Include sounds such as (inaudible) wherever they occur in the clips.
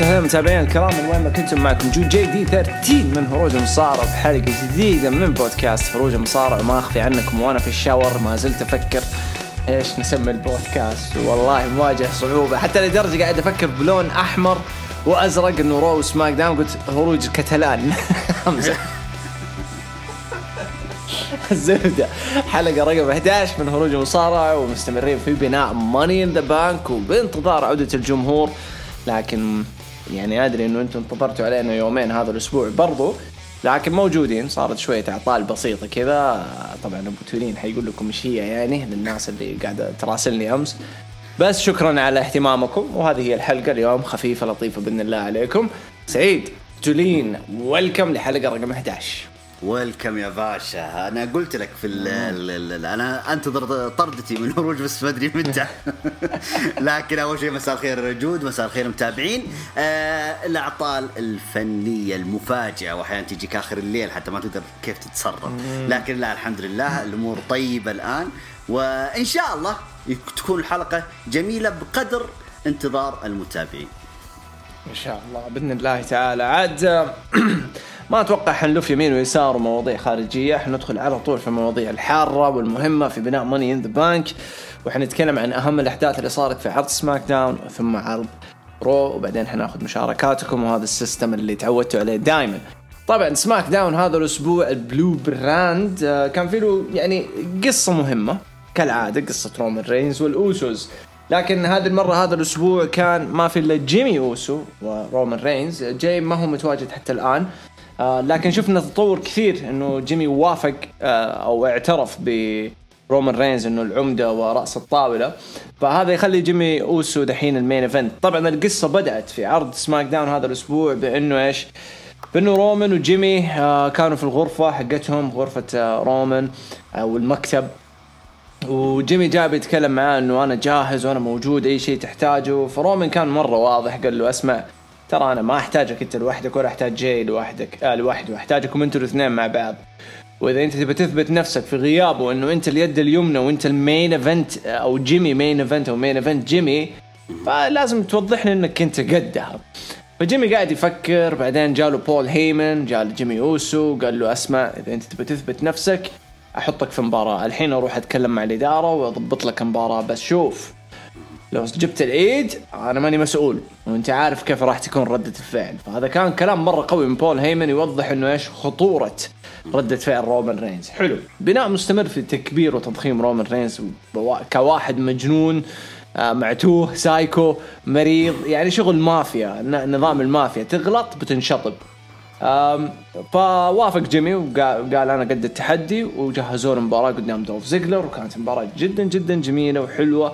وسهلا متابعينا الكرام من وين ما كنتم معكم. جود جي دي 13 من هروج المصارعة بحلقة جديدة من بودكاست هروج المصارعة وما أخفي عنكم وأنا في ال shower ما زلت أفكر إيش نسمي البودكاست. والله مواجه صعوبة. حتى لدرجة قاعد أفكر بلون أحمر وأزرق إنه Raw SmackDown. قلت هروج كتلان الزبده (laughs) (laughs) حلقة رقم 11 من هروج المصارعه ومستمرين في بناء Money in the Bank وبانتظار عودة الجمهور. لكن يعني أدري إنه أنتم انتظرتوا علينا يومين هذا الأسبوع برضو لكن موجودين صارت شوية إعطال بسيطة كذا. طبعا أبو تولين حيقول لكم إيش هي يعني للناس اللي قاعدة تراسلني أمس. بس شكرا على اهتمامكم وهذه هي الحلقة اليوم خفيفة لطيفة بإذن الله عليكم. سعيد تولين ويلكم لحلقة رقم 11 ويلكم يا باشا. أنا قلت لك في ال ال ال أنا أنتظر طردتي من هروج بس ما أدري متى. (laughs) لكن أول شيء مساء الخير جود مساء الخير متابعين. آه الأعطال الفنية المفاجئة وأحيانا تجيك آخر الليل حتى ما تقدر كيف تتصرف. لكن لا الحمد لله الأمور طيبة الآن. وإن شاء الله تكون الحلقة جميلة بقدر انتظار المتابعين. إن شاء الله بإذن الله تعالى. عاد ما أتوقع حنلف يمين ويسار ومواضيع خارجية. حندخل على طول في المواضيع الحارة والمهمة في بناء Money in the Bank وحنتكلم عن أهم الأحداث اللي صارت في عرض SmackDown ثم عرض Raw وبعدين حناخذ مشاركاتكم وهذا ال system اللي تعودتوا عليه دائما طبعا SmackDown هذا الأسبوع ال blue brand آه، كان في له يعني قصة مهمة. كالعادة قصة رومان رينز والاوسوس لكن هذه المرة هذا الأسبوع كان ما في إلا جيمي اوسو ورومان رينز جاي ما هو متواجد حتى الآن. آه لكن شفنا تطور كثير إنه جيمي وافق آه أو اعترف ب رومان رينز إنه العمدة ورأس الطاولة. فهذا يخلي جيمي أوسو دحين ال main event. طبعا القصة بدأت في عرض SmackDown هذا الأسبوع بإنه إيش؟ بإنه رومان وجيمي آه كانوا في الغرفة حقتهم غرفة رومان أو المكتب وجيمي جاء بيتكلم معاه إنه أنا جاهز وأنا موجود أي شيء تحتاجه. فرومان كان مرة واضح قال له أسمع ترى أنا ما أحتاجك أنت لوحدك ولا أحتاج جاي لوحدك. آه لوحده. أحتاجكم أنتوا الاثنين مع بعض. وإذا أنت تبي تثبت نفسك في غيابه انه أنت اليد اليمنى وأنت ال main event أو جيمي main event أو main event جيمي فلازم توضح لي إنك أنت قدها. فجيمي قاعد يفكر بعدين جاله بول هيمن جاء جيمي أوسو قال له أسمع إذا أنت تبي تثبت نفسك أحطك في مباراة. الحين أروح أتكلم مع الإدارة وأضبط لك مباراة. بس شوف لو جبت العيد أنا ماني مسؤول وأنت عارف كيف راح تكون ردة الفعل. فهذا كان كلام مرة قوي من بول هيمن يوضح إنه إيش؟ خطورة ردة فعل رومان رينز. حلو. بناء مستمر في تكبير وتضخيم رومان رينز كواحد مجنون آه، معتوه سايكو مريض يعني شغل مافيا نظام المافيا تغلط بتنشطب. فوافق جيمي وقال أنا قد التحدي وجهزوا له مباراه قدام دولف زيجلر وكانت مباراة جدا جدا جميلة وحلوة.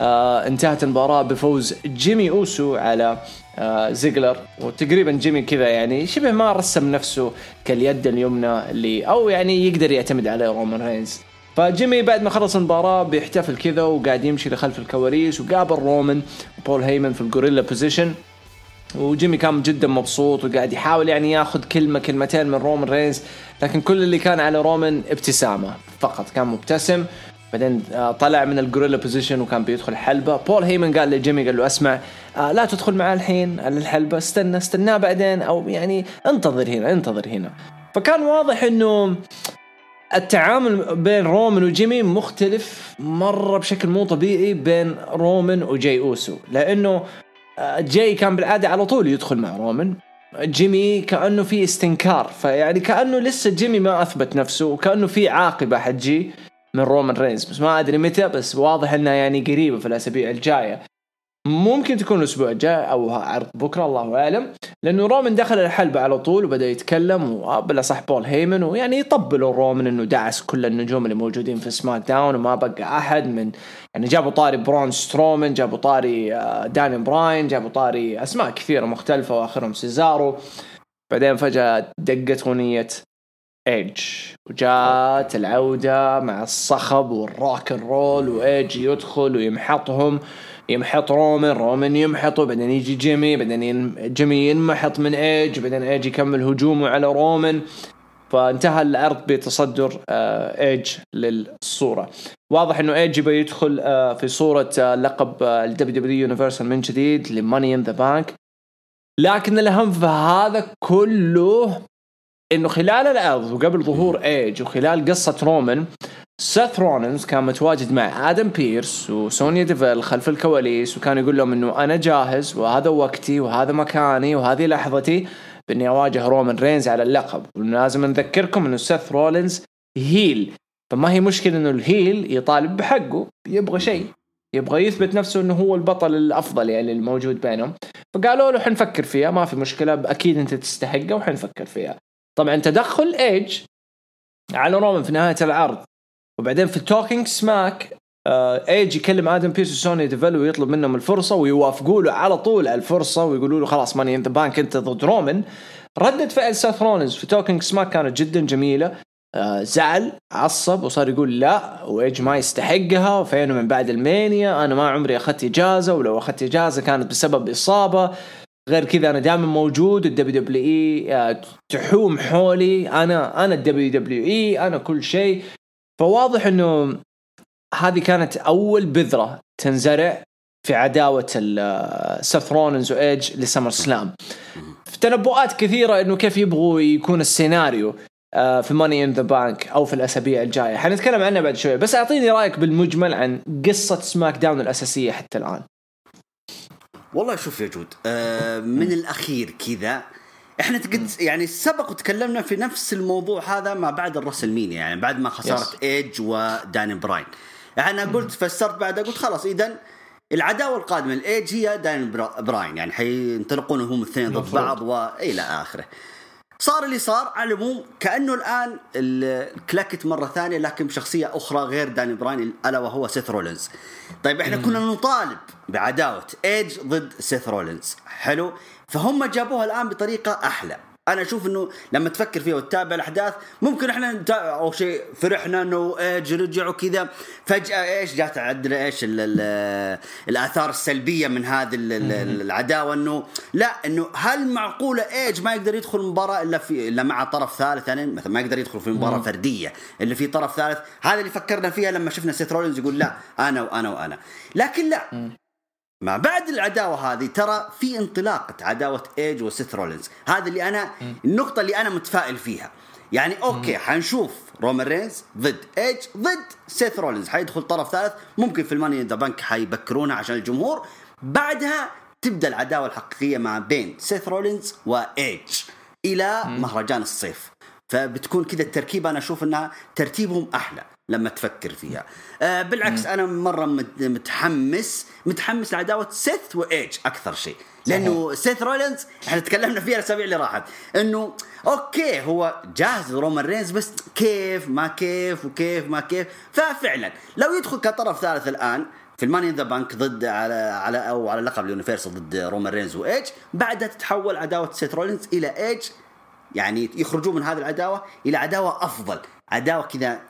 انتهت المباراة بفوز جيمي أوسو على آه زيجلر. وتقريبا جيمي كذا يعني شبه ما رسم نفسه كاليد اليمنى اللي أو يعني يقدر يعتمد عليه رومان رينز. فجيمي بعد ما خلص المباراة بيحتفل كذا وقاعد يمشي لخلف الكواليس وقابل رومان وبول هيمن في ال Gorilla Position وجيمي كان جدا مبسوط وقاعد يحاول يعني ياخذ كلمة كلمتين من رومان رينز لكن كل اللي كان على رومان ابتسامة فقط كان مبتسم. بعدين آه، طلع من ال Gorilla Position وكان بيدخل حلبة. بول هيمن قال لجيمي قال له أسمع آه، لا تدخل معاه الحين الحلبة استنى استناه بعدين أو يعني انتظر هنا انتظر هنا. فكان واضح إنه التعامل بين رومان وجيمي مختلف مرة بشكل مو طبيعي بين رومان وجاي أوسو. لأنه آه، جاي كان بالعادة على طول يدخل مع رومان جيمي كأنه في استنكار. فيعني كأنه لسه جيمي ما أثبت نفسه وكأنه في عاقبة حتجي. من رومان رينز بس ما أدري متى بس واضح انها يعني قريبة في الأسابيع الجاية. ممكن تكون الأسبوع الجاي أو عرض بكرة الله أعلم. لأنه رومان دخل الحلبة على طول وبدأ يتكلم وقابل صح بول هيمن ويعني يطبلوا لرومان إنه دعس كل النجوم اللي موجودين في SmackDown وما بقى أحد من يعني جابوا طاري برون سترومان جابوا طاري آه، داني براين جابوا طاري أسماء كثيرة مختلفة وآخرهم سيزارو بعدين فجأة دقت اغنيه ايج وجات العودة مع الصخب وال rock roll وايج يدخل ويمحطهم. يمحط رومان رومان يمحطه بعدين يجي جيمي بعدين جيمي ينمحط من ايج بعدين ايج يكمل هجومه على رومان فانتهى العرض بتصدر ايج للصورة. واضح إنه ايج يبغى يدخل في صورة لقب ال WWE Universal من جديد ل Money in the Bank. لكن الاهم في هذا كله إنه خلال العرض وقبل ظهور ايج وخلال قصة رومان سيث رولينز كان متواجد مع آدم بيرس وسونيا ديفيل خلف الكواليس وكان يقول لهم إنه أنا جاهز وهذا وقتي وهذا مكاني وهذه لحظتي بإني أواجه رومان رينز على اللقب. ولازم نذكركم إنه سيث رولينز heel فما هي مشكلة إنه ال heel يطالب بحقه يبغى شيء يبغى يثبت نفسه إنه هو البطل الأفضل يعني الموجود بينهم. فقالوا له حنفكر فيها ما في مشكلة أكيد أنت تستحقها وحنفكر فيها. طبعا تدخل ايج على رومان في نهاية العرض. وبعدين في ال Talking Smack ايج يكلم آدم بيرس وسونيا ديفيل ويطلب منهم الفرصة ويوافقوا له على طول على الفرصة ويقولوا له خلاص Money in the Bank أنت ضد رومان ردة فعل سيث رولينز في Talking Smack كانت جدا جميلة. آه زعل عصب وصار يقول لا وايج ما يستحقها. وفينه من بعد ال Mania؟ أنا ما عمري أخذت إجازة ولو أخذت إجازة كانت بسبب إصابة. غير كذا أنا دائما موجود ال WWE آه، تحوم حولي. أنا أنا ال WWE أنا كل شيء. فواضح إنه هذه كانت أول بذرة تنزرع في عداوة سيث رولينز وايج ل SummerSlam في تنبؤات كثيرة إنه كيف يبغوا يكون السيناريو آه، في Money in the Bank أو في الأسابيع الجاية. حنتكلم عنها بعد شوية بس أعطيني رأيك بالمجمل عن قصة SmackDown الأساسية حتى الآن. والله شوف يا جود آه من الأخير كذا إحنا قد يعني سبق وتكلمنا في نفس الموضوع هذا ما بعد ال Wrestle يعني بعد ما خساره ايج وداني براين. أنا قلت فسرت بعدها قلت خلاص إذا العداوة القادمة الايج هي داني براين يعني حينطلقون هم الاثنين ضد بعض والى آخره. صار اللي صار على العموم كأنه الآن كلاكيت مرة ثانية لكن بشخصية أخرى غير داني براين ألا وهو سيث رولينز. طيب إحنا كنا نطالب بعداوة ايج ضد سيث رولينز، حلو؟ فهم جابوها الآن بطريقة أحلى. أنا أشوف انه لما تفكر فيها وتتابع الاحداث ممكن إحنا أو شيء فرحنا انه ايج رجع وكذا فجأة إيش جات عندنا إيش ال ال الاثار السلبية من هذه العداوة انه لا انه هل معقولة ايج ما يقدر يدخل مباراة إلا في إلا مع طرف ثالث؟ يعني مثلا ما يقدر يدخل في مباراة فردية اللي في طرف ثالث؟ هذا اللي فكرنا فيها لما شفنا سيث رولينز يقول لا أنا وأنا وأنا. لكن لا. ما بعد العداوة هذه ترى في انطلاقه عداوة إيج وسيث رولينز. هذا اللي أنا النقطة اللي أنا متفائل فيها. يعني okay حنشوف رومان رينز ضد إيج ضد سيث رولينز. حيدخل طرف ثالث. ممكن في ال Money in the Bank حيبكرونها عشان الجمهور. بعدها تبدأ العداوة الحقيقية ما بين سيث رولينز وإيج إلى مهرجان الصيف. فبتكون كذا التركيبه أنا أشوف إنها ترتيبهم أحلى. لما تفكر فيها. آه بالعكس أنا مرة متحمس متحمس لعداوة سيث وإيج أكثر شيء. لأنه سيث رولينز إحنا تكلمنا فيها الاسابيع اللي راحت إنه okay هو جاهز رومان رينز بس كيف ما كيف وكيف ما كيف. ففعلا لو يدخل كطرف ثالث الآن في ال Money in the Bank ضد على على أو على لقب ال Universal ضد رومان رينز وإيج بعدها تتحول عداوة سيث رولينز إلى إيج يعني يخرجون من هذه العداوة إلى عداوة أفضل عداوة كذا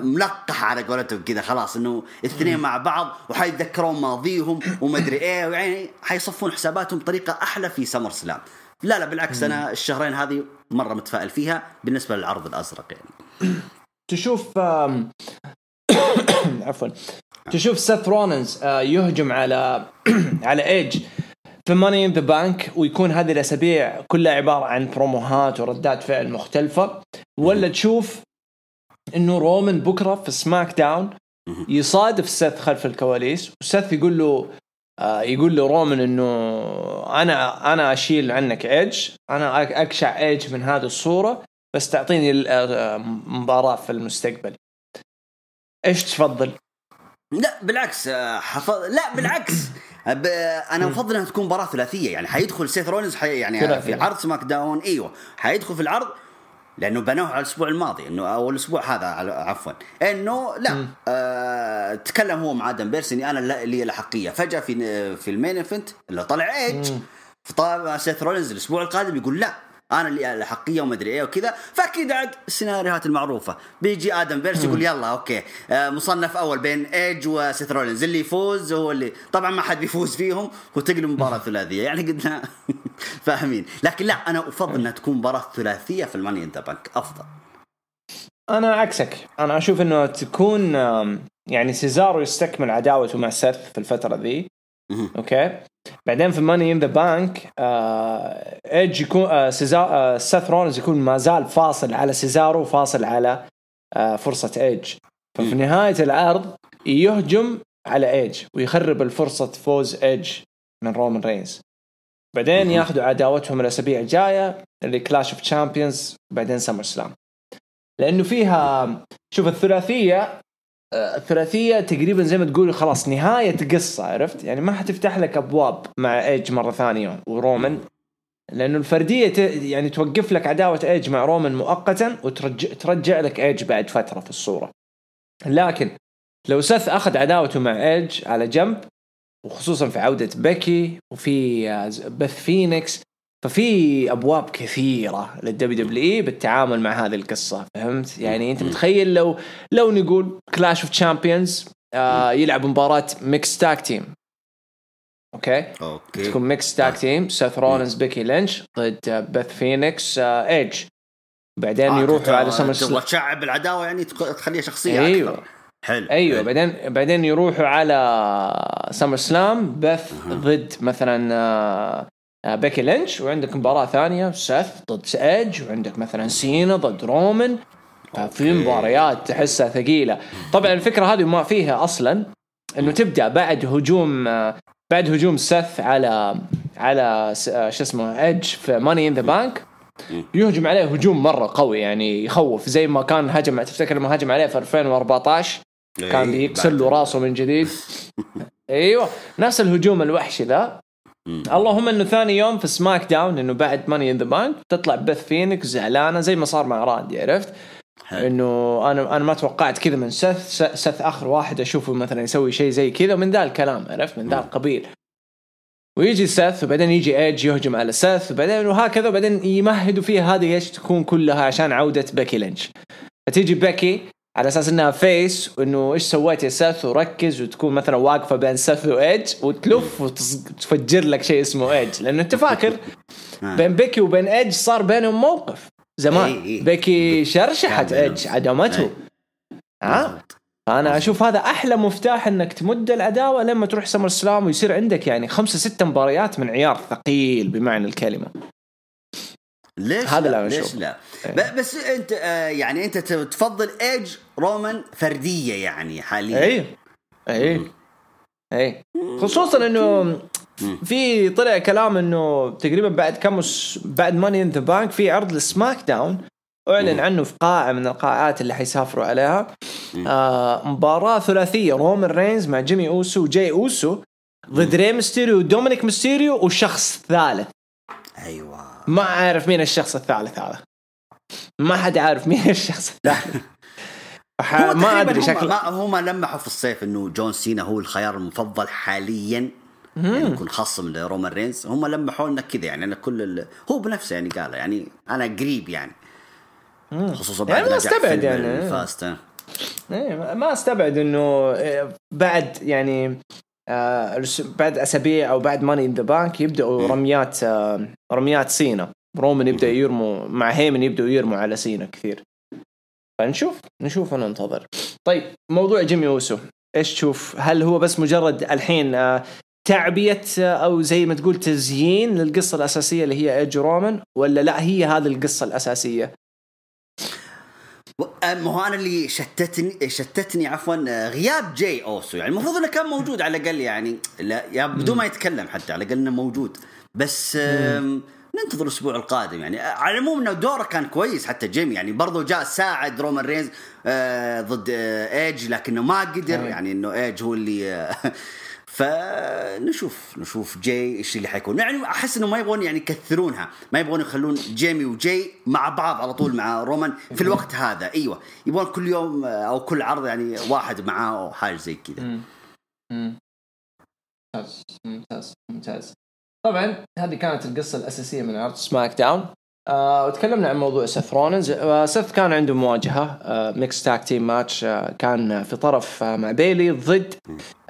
ملقح على قولتهم كذا خلاص إنه الاثنين مع بعض وحيتذكرون ماضيهم ومدري إيه يعني حيصفون حساباتهم بطريقة أحلى في SummerSlam. لا لا بالعكس أنا الشهرين هذه مرة متفائل فيها بالنسبة للعرض الأزرق يعني. تشوف (coughs) عفوا. تشوف سيث رولينز آه، يهجم على (coughs) على ايج في Money in the Bank ويكون هذه الأسابيع كلها عبارة عن بروموهات وردات فعل مختلفة ولا تشوف إنه رومان بكرة في SmackDown يصادف سيث خلف الكواليس وسيث يقول له آه يقول له رومان إنه أنا أنا أشيل عنك إيدج أنا أقشع إيدج من هذه الصورة بس تعطيني آه، مباراة في المستقبل. إيش تفضل؟ لا بالعكس آه، حفظ لا بالعكس. (coughs) أنا أفضل إنها تكون مباراة ثلاثية يعني حيدخل سيث رولينز حي... يعني في عرض سماك داون أيوه. حيدخل في العرض لأنه بنوه على الأسبوع الماضي إنه أو الأسبوع هذا عفوا. إنه لا آه تكلم هو مع آدم بيرس إني أنا لي الاحقيه فجأة في في ال main event اللي طلع إيدج. فطلع سيث رولينز الأسبوع القادم يقول لا. أنا اللي الاحقيه وما أدري إيه وكذا. فأكيد عاد السيناريوهات المعروفة. بيجي آدم بيرس يقول يلا okay. آه مصنف أول بين ايدج وسيث رولينز. اللي يفوز هو اللي طبعا ما حد بيفوز فيهم وتقلب مباراه ثلاثيه يعني قلنا (laughs) فاهمين. لكن لا أنا أفضل إنها تكون مباراة ثلاثية في ال Money in the Bank أفضل. أنا عكسك. أنا أشوف إنه تكون يعني سيزارو يستكمل عداوته مع سيث في الفترة ذي. okay بعدين في Money in the Bank ايدج يكون آه سيزار آه سيث رولينز يكون ما زال فاصل على سيزارو وفاصل على آه فرصة ايدج ففي مم. نهاية العرض يهجم على ايدج ويخرب الفرصة فوز ايدج من رومان رينز بعدين. ياخذوا عداوتهم الأسابيع الجاية اللي Clash of Champions بعدين SummerSlam لأنه فيها شوف الثلاثية الثلاثيه تقريبا زي ما تقول خلاص نهاية قصة عرفت؟ يعني ما حتفتح لك أبواب مع إيدج مرة ثانية ورومان لأنه الفردية يعني توقف لك عداوة إيدج مع رومان مؤقتا وترجع ترجع لك إيدج بعد فترة في الصورة. لكن لو سيث أخذ عداوته مع إيدج على جنب وخصوصا في عودة بيكي وفي آه، بث فينيكس ففي أبواب كثيرة لل WWE بالتعامل مع هذه القصة فهمت؟ يعني أنت متخيل لو لو نقول Clash of Champions يلعب مباراة mixed tag team okay؟ okay. تكون mixed tag team سيث رولينز بيكي لينش ضد بث فينيكس ايدج بعدين آه، يروحوا على سمر سلام تشعب العداوة يعني تخ- تخليها شخصية أيوه. أكثر. حلو. أيوه حلو. بعدين بعدين يروحوا على SummerSlam بث ضد مثلا آه، بيكي لينش وعندك مباراة ثانية سيث ضد ايدج وعندك مثلا سينا ضد رومان. في مباريات تحسها ثقيلة. طبعا الفكرة هذه ما فيها أصلا إنه تبدأ بعد هجوم آه، بعد هجوم سيث على على آه، شو اسمه إيدج في Money in the Bank يهجم عليه هجوم مرة قوي يعني يخوف زي ما كان هجم تفتكر لما هجم عليه في 2014 كان إيه، بيكسر له راسه من جديد. (laughs) أيوه نفس الهجوم الوحشي ذا. مم. اللهم إنه ثاني يوم في سماك داون إنه بعد Money in the Bank تطلع بث فينيكس زعلانة زي ما صار مع راندي عرفت؟ إنه أنا أنا ما توقعت كذا من سيث سيث آخر واحد أشوفه مثلا يسوي شيء زي كذا من ذا الكلام عرفت؟ من ذا القبيل. ويجي سيث وبعدين يجي ايدج يهجم على سيث وبعدين وهكذا وبعدين يمهدوا فيها هذه إيش تكون كلها عشان عودة بيكي لينش. فتيجي بيكي على أساس إنها face وانه إيش سويت يا سيث وركز وتكون مثلا واقفة بين سيث وايدج وتلف وتفجر لك شيء اسمه ايدج لأنه أنت فاكر (laughs) آه. بين بيكي وبين ايدج صار بينهم موقف زمان. بيكي شرشحت. ايدج عدمته. ها بالضبط. فأنا أشوف هذا أحلى مفتاح إنك تمد العداوة لما تروح SummerSlam ويصير عندك يعني خمسة ستة مباريات من عيار ثقيل بمعنى الكلمة ليش هذا لا أنا ليش. لا بس انت آه، يعني انت تفضل ايدج رومان فردية يعني حاليا. اي اي اي خصوصا إنه في طلع كلام إنه تقريبا بعد كم بعد Money in the Bank في عرض لسماك داون اعلن عنه في قاعه من القاعات اللي حيسافروا عليها. آه مباراة ثلاثية رومان رينز مع جيمي اوسو وجاي اوسو ضد ري ميستيريو ودومينيك ميستيريو وشخص ثالث. أيوه. ما أعرف مين الشخص الثالث هذا. ما حد عارف مين الشخص. ح- (laughs) هو ما أدري ما هم لمحوا في الصيف إنه جون سينا هو الخيار المفضل حاليا. يعني يكون خصم لرومان رينز. هم لمحوا لنا كذا يعني أنا كل ال... هو بنفسه يعني قال يعني أنا قريب يعني. خصوصا بعد يعني ما نجاح استبعد فيلم يعني. ال Fast. ها. إيه، ما استبعد إنه إيه، بعد يعني آه، بعد أسابيع أو بعد Money in the Bank يبدأوا رميات آه، رميات سينا. رومان يبدأ يرموا مع هيمن يبدأوا يرموا على سينا كثير. فنشوف نشوف وننتظر. طيب موضوع جيمي أوسو. إيش تشوف؟ هل هو بس مجرد الحين آه، تعبية آه، أو زي ما تقول تزيين للقصة الأساسية اللي هي ايج رومان ولا لا هي هذه القصة الأساسية؟ آه، ما هو أنا اللي شتتني شتتني عفوا آه، غياب جاي أوسو. يعني المفروض إنه كان موجود على الأقل يعني لا بدون ما يتكلم حتى على الأقل إنه موجود. بس ننتظر الأسبوع القادم يعني على العموم إنه دوره كان كويس حتى جيمي يعني برضه جاء ساعد رومان رينز آه، ضد آه، ايدج لكنه ما قدر. يعني إنه ايدج هو اللي آه، (laughs) فنشوف نشوف جاي إيش اللي حيكون. يعني أحس إنه ما يبغون يعني يكثرونها ما يبغون يخلون جيمي وجاي مع بعض على طول مع رومان في الوقت هذا. أيوه يبغون كل يوم أو كل عرض يعني واحد معاه أو حاجة زي كذا. ممتاز ممتاز ممتاز. طبعا هذه كانت القصة الأساسية من عرض سماك داون آه وتكلمنا عن موضوع سيث رولينز آه سيث كان عنده مواجهة آه mixed tag team match آه كان في طرف آه مع بيلي ضد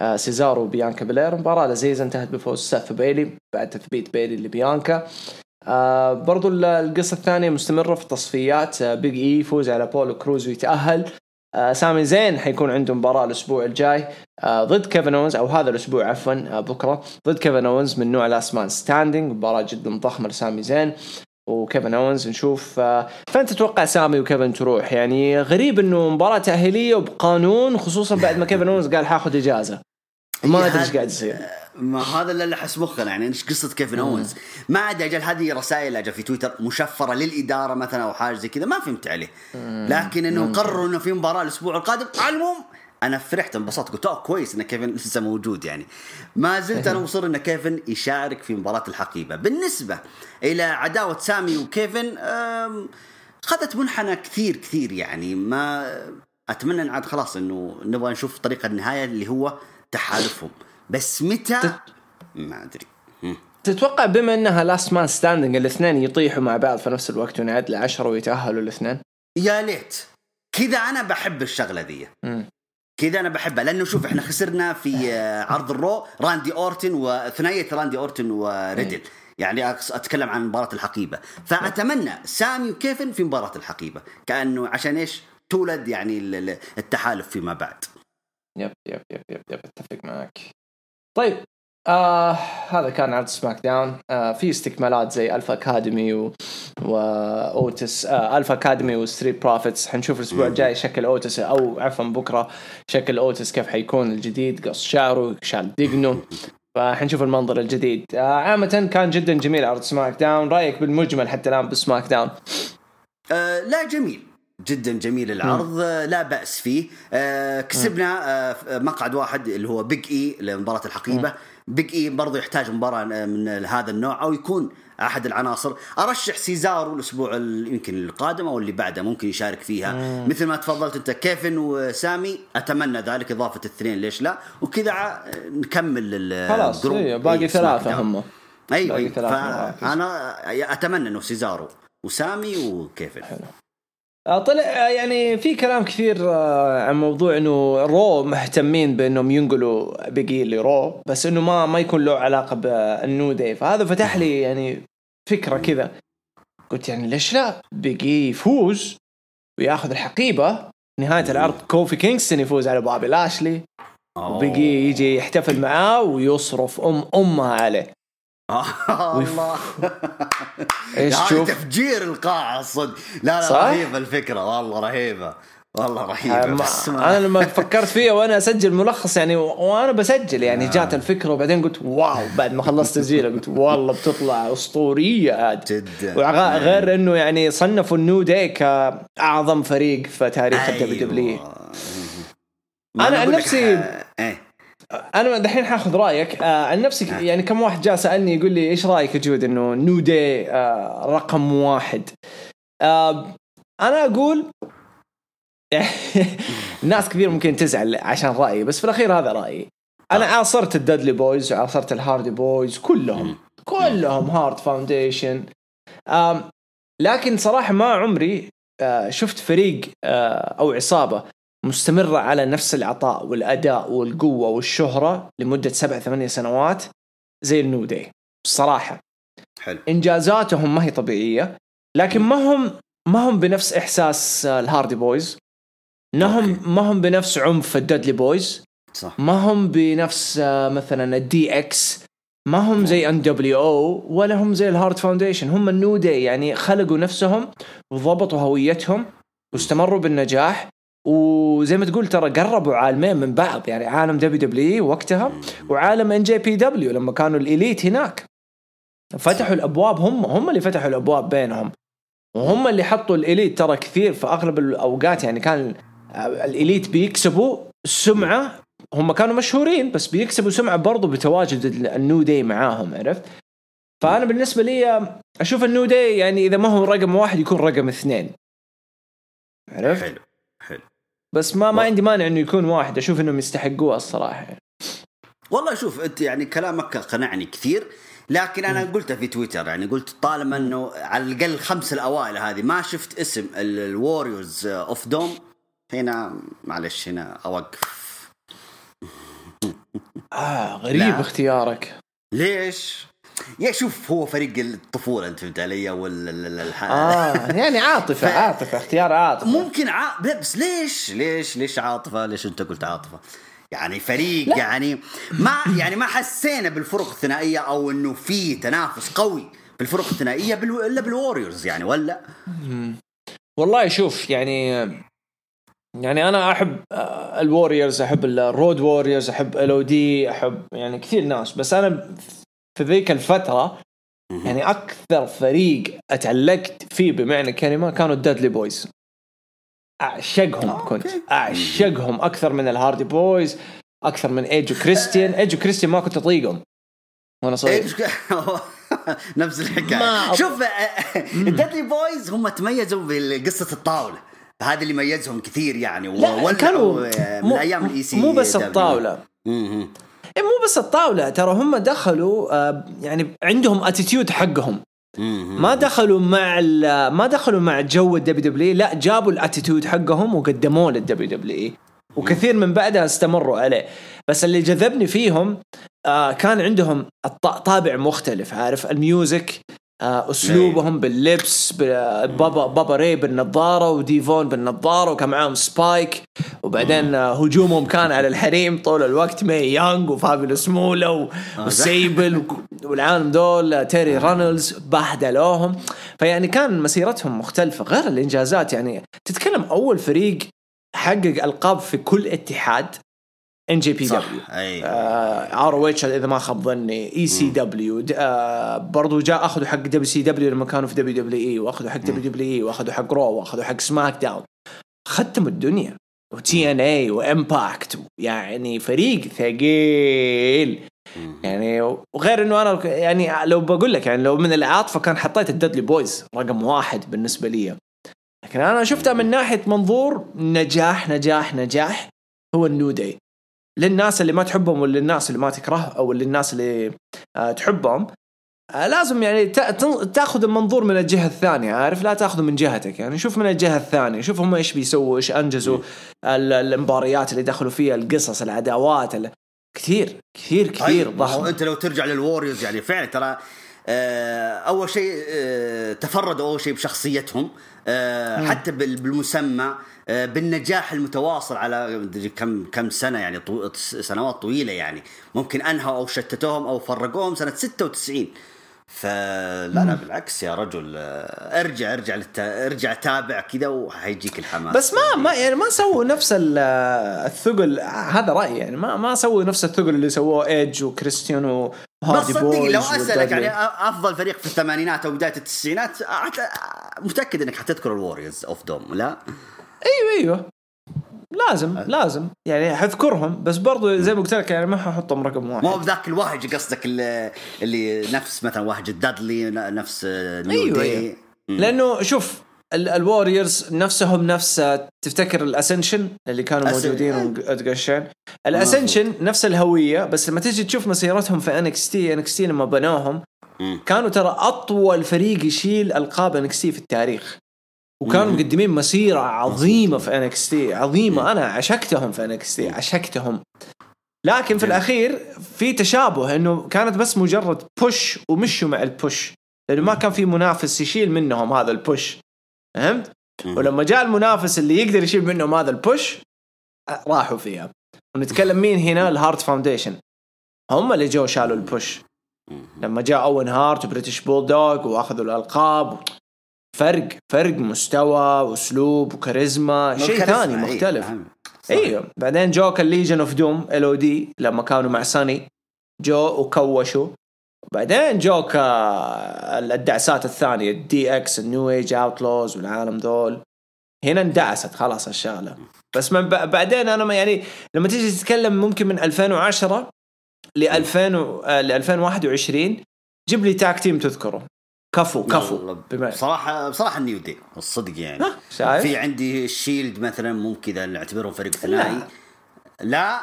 آه سيزارو وبيانكا بلير مباراة لذيذة انتهت بفوز سيث وبيلي بعد تثبيت بيلي لبيانكا. آه برضو القصة الثانية مستمرة في التصفيات. آه بيج إي يفوز على أبولو كروز ويتأهل. سامي زين حيكون عنده مباراة الأسبوع الجاي. آه ضد كيفن اونز أو هذا الأسبوع عفوا آه بكرة. ضد كيفن اونز من نوع last man standing مباراة جدا ضخمة لسامي زين وكيفن اونز نشوف آه فين تتوقع سامي وكيفن تروح؟ يعني غريب إنه مباراة تأهيلية وبقانون خصوصا بعد ما كيفن اونز قال حاخذ إجازة. ما أدري إيش قاعد يصير. ما هذا اللي لحس مخنا يعني إيش قصة كيفن اونز ما ادري أجل هذه رسائل أجل في تويتر مشفرة للإدارة مثلا أو حاجة زي كذا ما فهمت عليه. لكن إنه قرروا إنه في مباراة الأسبوع القادم على العموم أنا فرحت انبسطت قلت أوه كويس إن كيفن لسه موجود يعني. ما زلت أنا (laughs) مصر إن كيفن يشارك في مباراة الحقيبة. بالنسبة إلى عداوة سامي وكيفن خذت منحنى كثير كثير يعني. ما أتمنى إن عاد خلاص إنه نبغى نشوف طريقة النهاية اللي هو تحالفهم. بس متى؟ ما أدري. تتوقع بما إنها last man standing الاثنين يطيحوا مع بعض في نفس الوقت ونعد لعشرة ويتأهلوا الاثنين؟ يا ليت. كذا أنا بحب الشغلة دي. كذا أنا بحبها. لأنه شوف إحنا خسرنا في عرض الرو راندي أورتن وثنائيه راندي أورتن وريدل يعني أتكلم عن مباراة الحقيبة. فأتمنى سامي وكيفن في مباراة الحقيبة. كأنه عشان إيش؟ تولد يعني التحالف فيما بعد. yep yep yep yep yep أتفق معك. طيب آه هذا كان عرض سماك داون. آه في استكمالات زي الفا أكاديمي و... واوتس آه الفا أكاديمي وستريت بروفيتس. حنشوف الأسبوع الجاي شكل أوتس أو عفوا بكرة شكل أوتس كيف حيكون الجديد. قص شعره شال دقنه فحنشوف المنظر الجديد. آه عامة كان جدا جميل عرض سماك داون. رأيك بالمجمل حتى الآن بسماك داون؟ آه لا جميل. جدا جميل العرض. م. لا بأس فيه. آه كسبنا آه مقعد واحد اللي هو بيج اي لمباراة الحقيبة. م. بيج اي برضه يحتاج مباراة من هذا النوع أو يكون أحد العناصر. أرشح سيزارو الأسبوع يمكن القادم أو اللي بعده ممكن يشارك فيها. مم. مثل ما تفضلت أنت كيفن وسامي أتمنى ذلك إضافة الاثنين ليش لا؟ وكذا نكمل خلاص إيه باقي ثلاثة هم. أيوه ثلاثة فأنا أتمنى إنه سيزارو وسامي وكيفن. حلو. طلع يعني في كلام كثير عن موضوع إنه رو مهتمين بإنهم ينقلوا بيج اي لرو بس إنه ما ما يكون له علاقة بالنو داي فهذا فتح لي يعني فكرة كذا. قلت يعني ليش لا؟ بيج اي يفوز وياخذ الحقيبة. نهاية العرض كوفي كينغستون يفوز على بوبي لاشلي. وبيج اي يجي يحتفل معاه ويصرف أم أمها عليه. الله. (laughs) إيش تشوف تفجير القاعه الصدق لا لا صح؟ رهيبة الفكرة. والله رهيبة. والله ما... أنا لما فكرت فيها وأنا أسجل ملخص يعني وأنا بسجل يعني آه. جات الفكرة وبعدين قلت wow بعد ما خلصت تسجيله قلت والله بتطلع أسطورية عاد جدا. وغير إنه يعني صنفوا النو داي كأعظم فريق في تاريخ أيوة. الدبليو دبليو أنا عن نفسي إيه. أنا دحين حاخذ رأيك. آه عن نفسي نعم. يعني كم واحد جاء سألني يقول لي إيش رأيك يا جود إنه نو داي آه رقم واحد؟ آه أنا أقول (laughs) ناس كثير ممكن تزعل عشان رأيي بس في الأخير هذا رأيي. أنا عاصرت الدادلي بويز وعاصرت الهاردي بويز كلهم كلهم هارت فاونديشن لكن صراحة ما عمري شفت فريق أو عصابة مستمرة على نفس العطاء والأداء والقوة والشهرة لمدة سبع ثمانية سنوات زي النو داي. بصراحة حلو. إنجازاتهم ما هي طبيعية لكن ما هم ما هم بنفس إحساس الهاردي بويز. ما هم ما هم بنفس عنف الدادلي بويز. صح. ما هم بنفس مثلا الدي إكس ما هم زي ان دبليو أو ولا هم زي الهارت فاونديشن هم النو داي يعني خلقوا نفسهم وضبطوا هويتهم واستمروا بالنجاح. وزي ما تقول ترى قربوا عالمين من بعض يعني عالم دبليو دبليو وقتها وعالم إن جي بي دبليو لما كانوا الإليت هناك فتحوا الأبواب هم هم اللي فتحوا الأبواب بينهم وهم اللي حطوا الإليت ترى كثير في أغلب الأوقات يعني كان الإليت بيكسبوا سمعة هم كانوا مشهورين بس بيكسبوا سمعة برضو بتواجد النو داي معاهم عرفت؟ فأنا بالنسبة لي أشوف النو داي يعني إذا ما هو رقم واحد يكون رقم اثنين عرفت؟ حلو بس ما ما عندي مانع إنه يكون واحد أشوف إنهم يستحقوها الصراحة والله شوف أنت يعني كلامك قنعني كثير لكن أنا قلتها في تويتر يعني قلت طالما إنه على الأقل الخمس الأوائل هذه ما شفت اسم الوريورز اوف دوم هنا معلش هنا أوقف آه غريب لا. اختيارك ليش؟ يا شوف هو فريق الطفولة أنت فهمت علي؟ ولا. آه يعني عاطفة (laughs) ف- عاطفة اختيار عاطفة. ممكن ع... بس ليش؟ ليش؟ ليش عاطفة؟ ليش أنت قلت عاطفة؟ يعني فريق لا. يعني ما يعني ما حسينا بالفرق الثنائية أو إنه في تنافس قوي بالفرق الثنائية بال... إلا بالوريورز يعني ولا؟ والله شوف يعني يعني أنا أحب آه، الوريورز أحب الرود ووريرز أحب ال أو دي أحب يعني كثير ناس بس أنا في ذيك الفترة يعني أكثر فريق أتعلقت فيه بمعنى الكلمة كانوا الدادلي بويز أعشقهم آه، كنت. أعشقهم أكثر من الهاردي بويز أكثر من ايج وكريستيان ايج وكريستيان ما كنت أطيقهم وأنا صغير. (laughs) نفس الحكاية. شوف الدادلي بويز هم تميزوا بقصه الطاولة. هذا اللي ميزهم كثير يعني لا كانوا من أيام الاي سي مو بس. الطاولة. إيه مو بس الطاولة ترى هم دخلوا آه، يعني عندهم attitude حقهم. ما دخلوا مع ما دخلوا مع جو الدبليو دبليو لا جابوا ال attitude حقهم وقدموه للدبليو دبليو وكثير من بعدها استمروا عليه. بس اللي جذبني فيهم آه كان عندهم طابع مختلف عارف؟ ال music أسلوبهم باللبس ب- بابا Bubba Ray بالنظارة و D-Von بالنظارة وكان معاهم Spike. وبعدين آه هجومهم كان على الحريم طول الوقت Mae Young و Fabulous Moolah و- و Sable والعالم دول آه، Terri Runnels بهدلوهم. فيعني كان مسيرتهم مختلفة غير الإنجازات. يعني تتكلم أول فريق حقق ألقاب في كل اتحاد. ان جي بي دبليو ار أو اتش إذا ما خاب ظني ECW برضو جاء أخذوا حق WCW لما كانوا في WWE وأخذوا حق WWE وأخذوا حق Raw وأخذوا حق SmackDown ختموا الدنيا. و TNA و Impact يعني فريق ثقيل. يعني وغير إنه أنا يعني لو بقول لك يعني لو من العاطفه كان حطيت ال Dudley Boyz رقم واحد بالنسبة لي. لكن أنا شفتها من ناحية منظور نجاح نجاح نجاح هو ال New Day. للناس اللي ما تحبهم وللناس اللي ما تكره أو للناس اللي آه تحبهم آه لازم يعني تأخذ المنظور من الجهة الثانية عارف؟ لا تأخذه من جهتك يعني شوف من الجهة الثانية شوف هم إيش بيسووا إيش أنجزوا ال- المباريات اللي دخلوا فيها القصص العداوات ال- كثير كثير كثير هو ضخم. انت لو ترجع لل Warriors يعني فعلا ترى أول شيء آه، تفردوا أول شيء بشخصيتهم آه، حتى بال- بالمسمى آه، بالنجاح المتواصل على كم كم سنة يعني طو... سنوات طويلة يعني. ممكن أنهوا أو شتتوهم أو فرقوهم سنة 96 فلا لا بالعكس يا رجل آه، ارجع ارجع للت... ارجع تابع كذا وحيجيك الحماس. بس ما ما يعني ما سووا نفس ال- الثقل هذا رأيي يعني ما ما سووا نفس الثقل اللي سووه إيدج وكريستيان بس صدقني لو أسألك. يعني أفضل فريق في الثمانينات أو بداية التسعينات متأكد إنك حتذكر ال Warriors of Doom لا؟ أيوه أيوه. لازم لازم. يعني حذكرهم بس برضو زي ما قلت لك يعني ما ححطهم رقم واحد. ما هو بذاك الوهج قصدك اللي, اللي نفس مثلا وهج ال Dudley نفس New أيوة، دي أيوة. لأنه شوف ال Warriors نفسهم نفس تفتكر ال Ascension اللي كانوا أس- موجودين. وتقشين؟ ال Ascension نفس الهوية بس لما تيجي تشوف مسيرتهم في NXT NXT لما بنوهم. كانوا ترى أطول فريق يشيل ألقاب NXT في التاريخ. وكانوا. مقدمين مسيرة عظيمة في NXT عظيمة. أنا عشقتهم في NXT عشقتهم. لكن في. الأخير في تشابه إنه كانت بس مجرد push ومشوا مع ال push لأنه ما كان في منافس يشيل منهم هذا ال push فهمت؟ ولما جاء المنافس اللي يقدر يشيل منهم هذا ال push راحوا فيها. ونتكلم مين هنا؟ ال Hart Foundation هم اللي جو شالوا ال push لما جاء Owen Hart و British Bulldog وأخذوا الألقاب. فرق فرق مستوى وأسلوب وكاريزما شيء ثاني أيوة، مختلف. أيوه بعدين جوك ال Legion of Doom LOD لما كانوا مع Sunny جو وكوشوا. بعدين جوك الدعسات الثانية ال DX ال New Age Outlaws والعالم ذول. هنا اندعست خلاص الشغلة. بس من بعدين أنا ما يعني لما تيجي تتكلم ممكن من 2010 ل 2000 و- آه، ل 2021 جيب لي tag team تذكره. كفو كفو. بصراحة بصراحة ال New Day الصدق يعني. شايف؟ في عندي ال Shield مثلا ممكن إذا نعتبرهم فريق ثنائي. لا؟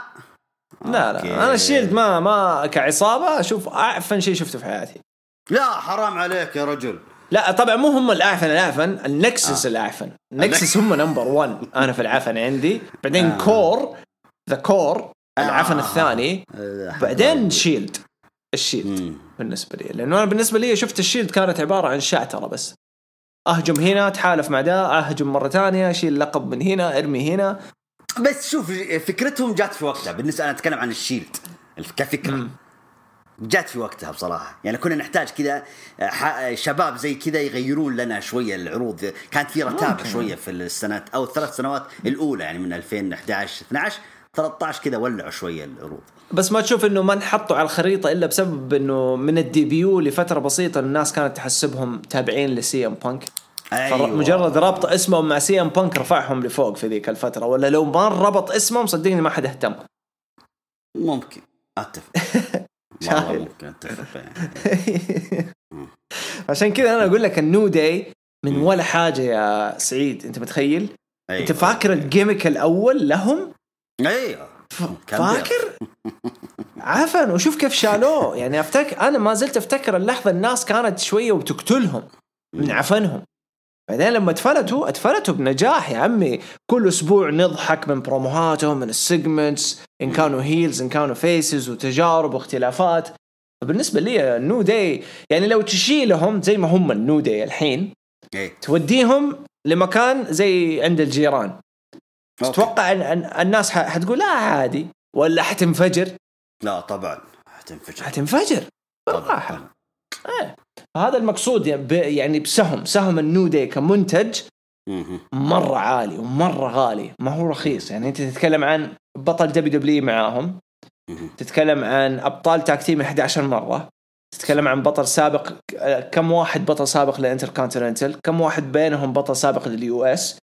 لا لا. okay. أنا ال Shield ما ما كعصابة أشوف أعفن شيء شفته في حياتي. لا حرام عليك يا رجل. لا طبعا مو هم الأعفن الأعفن ال Nexus آه. الأعفن. ال Nexus هم number 1 (laughs) أنا في العفن عندي. بعدين آه. Corre The Corre العفن آه. الثاني. آه، بعدين Shield ال Shield مم. بالنسبة لي. لأنه أنا بالنسبة لي شفت ال Shield كانت عبارة عن شعتره بس. أهجم هنا تحالف مع ده أهجم مرة ثانية اشيل لقب من هنا أرمي هنا. بس شوف فكرتهم جات في وقتها. بالنسبة أنا أتكلم عن ال Shield كفكرة. مم. جات في وقتها بصراحة. يعني كنا نحتاج كذا ح- شباب زي كذا يغيرون لنا شوية العروض. كانت في رتابه. شوية في السنوات أو الثلاث سنوات الأولى يعني من 2011 12 13 كذا ولعوا شوية العروض بس ما تشوف إنه ما انحطوا على الخريطة إلا بسبب إنه من ال debut لفترة بسيطة الناس كانت تحسبهم تابعين ل CM Punk أيوة. مجرد ربط اسمهم مع CM Punk رفعهم لفوق في ذيك الفترة ولا لو ما ربط اسمهم صدقني ما حد اهتم ممكن أتفق (laughs) والله. ممكن أتفق. (laughs) عشان كذا أنا أقول لك ال New Day من ولا حاجة يا سعيد أنت متخيل؟ أيوة. أنت فاكر ال gimmick الأول لهم؟ أيوه فاكر؟ (laughs) عفن وشوف كيف شالوه. يعني افتكر أنا ما زلت أفتكر اللحظة الناس كانت شوية وبتقتلهم من عفنهم. بعدين لما اتفلتوا اتفلتوا بنجاح يا عمي. كل أسبوع نضحك من بروموهاتهم من ال segments إن كانوا heels إن كانوا faces وتجارب واختلافات. فبالنسبة لي ال New Day يعني لو تشيلهم زي ما هم ال New Day الحين إيه. توديهم لمكان زي عند الجيران. تتوقع ان الناس حتقول لا عادي. ولا حتنفجر؟ لا طبعا. حتنفجر. حتنفجر. بالراحة. هذا المقصود يعني بسهم. سهم ال New Day كمنتج. مرة عالي ومرة غالي. ما هو رخيص. يعني أنت تتكلم عن بطل WW معاهم. تتكلم عن أبطال tag team 11 مرة. تتكلم عن بطل سابق كم واحد بطل سابق للانتركونتيننتال كم واحد بينهم بطل سابق لل US؟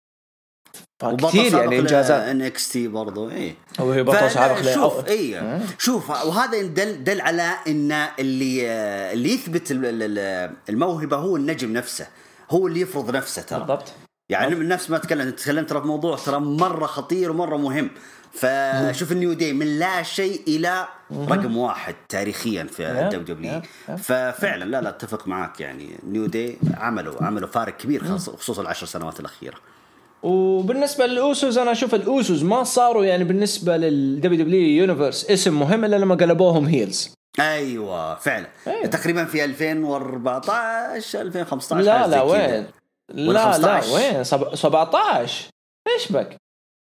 كثير يعني إنجازات. N XT برضه إيه. هو هي بطل سابق شوف اي. شوف وهذا دل دل على إن اللي اللي يثبت ال- ال- الموهبة هو النجم نفسه هو اللي يفرض نفسه ترى. بالضبط. يعني من نفس ما تكلم تكلمت ترى في موضوع ترى مرة خطير ومرة مهم. فشوف ال New Day من لا شيء إلى رقم واحد تاريخيا في يب، الدبليو دبليو يب، يب. ففعلا لا لا أتفق معاك يعني. New Day عملوا عملوا فارق كبير خصوصا العشر سنوات الأخيرة. وبالنسبة لل Usos أنا أشوف ال Usos ما صاروا يعني بالنسبة لل WWE Universe اسم مهم إلا لما قلبوهم heels أيوه فعلا أيوة. تقريبا في 2014 2015 لا لا. وين لا لا 15. وين سب- 17 إيش بك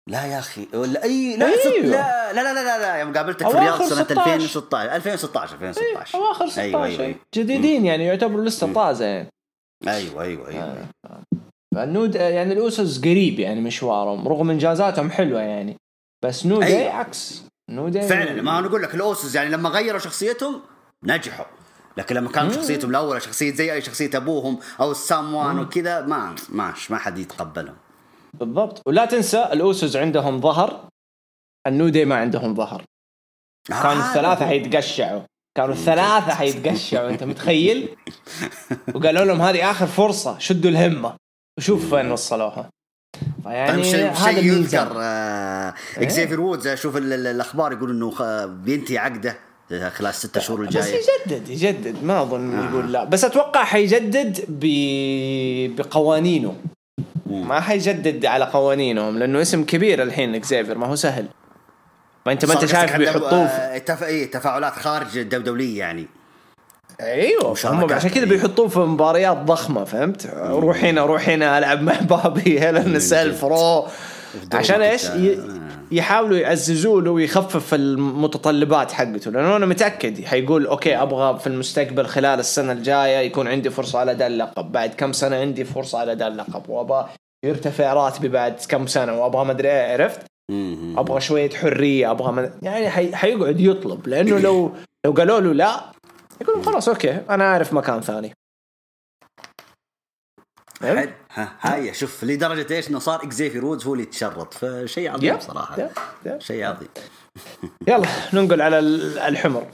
لا يا أخي ولا أي لا أيوة. ست- لا لا لا لا, لا يوم قابلتك في الرياض سنة 16. 2016 2016 2016 أواخر 16 أيوه أيوه أيوه جديدين يعني يعتبروا لسه طازة يعني أيوه أيوه, أيوة. آه. الNew D يعني ال Usos قريب يعني مشوارهم رغم انجازاتهم حلوة يعني. بس New Day أيوة. عكس. New Day فعلا ما أنا أقول لك ال Usos يعني لما غيروا شخصيتهم نجحوا. لكن لما كانت شخصيتهم الاولى شخصية زي أي شخصية أبوهم أو ال Samoan وكذا ما ماش ما حد يتقبلهم. بالضبط. ولا تنسى ال Usos عندهم ظهر ال New Day ما عندهم ظهر. كانوا آه. الثلاثة حيتقشعوا. كانوا الثلاثة حيتقشعوا أنت متخيل؟ (laughs) وقالوا لهم هذه آخر فرصة شدوا الهمة. وشوف وين وصلوها. يعني فيعني شيء هذا شيء الميزان يذكر آه إيه. Xavier Woods أشوف ال- ال- الأخبار يقول إنه بينتهي عقده خلال الست شهور بس الجاية. يجدد يجدد. ما أظن آه. يقول لا. بس أتوقع حيجدد ب... بقوانينه. ما حيجدد على قوانينهم لأنه اسم كبير الحين Xavier ما هو سهل. ما انت ما أنت شايف بيحطوه في... آه، تف... إيه تفاعلات خارج الدولية يعني. أيوه هم عشان كذا يعني. بيحطوه في مباريات ضخمة فهمت؟ روح هنا روح هنا ألعب مع (laughs) بابي هيلن سيلف رو عشان إيش؟ ي- يحاولوا يعززوا له ويخفف المتطلبات حقته. لأنه أنا متأكد حيقول okay أبغى في المستقبل خلال السنة الجاية يكون عندي فرصة على ذا اللقب. بعد كم سنة عندي فرصة على ذا اللقب؟ وأبغى يرتفع راتبي بعد كم سنة؟ وأبغى مدري إيه عرفت؟ أبغى شوية حرية أبغى مد... يعني حي... حيقعد يطلب. لأنه لو لو قالوا له لا يقول خلاص okay أنا عارف مكان ثاني. حلو. هاي شوف لدرجة إيش؟ إنه صار Xavier Woods هو اللي يتشرط فشيء عظيم. صراحة. شيء عظيم. يلا ننقل على ال- الحمر.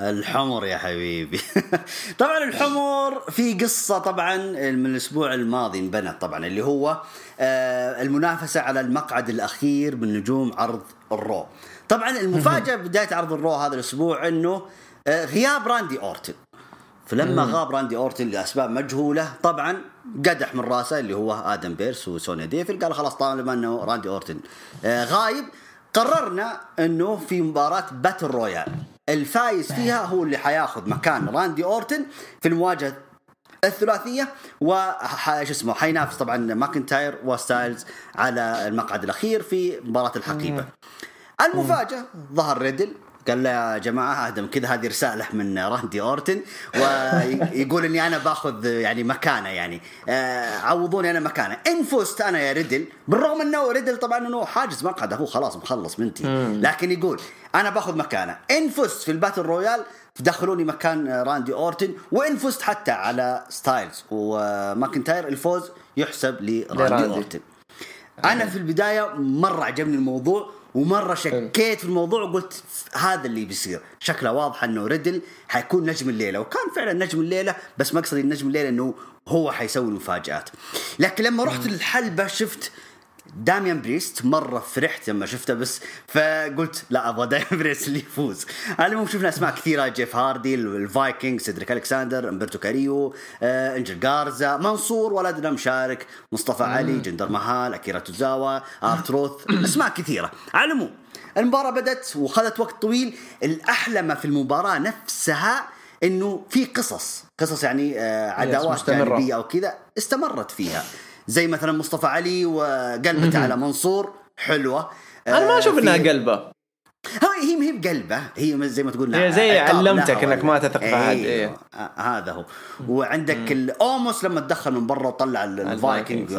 الحمر يا حبيبي. (laughs) طبعا الحمر في قصة طبعا من الأسبوع الماضي انبنت طبعا اللي هو آه، المنافسة على المقعد الأخير من نجوم عرض ال Raw. طبعا المفاجأة بداية عرض ال Raw هذا الأسبوع إنه غياب Randy Orton. فلما غاب Randy Orton لأسباب مجهولة طبعا قدح من رأسه اللي هو Adam Pearce و Sonya Deville قال خلاص طالما إنه Randy Orton. آه، غايب قررنا إنه في مباراة battle royal الفايز فيها هو اللي حياخذ مكان Randy Orton في المواجهة الثلاثية و شو اسمه حينافس طبعا McIntyre و Styles على المقعد الأخير في مباراة الحقيبة. المفاجأة ظهر Riddle. قال له يا جماعة آدم كذا هذه رسالة من Randy Orton ويقول إني أنا باخذ يعني مكانة يعني. آه، عوضوني أنا مكانة. إن فزت أنا يا Riddle بالرغم إنه Riddle طبعا إنه حاجز مقعده هو خلاص مخلص منتي لكن يقول أنا باخذ مكانة. إن فزت في ال battle royal دخلوني مكان Randy Orton وإن فزت حتى على Styles. و McIntyre الفوز يحسب ل Randy ل Randy. Orton. أنا في البداية مرة عجبني الموضوع. ومرة شكيت في الموضوع وقلت هذا اللي بيصير. شكله واضح إنه Riddle حيكون نجم الليلة. وكان فعلا نجم الليلة بس مقصدي النجم الليلة إنه هو حيسوي المفاجآت. لكن لما رحت الحلبه شفت Damian Priest مرة فرحت لما شفته بس فقلت لا أبغى Damian (laughs) Priest اللي يفوز. على العموم شفنا أسماء كثيرة Jeff Hardy ال Viking Cedric Alexander Humberto Carrillo آه، Angel Garza منصور ولدنا مشارك مصطفى علي Jinder Mahal Akira Tozawa R-Truth أسماء كثيرة. على العموم المباراة بدت وخذت وقت طويل. الأحلى ما في المباراة نفسها إنه في قصص. قصص يعني آه، عداوات. جانبيه أو كذا استمرت فيها. زي مثلا مصطفى علي وقلبته على منصور. حلوة. أنا ما أشوف إنها قلبة. هي هي ما هي بقلبة. هي زي ما تقول هي زي علمتك لها إنك ما تثق في أحد، أيوه. إيه. آه، هذا هو. وعندك ال Omos لما تدخل من برا وطلع ال- الفايكنج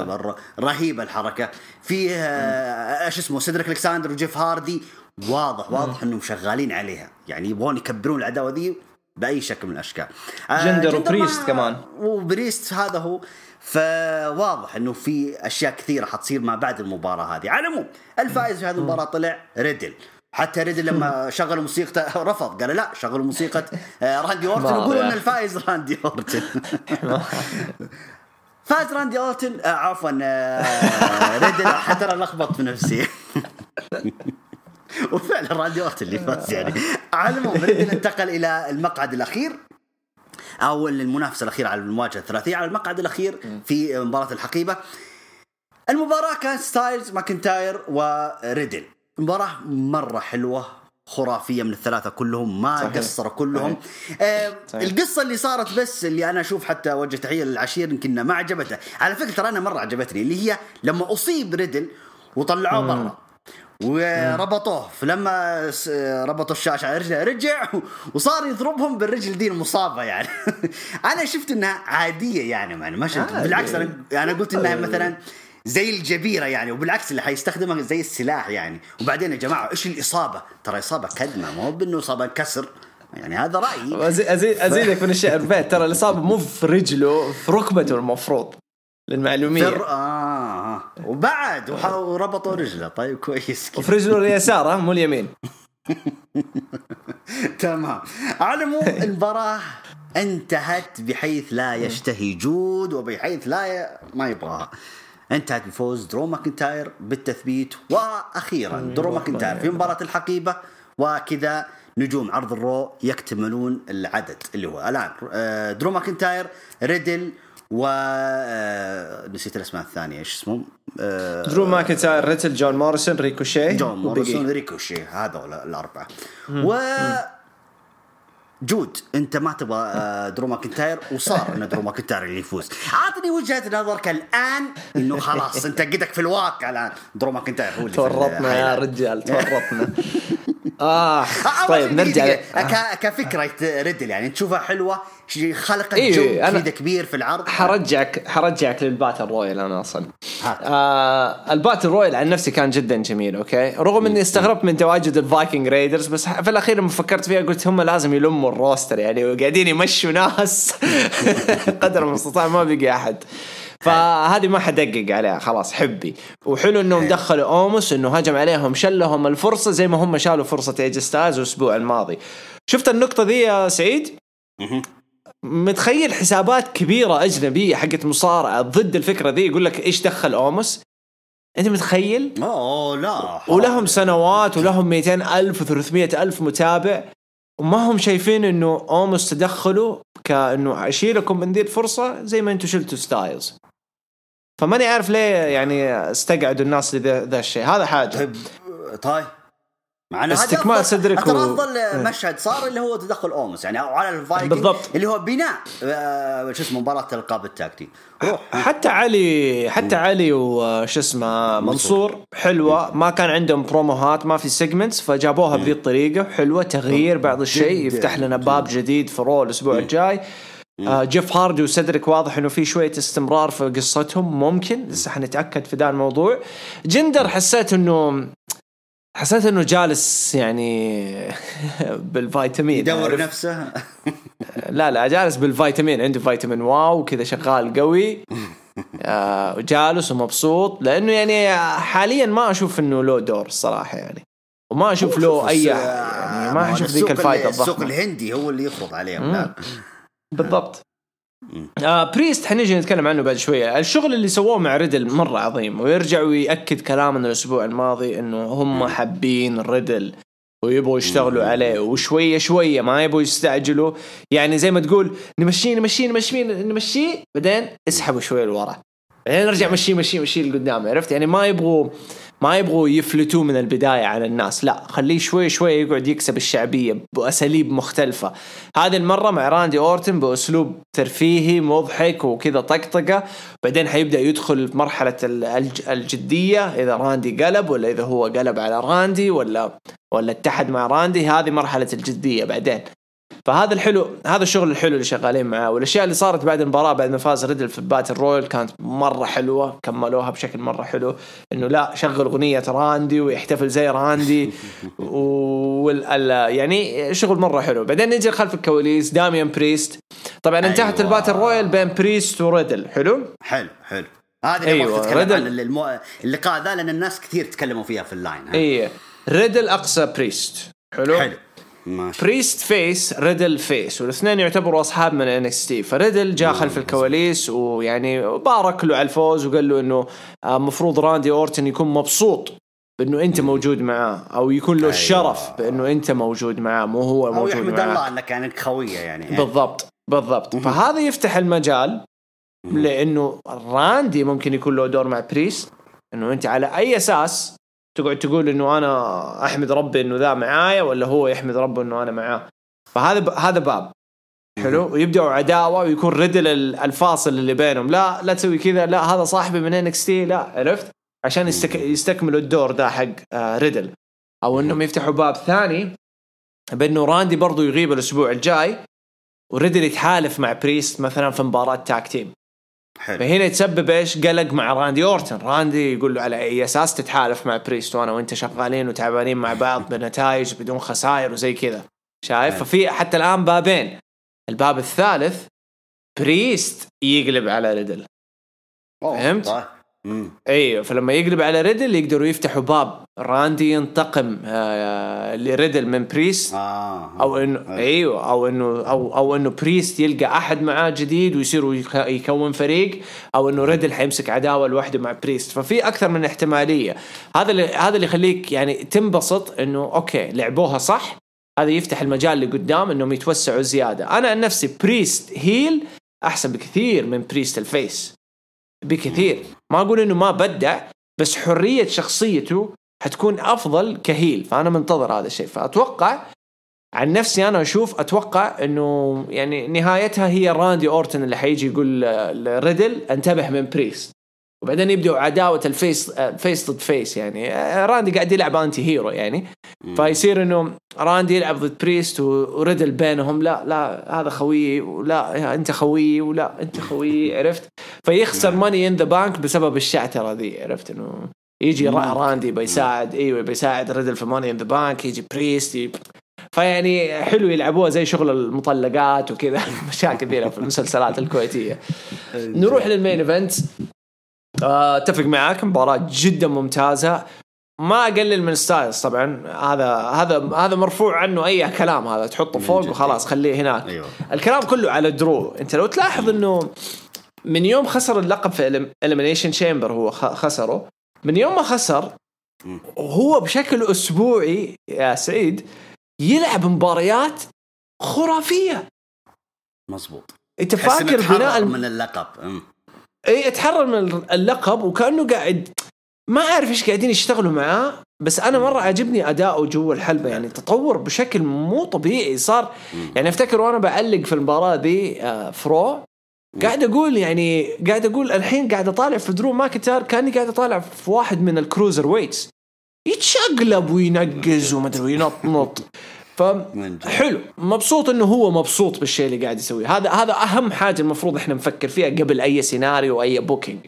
رهيبه الحركة. في آه، إيش اسمه Cedric Alexander و Jeff Hardy. واضح واضح إنهم شغالين عليها. يعني يبغون يكبرون العداوة ذي بأي شكل من الأشكال. Jinder Ma- و Priest كمان. و Priest هذا هو. فواضح إنه في أشياء كثيرة حتصير ما بعد المباراة هذه. على العموم الفائز في هذه المباراة طلع Riddle. حتى Riddle لما شغلوا موسيقته (laughs) رفض. قال لا شغلوا موسيقى آه، Randy (laughs) Orton. ما ويقولوا ان. الفائز Randy Orton. (laughs) فاز Randy Orton. آه عفوا آه، Riddle. حتى أنا لخبطت في نفسي. وفعلا Randy Orton اللي فاز يعني. على العموم Riddle انتقل إلى المقعد الأخير. أو المنافسه الأخيرة على المواجهة الثلاثية على المقعد الأخير في مباراة الحقيبة. المباراة كانت Styles McIntyre و Riddle. مباراة مرة حلوة خرافية من الثلاثة كلهم ما صحيح. قصروا كلهم. آه صحيح. القصة اللي صارت بس اللي أنا أشوف حتى وجه تحية للعشير يمكن ما عجبته. على فكرة ترى أنا مرة عجبتني اللي هي لما أصيب Riddle وطلعوه برا. وربطوه فلما س- ربطوا الشاشه على رجله رجع وصار يضربهم بالرجل دي المصابه يعني. (laughs) أنا شفت انها عاديه يعني يعني ما شفت. عادي. بالعكس أنا أنا قلت إنها مثلا زي الجبيرة يعني وبالعكس اللي حيستخدمها زي السلاح يعني. وبعدين يا جماعة إيش الإصابة؟ ترى إصابة كدمة ما هو بإنه إصابة كسر. يعني هذا رأيي. أزي- أزيدك من الشعر بيت ترى الإصابة مو في رجله في ركبته المفروض للمعلومية. فر... آه. وبعد وربطوا رجله. طيب كويس. كذا وفي رجله اليسار مو اليمين. (laughs) تمام. على العموم المباراة انتهت بحيث لا يشتهي جود وبحيث لا ي... ما يبغاها انتهت بفوز درو ماكنتاير بالتثبيت وأخيرا درو ماكنتاير في مباراة الحقيبة. وكذا نجوم عرض ال Raw يكتملون العدد اللي هو. الآن آه، درو ماكنتاير ريدل و آه، نسيت الأسماء الثانية إيش اسمهم؟ آه، درو ماكنتاير ريتل جون موريسون ريكوشيه؟ جون. موريسون ريكوشي هذول الأربعة. و جود أنت ما تبغى آه، درو ماكنتاير وصار إن درو ماكنتاير اللي يفوز. اعطني وجهة نظرك الآن إنه خلاص أنت قدك في الواقع الآن. درو ماكنتاير هو اللي تورطنا يا. رجال (laughs) تورطنا. (laughs) آه طيب نرجع كفكره ريدل يعني تشوفها حلوة خلقت إيه، جو كذا كبير في العرض. حرجعك حرجعك لل battle royal أنا أصلا. هات. آه ال battle royal عن نفسي كان جدا جميل أوكي؟ رغم إني استغربت من تواجد ال Viking Raiders بس في الأخير لما فكرت فيها قلت هم لازم يلموا ال roster يعني وقاعدين يمشوا ناس. (laughs) قدر المستطاع ما بقي أحد. فهذه ما حدقق عليها خلاص حبي. وحلو إنهم دخلوا أوموس إنه هجم عليهم شلهم الفرصة زي ما هم شالوا فرصة AJ Styles الأسبوع الماضي. شفت النقطة دي يا سعيد. متخيل حسابات كبيرة أجنبية حقت مصارعة ضد الفكرة ذي؟ يقول لك إيش دخل اوموس أنت متخيل؟ اوه لا. ولهم سنوات ولهم 200 ألف و300 ألف متابع وما هم شايفين إنه أومس تدخلوا كإنه اشيلكم من ذي الفرصة زي ما أنتم شلتوا ستايلز. فماني عارف ليه يعني استقعدوا الناس لذا ذا الشيء. هذا حاجة. طيب طيب مع انه هذا استكمال صدرك ترى و- أفضل إيه. مشهد صار اللي هو تدخل أومس يعني على الفايكنج بالضبط. اللي هو بناء آه، شو اسمه مباراة القاب ال tag team. حتى علي حتى علي وش اسمه منصور. حلوة. ما كان عندهم بروموهات ما في segments فجابوها بذي الطريقة. حلوة. تغيير بعض الشيء. يفتح لنا باب جديد في Raw الأسبوع الجاي. آه جيف هاردي وسيدريك واضح إنه في شوية استمرار في قصتهم. ممكن. لسه حنتأكد في ذا الموضوع. جندر حسيت إنه حسيت إنه جالس يعني (laughs) بالفيتامين. يدور؟ نفسه. (laughs) لا لا جالس بالفيتامين عنده فيتامين واو كذا شغال قوي. آه وجالس ومبسوط لأنه يعني حاليا ما أشوف إنه له دور الصراحه يعني. وما أشوف له أي يعني ما أشوف ذيك ال fight السوق الهندي هو اللي يفرض عليهم بالضبط. آه بريست حنيجي نتكلم عنه بعد شوية. الشغل اللي سووه مع ريدل مرة عظيم ويرجع ويأكد كلامنا الأسبوع الماضي إنه هم حابين ريدل ويبغوا يشتغلوا عليه وشوية شوية ما يبغوا يستعجلوا. يعني زي ما تقول نمشيه نمشيه نمشيه نمشيه بعدين اسحبوا شوية لورا. بعدين نرجع مشيه مشيه مشيه لقدام عرفت؟ يعني ما يبغوا ما يبغوا يفلتوه من البداية على الناس لا خليه شوي شوي يقعد يكسب الشعبية بأساليب مختلفة. هذه المرة مع راندي أورتن بأسلوب ترفيهي مضحك وكذا طقطقة بعدين حيبدأ يدخل في مرحلة ال- الج- الجدية إذا راندي قلب ولا إذا هو قلب على راندي ولا ولا اتحد مع راندي هذه مرحلة الجدية بعدين. فهذا الحلو هذا الشغل الحلو اللي شغالين معاه والأشياء اللي صارت بعد المباراة بعد ما فاز ريدل في battle royal كانت مرة حلوة كملوها بشكل مرة حلو إنه لا شغل أغنية راندي ويحتفل زي راندي (laughs) وال ال- يعني شغل مرة حلو. بعدين نجي خلف الكواليس داميان بريست. طبعا انتهت أيوة. ال battle royal بين بريست وريدل. حلو؟ حلو حلو. هذه اللي أيوة، تتكلم. عن المو... اللقاء ذا لأن الناس كثير تكلموا فيها في ال line؟ اي ريدل أقصى بريست. حلو؟ حلو. ماشي. بريست face ريدل face والاثنين يعتبروا أصحاب من NXT فريدل جاء خلف الكواليس ويعني بارك له على الفوز وقال له إنه المفروض راندي أورتن يكون مبسوط بإنه أنت موجود معاه أو يكون له أيوة. الشرف بإنه أنت موجود معاه مو هو أو موجود يحمد معاه. الله انك انك خويه يعني. بالضبط بالضبط. فهذا يفتح المجال. لإنه راندي ممكن يكون له دور مع بريست إنه أنت على أي أساس تقعد تقول إنه أنا أحمد ربي إنه ذا معايا ولا هو يحمد ربه إنه أنا معاه؟ فهذا ب... هذا باب. حلو؟ ويبدأوا عداوة ويكون ريدل ال- الفاصل اللي بينهم. لا لا تسوي كذا لا هذا صاحبي من NXT لا. عرفت؟ عشان يستك... يستكملوا الدور ده حق آه ريدل. أو إنهم يفتحوا باب ثاني بانه راندي برضو يغيب الأسبوع الجاي وريدل يتحالف مع بريست مثلا في مباراة tag team حلو فهنا يتسبب إيش؟ قلق مع راندي أورتن، راندي يقول له على أي أساس تتحالف مع بريست وأنا وأنت شغالين وتعبانين مع بعض (laughs) بنتائج بدون خسائر وزي كذا. شايف؟ أيوة. ففي حتى الآن بابين. الباب الثالث بريست يقلب على ريدل. فهمت؟ مم. أيوه فلما يقلب على ريدل يقدروا يفتحوا باب. راندي ينتقم آه لريدل من بريست. آه أو إنه أيوة. أيوه أو إنه أو أو إنه بريست يلقى أحد معاه جديد ويصيروا يك- يكون فريق أو إنه ريدل حيمسك عداوة لوحده مع بريست. ففي أكثر من احتمالية. هذا اللي هذا اللي يخليك يعني تنبسط إنه أوكي لعبوها صح. هذا يفتح المجال لقدام إنهم يتوسعوا زيادة. أنا عن نفسي بريست heel أحسن بكثير من بريست ال face. بكثير. ما أقول إنه ما بدع بس حرية شخصيته حتكون أفضل ك heel. فأنا منتظر هذا الشيء. فأتوقع عن نفسي أنا أشوف أتوقع إنه يعني نهايتها هي راندي أورتن اللي حيجي يقول لريدل انتبه من بريست. وبعدين يبدأوا عداوة ال face face ضد face يعني. راندي قاعد يلعب anti-hero يعني. فيصير إنه راندي يلعب ضد بريست وريدل بينهم. لا لا هذا خويي ولا أنت خويي ولا أنت خويي عرفت؟ فيخسر Money in the Bank بسبب الشعترة ذي عرفت؟ إنه يجي را- راندي بيساعد أيوه بيساعد ريدل في Money in the Bank يجي بريست فيعني حلو يلعبوها زي شغل المطلقات وكذا. (laughs) اشياء كثيره في المسلسلات الكويتية. (laughs) نروح لل main event أتفق معاك مباراة جدا ممتازة. ما أقلل من ستايلز طبعا هذا هذا هذا مرفوع عنه أي كلام هذا تحطه فوق. وخلاص خليه هناك. أيوه. الكلام كله على درو. أنت لو تلاحظ إنه من يوم خسر اللقب في Elimination Chamber هو خسره من يوم ما خسر. وهو بشكل أسبوعي يا سعيد يلعب مباريات خرافية. مظبوط. أنت فاكر بناء من اللقب. إي اتحرر من اللقب وكأنه قاعد ما أعرف إيش قاعدين يشتغلوا معاه بس أنا مرة عجبني أداؤه جوا الحلبة يعني تطور بشكل مو طبيعي. صار يعني أفتكر وأنا بعلق في المباراة دي آه، فرو قاعد أقول يعني قاعد أقول الحين قاعد أطالع في درو ماكنتاير كأني قاعد أطالع في واحد من ال cruiserweights يتشقلب وينقز ومدري وينطنط من جد. فحلو. مبسوط إنه هو مبسوط بالشيء اللي قاعد يسويه. هذا هذا أهم حاجة المفروض إحنا نفكر فيها قبل أي سيناريو وأي booking.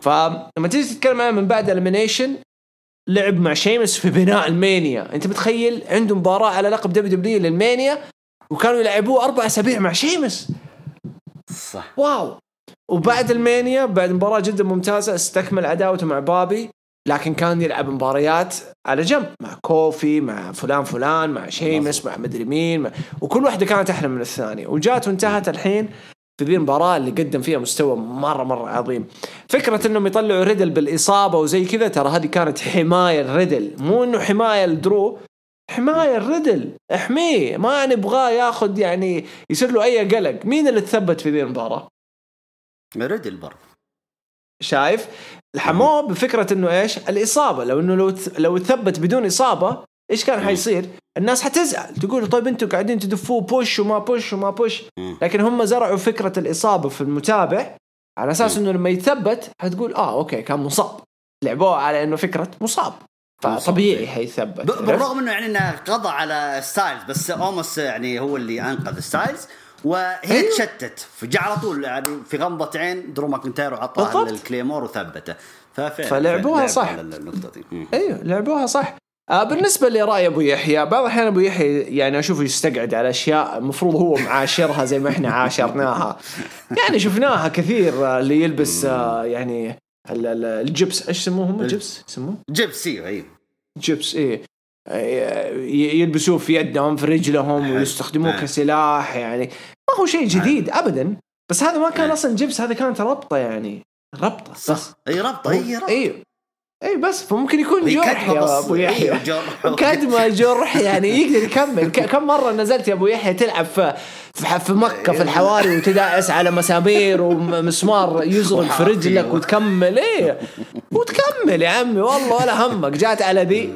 فلما تيجي تتكلم عنه من بعد Elimination لعب مع شيمس في بناء ال Mania. أنت متخيل؟ عنده مباراة على لقب دبليو دبليو لل Mania وكانوا يلعبوه أربع أسابيع مع شيمس صح. Wow. وبعد ال Mania بعد مباراة جدا ممتازة استكمل عداوته مع بابي. لكن كان يلعب مباريات على جنب مع كوفي مع فلان فلان مع شيمس مع مدري مين مع وكل واحدة كانت أحلى من الثانية. وجات وانتهت الحين في ذي المباراة اللي قدم فيها مستوى مرة مرة عظيم. فكرة إنهم يطلعوا ريدل بالإصابة وزي كذا ترى هذه كانت حماية لريدل مو إنه حماية لدرو حماية لريدل احميه ما نبغاه ياخذ يعني يصير له أي قلق. مين اللي تثبت في ذي المباراة؟ ريدل برضه شايف؟ حموه بفكرة إنه إيش؟ الإصابة. لو إنه لو لو تثبت بدون إصابة إيش كان حيصير؟ الناس حتزعل. تقول طيب أنتم قاعدين تدفوه push وما push وما push. لكن هم زرعوا فكرة الإصابة في المتابع على أساس إنه لما يتثبت حتقول آه okay كان مصاب. لعبوه على إنه فكرة مصاب. فطبيعي حيثبت؟ بالرغم إنه يعني إنه قضى على ستايلز بس اوموس يعني هو اللي أنقذ ستايلز. وهي أيوه. تشتت. فجاء على طول يعني في غمضة عين درو ماكنتاير بالضبط. ال Claymore وثبته. ففعلا فلعبوها صح. على النقطة دي. أيوه لعبوها صح. آه بالنسبة لرأي أبو يحيى بعض الأحيان أبو يحيى يعني أشوفه يستقعد على أشياء المفروض هو معاشرها زي ما إحنا عاشرناها. (laughs) يعني شفناها كثير آه، اللي يلبس آه يعني ال- ال- الجبس. إيش يسموه هم جبس يسموه؟ جبس أيوه أيوه جبس إيه. يلبسوه في يدهم في رجلهم ويستخدموه آه. كسلاح يعني ما هو شيء جديد ابدا. بس هذا ما كان. أصلا جبس هذا كانت ربطة يعني. ربطة صح. أي ربطة أي ربطة. أيوه أي بس فممكن يكون جرح يا. أبو يحيى. أيوة،. (laughs) كدمة جرح يعني يقدر يكمل. كم مرة نزلت يا أبو يحيى تلعب في في مكة في الحواري وتدعس على مسامير ومسمار يزرق في رجلك وتكمل. إيه. وتكمل يا عمي والله ولا همك. جات على ذي.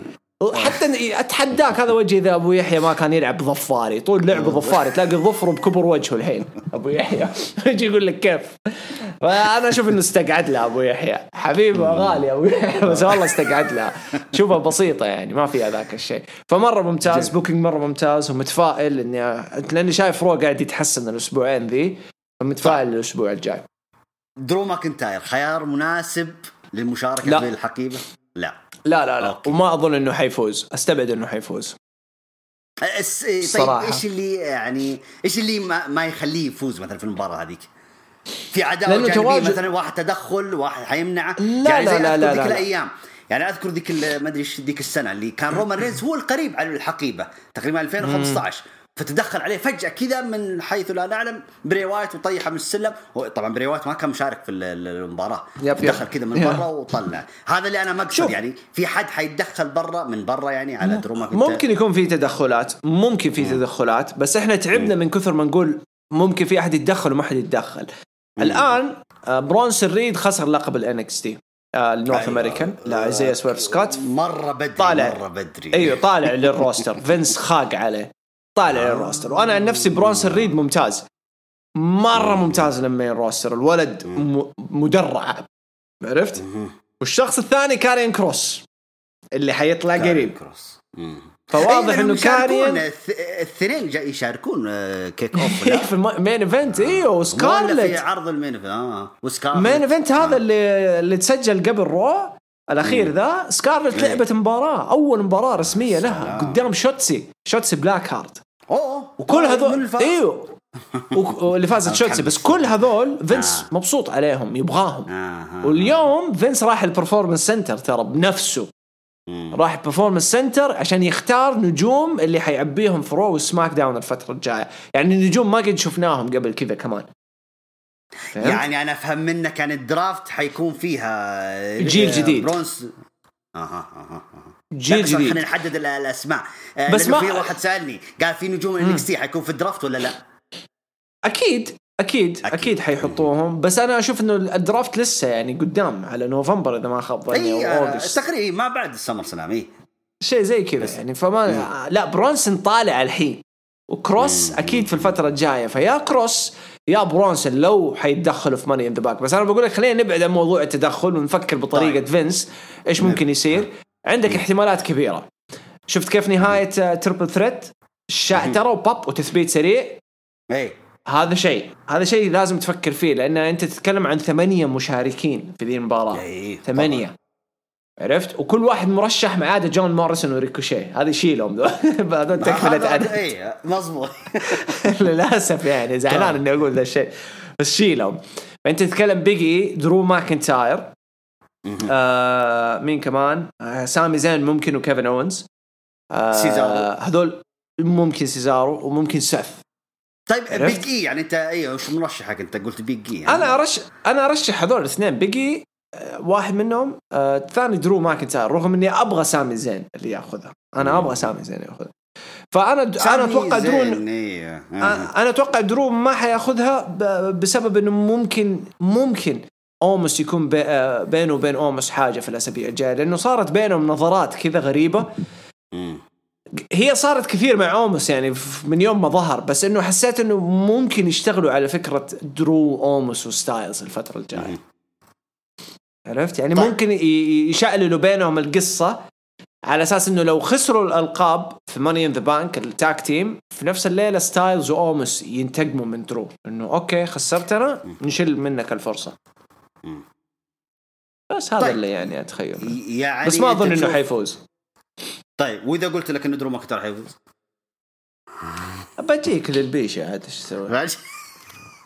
حتى إن- أتحداك هذا وجه إذا أبو يحيى ما كان يلعب ظفاري. طول لعبه ظفاري تلاقي ظفره بكبر وجهه الحين أبو يحيى. (laughs) يجي يقول لك كيف؟ فأنا أشوف إنه استقعد لها أبو يحيى. حبيبه غالي أبو يحيى. (laughs) بس والله استقعد لها شوفها بسيطة يعني ما فيها ذاك الشيء. فمرة ممتاز booking مرة ممتاز ومتفائل إني لأني شايف رو قاعد يتحسن الأسبوعين ذي فمتفائل الأسبوع الجاي. درو ماكنتاير خيار مناسب للمشاركة لا. في الحقيبة؟ لا. لا لا لا okay. وما أظن إنه حيفوز أستبعد إنه حيفوز أس... طيب صراحة. إيش اللي يعني إيش اللي ما, ما يخليه يفوز مثلا في المباراة هذيك؟ في عداوة لأنه جانبية تواجد- مثلا واحد تدخل واحد حيمنعه لا، يعني لا، زي لا، لا، ذيك لا، لا. الأيام يعني أذكر ذيك ما أدري إيش ذيك السنة اللي كان رومان رينز هو القريب على الحقيبة تقريبا 2015 فتدخل عليه فجأة كذا من حيث لا نعلم. بري وايت وطيحة من السلم. طبعا بري وايت ما كان مشارك في ال- ال- المباراة. yep، yep. دخل كذا من. برا وطلع. هذا اللي أنا ما أقصد. يعني. في حد حيتدخل برا من برا يعني على درو ماكنتاير ممكن يكون في تدخلات. ممكن في تدخلات. بس إحنا تعبنا من كثر ما نقول ممكن في أحد يتدخل وما حد يتدخل. الآن آه، برونسون ريد خسر لقب ال NXT ال North. American لا زي سويرف سكوت. مرة بدري طالع. مرة بدري. أيوه طالع لل roster. (laughs) فينس خاق عليه. طالع لل roster. وأنا عن نفسي برونسون ريد ممتاز. مرة ممتاز لما ال roster الولد م- مدرع. عرفت. والشخص الثاني كارين كروس. اللي حيطلع قريب. كروس. فواضح إنه كارين الاثنين جاي يشاركون آه، kick off (laughs) في ال Main Event أيوه ولا في وسكارلت عرض ال Main Event آه وسكارلت. ال Main Event هذا آه. اللي اللي تسجل قبل رو. الأخير ذا سكارلت. لعبت مباراة. أول مباراة رسمية لها. قدام شوتسي. شوتسي بلاك هارت. أوه وكل آه، هذول؟ إيوه واللي فازت شوتسي بس كل هذول فينس آه. مبسوط عليهم يبغاهم آه، آه. واليوم فينس راح ال Performance Center ترى بنفسه مم. راح ال Performance Center عشان يختار نجوم اللي حيعبيهم في رو وسماك داون الفترة الجاية يعني النجوم ما قد شفناهم قبل كذا كمان فهمت؟ يعني أنا أفهم منك كان ال draft حيكون فيها جيل جديد. برونز أها أها جيل بس خلينا جديد. نحدد ال- الأسماء. آه، بس ما- في واحد سألني قال في نجوم مم. NXT حيكون في ال draft ولا لا؟ أكيد أكيد أكيد. أكيد حيحطوهم. بس أنا أشوف إنه ال draft لسه يعني قدام على نوفمبر إذا ما خاب ظني أو آه، August. تقريبا ما بعد ال SummerSlam إي. شيء زي كذا يعني فما لا برونسون طالع الحين. وكروس مم. أكيد في الفترة الجاية. فيا كروس يا برونسون لو حيتدخلوا في Money in the Bank بس أنا بقول لك خلينا نبعد عن موضوع التدخل ونفكر بطريقة طيب. فينس. إيش ممكن يصير؟ عندك احتمالات كبيرة. شفت كيف نهاية triple threat الشعتره وباب وتثبيت سريع. إي. هذا شيء. هذا شيء لازم تفكر فيه لأن أنت تتكلم عن ثمانية مشاركين في ذي المباراة. ثمانية. عرفت؟ وكل واحد مرشح ما عدا جون موريسون وريكوشيه. هذه شيلهم ذول هذول تكمله هذا- عدد إي مضبوط (laughs) للأسف يعني زعلان. إني أقول ذا الشيء. بس شيلهم فأنت تتكلم Big E درو ماكنتاير. آه مين كمان؟ آه سامي زين ممكن وكيفن اونز آه سيزارو. هذول ممكن سيزارو وممكن سيث. طيب؟ Big E يعني أنت اي وش مرشحك أنت؟ قلت Big E أنا ارشح أنا أرشح هذول الاثنين. Big E آه، واحد منهم. آه، الثاني درو ماكنتاير رغم إني أبغى سامي زين اللي ياخذها أنا أبغى سامي زين ياخذها فأنا أنا أتوقع درو آه، أنا أتوقع درو ما حيأخذها ب- بسبب إنه ممكن ممكن أوموس يكون بي- آه، بينه وبين أوموس حاجة في الأسابيع الجاية لأنه صارت بينهم نظرات كذا غريبة. هي صارت كثير مع أوموس يعني من يوم ما ظهر بس إنه حسيت إنه ممكن يشتغلوا على فكرة درو أوموس وستايلز الفترة الجاية. عرفت؟ يعني طيب. ممكن يشعللوا بينهم القصة على أساس إنه لو خسروا الألقاب في Money in the Bank ال tag team في نفس الليلة ستايلز وأوموس ينتقموا من درو. إنه okay خسرتنا نشيل منك الفرصة. بس هذا طيب. اللي يعني اتخيل يعني بس ما أظن إنه حيفوز. طيب وإذا قلت لك إنه درو ماكنتاير حيفوز؟ بجيك للبيشه عاد إيش تسوي؟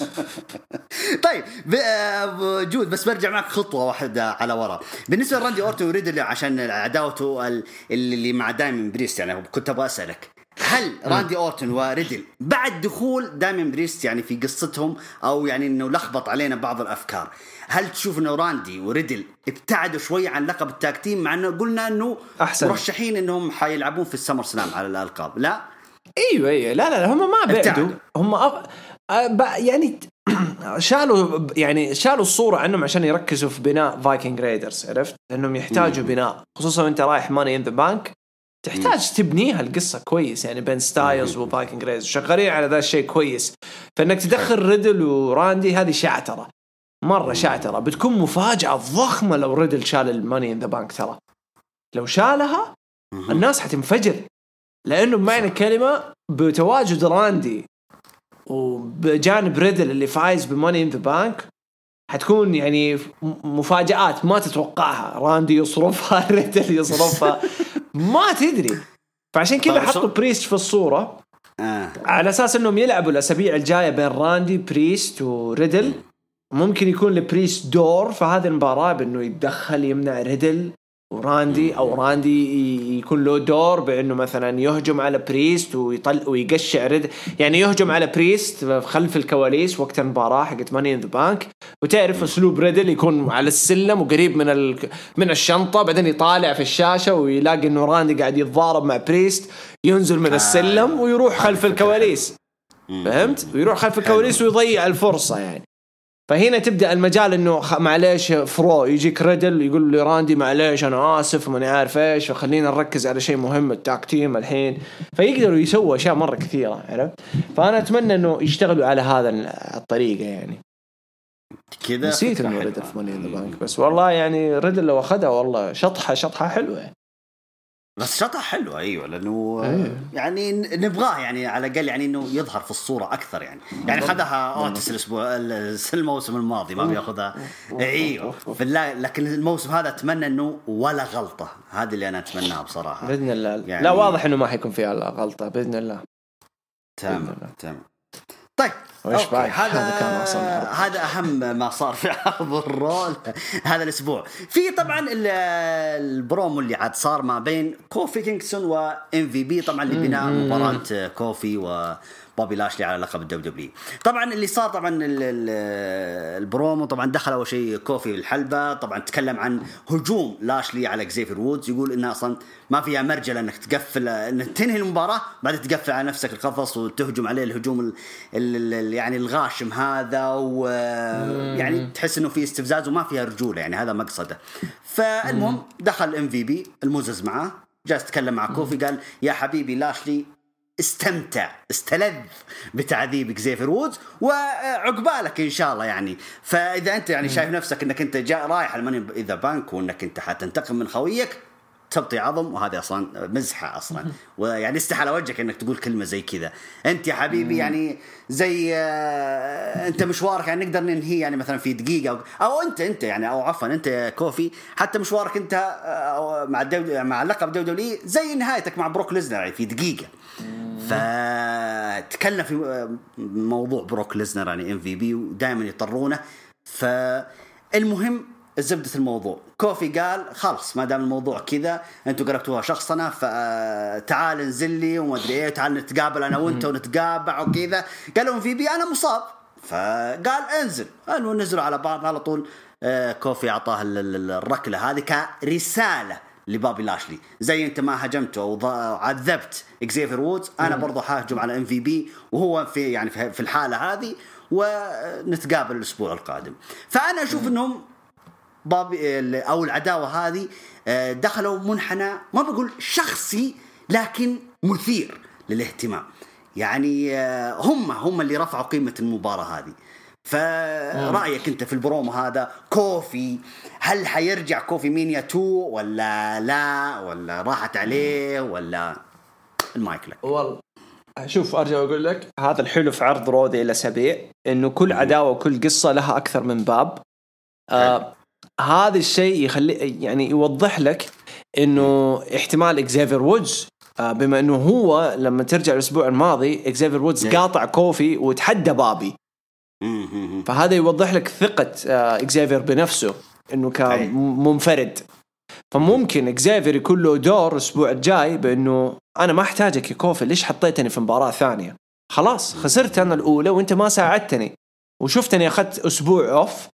(laughs) طيب آه، good بس برجع معك خطوة واحدة على ورا. بالنسبة لراندي (laughs) اورتون وريدل عشان عداوته ال- اللي مع دايمن بريست يعني كنت أبغى أسألك. هل راندي اورتون وريدل بعد دخول دايمن بريست يعني في قصتهم أو يعني إنه لخبط علينا بعض الأفكار؟ هل تشوف إنه راندي وريدل ابتعدوا شوي عن لقب ال tag team مع إنه قلنا إنه أحسن. مرشحين إنهم حيلعبون في ال SummerSlam على الألقاب. لا؟ إيوه إيوه. لا لا لا، هم ما بعدوا. ابتعدوا. هم أب... أب... يعني (clears throat) شالوا يعني شالوا الصورة عنهم عشان يركزوا في بناء Viking Raiders عرفت؟ إنهم يحتاجوا بناء خصوصا وأنت رايح Money in the Bank تحتاج تبنيها القصة كويس يعني بين ستايلز و Viking Raiders شغالين على ذا الشيء كويس. فإنك تدخل ريدل وراندي هذه شعتره مرة شعتره بتكون مفاجأة ضخمة لو ريدل شال ال Money in the Bank ترى. لو شالها الناس حتنفجر. لأنه بمعنى الكلمة بتواجد راندي وبجانب ريدل اللي فايز ب Money in the Bank حتكون يعني م- مفاجآت ما تتوقعها. راندي يصرفها (laughs) ريدل يصرفها. ما تدري. فعشان كذا طيب، حطوا بريست في الصورة. آه. على أساس إنهم يلعبوا الأسابيع الجاية بين راندي بريست وريدل. ممكن يكون لبريست دور في هذه المباراة بأنه يتدخل يمنع ريدل وراندي أو راندي يكون له دور بأنه مثلا يهجم على بريست ويطل ويقشع ريدل يعني يهجم على بريست خلف الكواليس وقت المباراة حقت Money in the Bank وتعرف أسلوب ريدل يكون على السلم وقريب من ال... من الشنطة بعدين يطالع في الشاشة ويلاقي إنه راندي قاعد يتضارب مع بريست ينزل من السلم ويروح خلف الكواليس. فهمت؟ ويروح خلف الكواليس ويضيع الفرصة يعني. فهنا تبدأ المجال إنه. معليش bro يجيك ريدل يقول لي راندي معليش أنا آسف ماني عارف إيش فخلينا نركز على شيء مهم ال tag team الحين فيقدروا يسووا أشياء مرة كثيرة عرفت؟ فأنا أتمنى إنه يشتغلوا على هذا الطريقة يعني كذا نسيت إنه. ريدل في Money in the Bank بس والله يعني ريدل لو أخذها والله شطحة شطحة حلوة. بس شطح حلوة أيوه لأنه أيوة. يعني نبغاه يعني على الأقل يعني إنه يظهر في الصورة أكثر يعني. يعني خذها أوتيس الأسبوع ال- الموسم الماضي ما بياخذها. أيوه. لكن الموسم هذا أتمنى إنه ولا غلطة. هذه اللي أنا أتمناها بصراحة. بإذن الله. يعني- لا واضح إنه ما حيكون فيها غلطة بإذن الله. تمام. تمام. طيب. okay، بعد؟ هذا كان أصلا. هذا أهم ما صار في عرض ال Raw هذا الأسبوع. في طبعا ال- البرومو اللي عاد صار ما بين كوفي كينغسون و MVP طبعا لبناء مباراة كوفي وبوبي لاشلي على لقب ال WW. طبعا اللي صار طبعا ال- ال- البرومو طبعا دخل أول شيء كوفي الحلبة. طبعا تكلم عن هجوم لاشلي على إكزيفير وودز. يقول انه أصلا ما فيها مرجله إنك تقفل انك تنهي المباراة بعدين تقفل على نفسك القفص وتهجم عليه الهجوم ال ال ال يعني الغاشم هذا ويعني تحس إنه في استفزاز وما فيها رجولة يعني هذا مقصده. فالمهم دخل MVP الموزز معاه جالس يتكلم مع كوفي قال يا حبيبي لاشلي استمتع استلذ بتعذيب اكزيفير وودز وعقبالك إن شاء الله يعني. فإذا أنت يعني شايف نفسك إنك أنت جاء رايح ال Money in the Bank وإنك أنت حتنتقم من خويك تبطي عظم وهذا أصلا مزحة أصلا. ويعني استحى وجهك إنك تقول كلمة زي كذا. أنت يا حبيبي يعني زي آه، أنت مشوارك يعني نقدر ننهيه يعني مثلا في دقيقة أو, أو أنت أنت يعني أو عفوا أنت يا كوفي حتى مشوارك أنت آه، مع مع اللقب WWE زي نهايتك مع بروك ليزنر يعني في دقيقة. فتكلم في موضوع بروك ليزنر يعني MVP ودائما يطرونه فالمهم زبدة الموضوع. كوفي قال خلاص ما دام الموضوع كذا أنتم قلبتوها شخصنه فتعال انزل لي وما أدري إيه تعال نتقابل أنا وأنت ونتقابع وكذا. قال MVP أنا مصاب. فقال انزل. قالوا نزلوا على بعض على طول. آه، كوفي أعطاه ال- ال- الركلة هذه كرسالة. لبابي لاشلي. زي انت ما هجمته وعذبت إكزيفير وودز. أنا برضو حاهجم على MVP وهو في يعني في الحالة هذه ونتقابل الأسبوع القادم. فأنا أشوف إنهم بابي أو العداوة هذه آه، دخلوا منحنى ما بقول شخصي لكن مثير للاهتمام. يعني آه، هم هم اللي رفعوا قيمة المباراة هذه. فرايك انت في البرومو هذا كوفي هل حيرجع KofiMania 2 ولا لا؟ ولا راحت عليه ولا المايك لك؟ والله شوف أرجع وأقول لك هذا الحلو في عرض Raw ذي الاسابيع إنه كل عداوة وكل قصة لها أكثر من باب. آه هذا الشيء يخلي يعني يوضح لك إنه احتمال إكزيفير وودز آه بما إنه هو لما ترجع الأسبوع الماضي إكزيفير وودز نعم. قاطع كوفي وتحدى بابي. فهذا يوضح لك ثقة آه، إكزيفير بنفسه إنه أي. كان م- منفرد. فممكن إكزيفير يكون له دور الأسبوع الجاي بإنه أنا ما أحتاجك يا كوفي ليش حطيتني في مباراة ثانية؟ خلاص خسرت أنا الأولى وأنت ما ساعدتني. وشفتني أخذت أسبوع off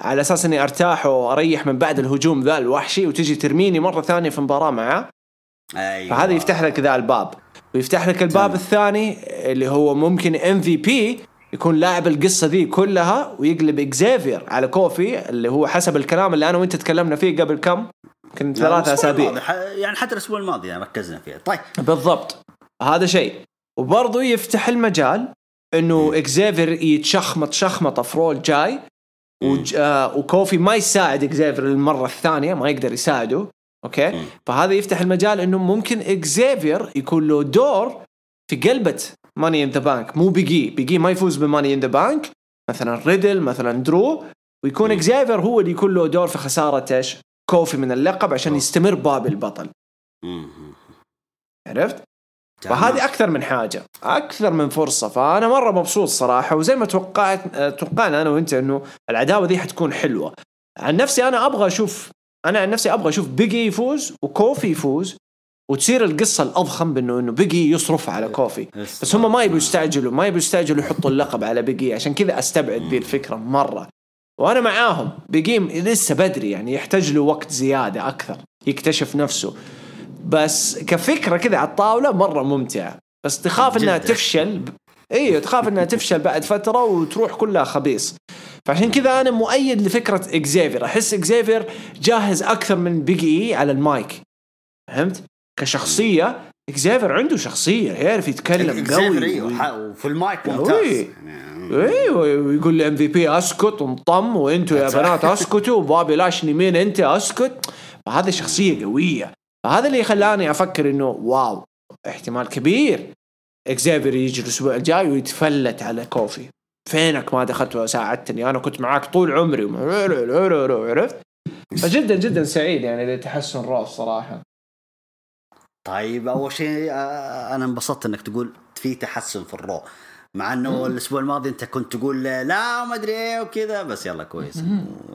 على أساس إني أرتاح وأريح من بعد الهجوم ذا الوحشي وتجي ترميني مرة ثانية في مباراة معاه. أيوه. فهذا يفتح لك ذا الباب. ويفتح لك الباب تمام. الثاني اللي هو ممكن MVP يكون لاعب القصة ذي كلها ويقلب إكزيفير على كوفي اللي هو حسب الكلام اللي أنا وأنت تكلمنا فيه قبل كم؟ يمكن ثلاثة أسابيع. يعني حتى الأسبوع الماضي يعني ركزنا فيها. طيب. بالضبط. هذا شيء. وبرضه يفتح المجال إنه إكزيفير يتشخمط شخمطة في Raw الجاي وج... آه وكوفي ما يساعد إكزيفير المره الثانية ما يقدر يساعده. okay؟ مم. فهذا يفتح المجال إنه ممكن إكزيفير يكون له دور في قلبة Money in the Bank مو Big E. Big E ما يفوز ب Money in the Bank مثلا ريدل مثلا درو ويكون اكزيفير هو اللي يكون له دور في خسارة إيش؟ كوفي من اللقب عشان يستمر بابي البطل. عرفت؟ فهذه أكثر من حاجة. أكثر من فرصة. فأنا مرة مبسوط صراحة. وزي ما توقعت توقعنا أنا وأنت إنه العداوة دي حتكون حلوة. عن نفسي أنا أبغى أشوف أنا عن نفسي أبغى أشوف Big E يفوز وكوفي يفوز. وتصير القصة الأضخم بانه إنه Big E يصرف على كوفي. بس هم ما يبوا يستعجلوا ما يبوا يستعجلوا يحطوا اللقب على Big E عشان كذا أستبعد ذي الفكرة مرة. وأنا معاهم. Big E لسه بدري يعني يحتاج له وقت زيادة أكثر. يكتشف نفسه. بس كفكرة كذا على الطاولة مرة ممتعة. بس تخاف إنها. تفشل. أيوه تخاف إنها تفشل بعد فترة وتروح كلها خبيص. فعشان كذا أنا مؤيد لفكرة إكزيفير. أحس إكزيفير جاهز أكثر من Big E على المايك. فهمت؟ كشخصية اكزيفير عنده شخصية يعرف يتكلم قوي. ح- وفي المايك. ممتاز. أيوه ويقول لي MVP أسكت انطم وانتوا يا بنات أسكتوا وبابي لاشلي مين أنت أسكت. فهذه شخصية قوية. فهذا اللي خلاني أفكر إنه wow احتمال كبير اكزيفير يجي الأسبوع الجاي ويتفلت على كوفي. فينك ما دخلت وساعدتني؟ أنا كنت معاك طول عمري. عرفت؟ فجدا جدا سعيد يعني لتحسن Raw صراحة. طيب أول شيء آه، أنا انبسطت إنك تقول في تحسن في ال Raw. مع إنه الأسبوع الماضي أنت كنت تقول لا ما أدري إيه وكذا بس يلا كويس.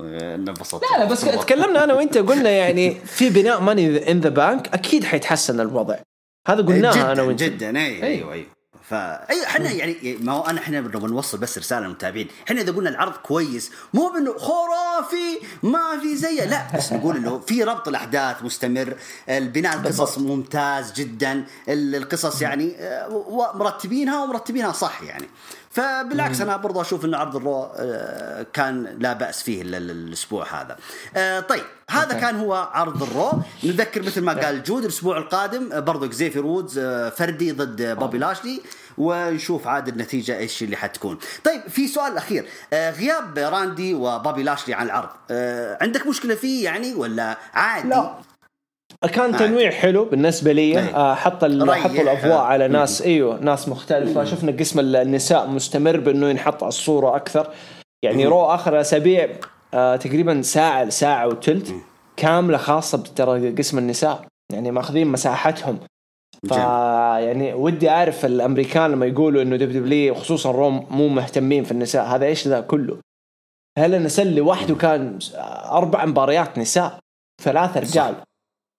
انبسطت. لا لا بس تكلمنا أنا وأنت قلنا يعني في بناء Money in the Bank أكيد حيتحسن الوضع. هذا قلناها أنا وأنت. جدا. اي أيوه أيوه. فا أيوه إحنا يعني ما هو أنا إحنا نبغى نوصل بس رسالة للمتابعين، إحنا إذا قلنا العرض كويس مو بإنه خرافي ما في زيه. لا بس نقول إنه في ربط الأحداث مستمر، البناء القصص ممتاز جدا، القصص يعني آه، مرتبينها ومرتبينها صح يعني. فبالعكس أنا برضو أشوف انه عرض ال Raw آه، كان لا بأس فيه الأسبوع هذا. آه، طيب هذا كان هو عرض ال Raw. نذكر مثل ما قال جود الأسبوع القادم برضو اكزيفير وودز فردي ضد بوبي لاشلي. ونشوف عاد النتيجة إيش اللي حتكون. طيب في سؤال أخير. غياب راندي وبوبي لاشلي عن العرض. عندك مشكلة فيه يعني ولا عادي؟ لا. كان تنويع حلو بالنسبة لي. آه حط حطوا الأضواء على ناس إيوه ناس مختلفة. شفنا قسم النساء مستمر بأنه ينحط على الصورة أكثر. يعني Raw آخر أسابيع آه تقريبا ساعة ساعه وثلث كاملة خاصة ترى قسم النساء. يعني ماخذين مساحتهم. ف يعني ودي أعرف الأمريكان لما يقولوا إنه دب دبليو خصوصا روم مو مهتمين في النساء هذا إيش ذا كله؟ هل النساء لوحده كان أربع مباريات نساء ثلاثة رجال.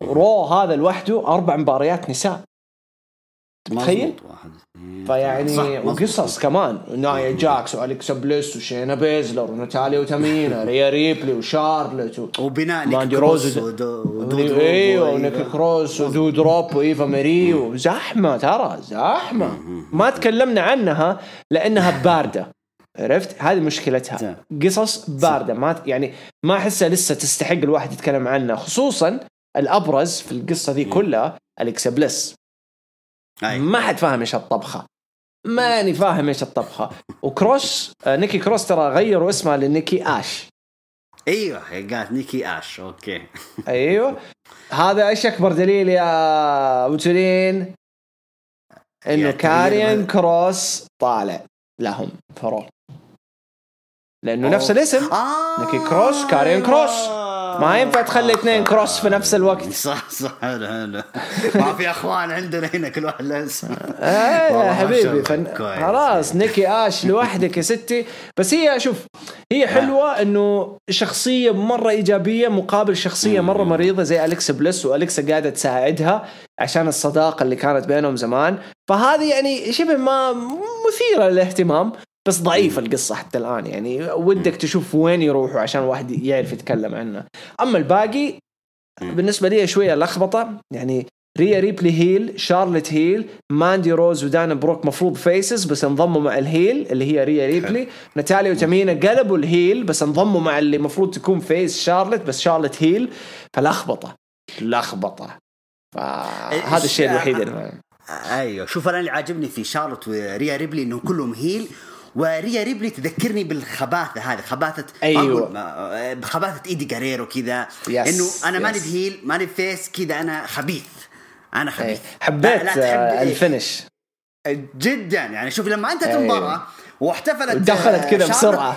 Raw هذا لوحده أربع مباريات نساء. تخيل؟ فيعني وقصص كمان. نايا جاكس والكسا بليس وشينا بيزلر وناتاليا وتامينا (laughs) ريا ريبلي وشارلت و... وبناء نيكي كروس ودو إيوه ونيكي كروس ودو دروب وايفا ماري وزحمة ترى زحمة. ما تكلمنا عنها لأنها باردة. عرفت؟ هذه مشكلتها. قصص باردة. ما يعني ما أحسها لسه تستحق الواحد يتكلم عنها خصوصا الأبرز في القصة ذي كلها أليكسا بليس. ما حد فاهم إيش الطبخة. ماني فاهم إيش الطبخة. وكروس آه نيكي كروس ترى غيروا اسمها لنيكي آش. أيوه هي قالت نيكي آش okay. أيوه. هذا إيش أكبر دليل يا أبو إنه كاريان كروس طالع لهم ف Raw لأنه أوه. نفس الاسم. آه. نيكي كروس كاريان كروس. ما ينفع تخلي اثنين كروس في نفس الوقت. (laughs) صح صح حلو حلو ما في اخوان عندنا هنا كل واحد له اسم. (laughs) إيه يا حبيبي فن... خلاص نيكي آش لوحدك يا ستي. بس هي شوف هي حلوة إنه شخصية مرة إيجابية مقابل شخصية مرة مريضة زي أليكسا بليس وأليكسا قاعدة تساعدها عشان الصداقة اللي كانت بينهم زمان. فهذه يعني شبه ما مثيرة للاهتمام. بس ضعيفه القصة حتى الآن يعني ودك تشوف وين يروحوا عشان واحد يعرف يتكلم عنها أما الباقي بالنسبة لي شوية لخبطة يعني ريا ريبلي heel شارلت heel ماندي روز ودانا بروك مفروض faces بس انضموا مع ال heel اللي هي ريا ريبلي. ناتاليا وتامينا قلبوا ال heel بس انضموا مع اللي المفروض تكون face شارلت بس شارلت heel. فلخبطة لخبطة. فهذا الشيء الوحيد اللي أيوه شوف أنا اللي عاجبني في شارلت وريا ريبلي إنهم كلهم heel وريا ريبلي تذكرني بالخباثة هذه خباثة أيوه. خباثة إيدي جاريرو كذا. إنه أنا ماني ب heel ماني face كذا أنا خبيث. أنا خبيث. حبيت لا لا آه، ال finish. جدا يعني. شوف لما أنت المباراة واحتفلت دخلت كذا بسرعة.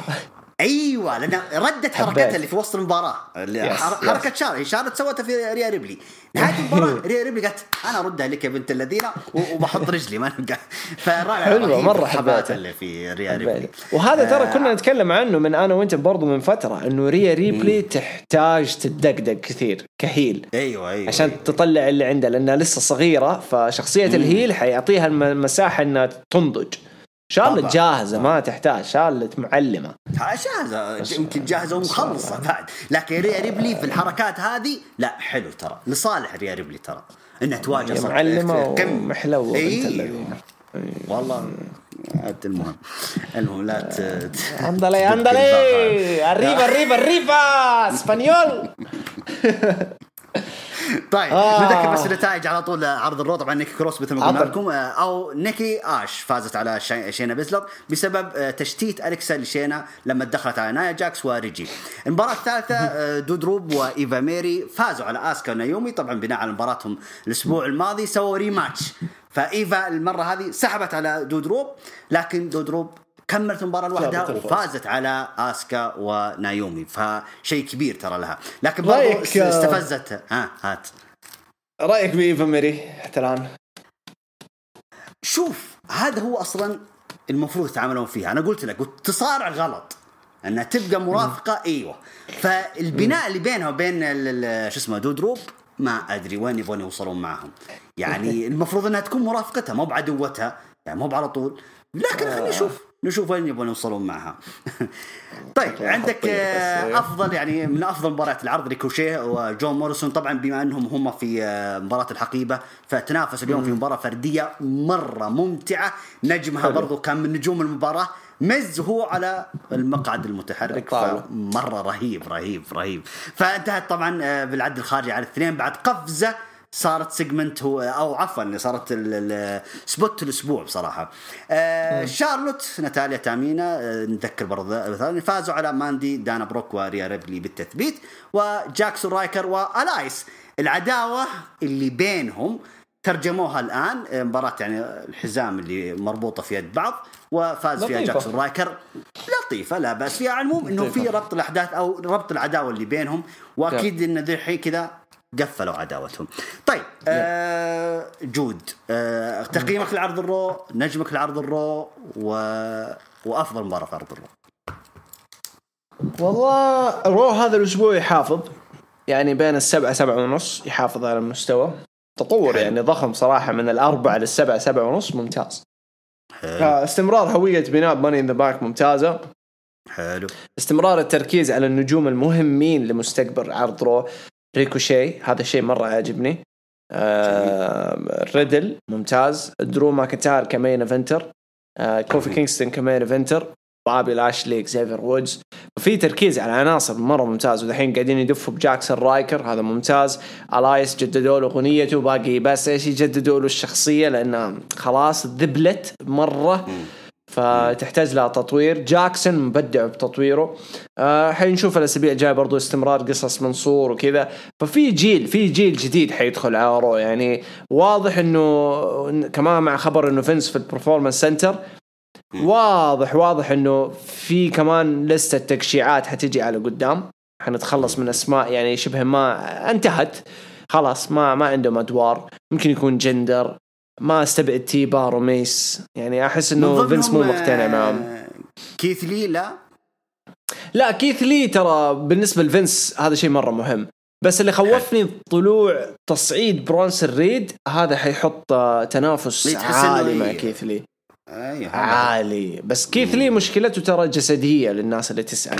أيوه لأن ردت حركتها اللي في وسط المباراة اللي حركة شار هي شارت سوتها في ريا ريبلي. نهاية المباراة (laughs) ريا ريبلي قالت أنا أردها لك يا بنت الذين وبحط رجلي. ما نبقى فرائع حلوة مرة حبيتها. اللي في ريا ريبلي. وهذا ترى آه. كنا نتكلم عنه من أنا وأنت برضو من فترة إنه ريا ريبلي تحتاج تدقدق كثير ك heel. أيوه أيوه عشان أيوة. تطلع اللي عندها لأنها لسه صغيرة فشخصية ال heel حيعطيها المساحة إنها تنضج. شارلت جاهزة ما تحتاج. شارلت معلمة. جاهزة. يمكن جاهزة ومخلصة بعد. لكن ريا ريبلي في الحركات هذه لا حلو ترى. لصالح ريا ريبلي ترى. إنها تواجه صدق معلمة ومحلوة اي والله عاد المهم. المهم لا ándale ándale arriba arriba arriba español. (laughs) (laughs) طيب آه. نذكر بس النتائج على طول عرض ال Raw طبعا نيكي كروس مثل ما قلنا لكم آه، أو نيكي آش فازت على شينا بيزلر بسبب آه، تشتيت أليكسا لشينا لما دخلت على نايا جاكس وريجي. المباراة الثالثة آه، دودروب وإيفا ميري فازوا على آسكا ونايومي. طبعا بناء على مباراتهم الأسبوع الماضي سووا rematch فإيفا المرة هذه سحبت على دودروب لكن دودروب كملت المباراه لوحدها وفازت على آسكا ونايومي. فشيء كبير ترى لها. لكن برضو استفزت. ها هات. رأيك بايفا ميري حتى الآن؟ شوف هذا هو أصلا المفروض يتعاملون فيها. أنا قلت لك قلت تصارع غلط أنها تبقى مرافقة إيوه. فالبناء اللي بينها وبين شو اسمه دودروب ما أدري وين يبغون يوصلون معهم. يعني (laughs) المفروض أنها تكون مرافقتها مو بعدوتها. يعني مو على طول. لكن خلينا نشوف نشوف وين يبغون يوصلون معها (laughs) طيب عندك آه،. أفضل يعني من أفضل مباريات العرض ريكوشيه وجون موريسون طبعا بما أنهم هم في آه، مباراة الحقيبة فتنافسوا اليوم في مباراة فردية مرة ممتعة نجمها. برضو كان من نجوم المباراة مز هو على المقعد المتحرك. مره رهيب رهيب رهيب فانتهت طبعا آه، بالعد الخارجي على الاثنين بعد قفزة صارت segment هو أو عفوا صارت ال- ال- spot الأسبوع بصراحة. آه شارلوت ناتاليا تامينا آه نذكر برضه فازوا على ماندي دانا بروك وريا ريبلي بالتثبيت وجاكسون رايكر وإلياس العداوة اللي بينهم ترجموها الآن آه، مباراة يعني الحزام اللي مربوطة في يد بعض وفاز فيها لطيفة. جاكسون رايكر لطيفة لا بأس فيها على العموم إنه في. ربط الأحداث أو ربط العداوة اللي بينهم وأكيد إن ذي كذا قفلوا عداوتهم. طيب آه جود. آه تقييمك لعرض ال Raw نجمك لعرض ال Raw و... وأفضل مباراة في عرض ال Raw. والله Raw هذا الأسبوع يحافظ. يعني بين السبعة سبعة ونص يحافظ على المستوى. تطور حلو. يعني ضخم صراحة من الأربعة للسبعة سبعة ونص ممتاز. حلو. استمرار هوية بناء Money in the Bank ممتازة. حلو. استمرار التركيز على النجوم المهمين لمستقبل عرض Raw. ريكوشي هذا الشيء مرة عاجبني. آه ريدل ممتاز. درو ماكنتاير ك main eventer. آه كوفي كينغستون ك main eventer. بابي لاشلي إكزيفير وودز. في تركيز على عناصر مرة ممتاز. ودحين قاعدين يدفوا بجاكسون رايكر هذا ممتاز. إلياس جددوا له أغنيته باقي بس إيش يجددوا له الشخصية؟ لانها خلاص ذبلت مرة. فتحتاج لها تطوير. جاكسون مبدع بتطويره. آه حنشوف الأسابيع الجاية برضو استمرار قصص منصور وكذا. ففي جيل في جيل جديد حيدخل على رو يعني واضح إنه كمان مع خبر إنه فينس في ال Performance Center واضح واضح إنه في كمان لستة تقشيعات حتجي على قدام. حنتخلص من أسماء يعني شبه ما انتهت. خلاص ما ما عندهم أدوار. ممكن يكون جندر ما استبعد تي بار وميس يعني أحس إنه فينس مو مقتنع آه، معهم كيث لي لا. لا كيث لي ترى بالنسبة لفينس هذا شيء مرة مهم. بس اللي خوفني طلوع تصعيد برونسون ريد هذا حيحط آه، تنافس عالي مع. كيث لي. عالي. بس كيث لي مشكلته ترى جسدية للناس اللي تسأل.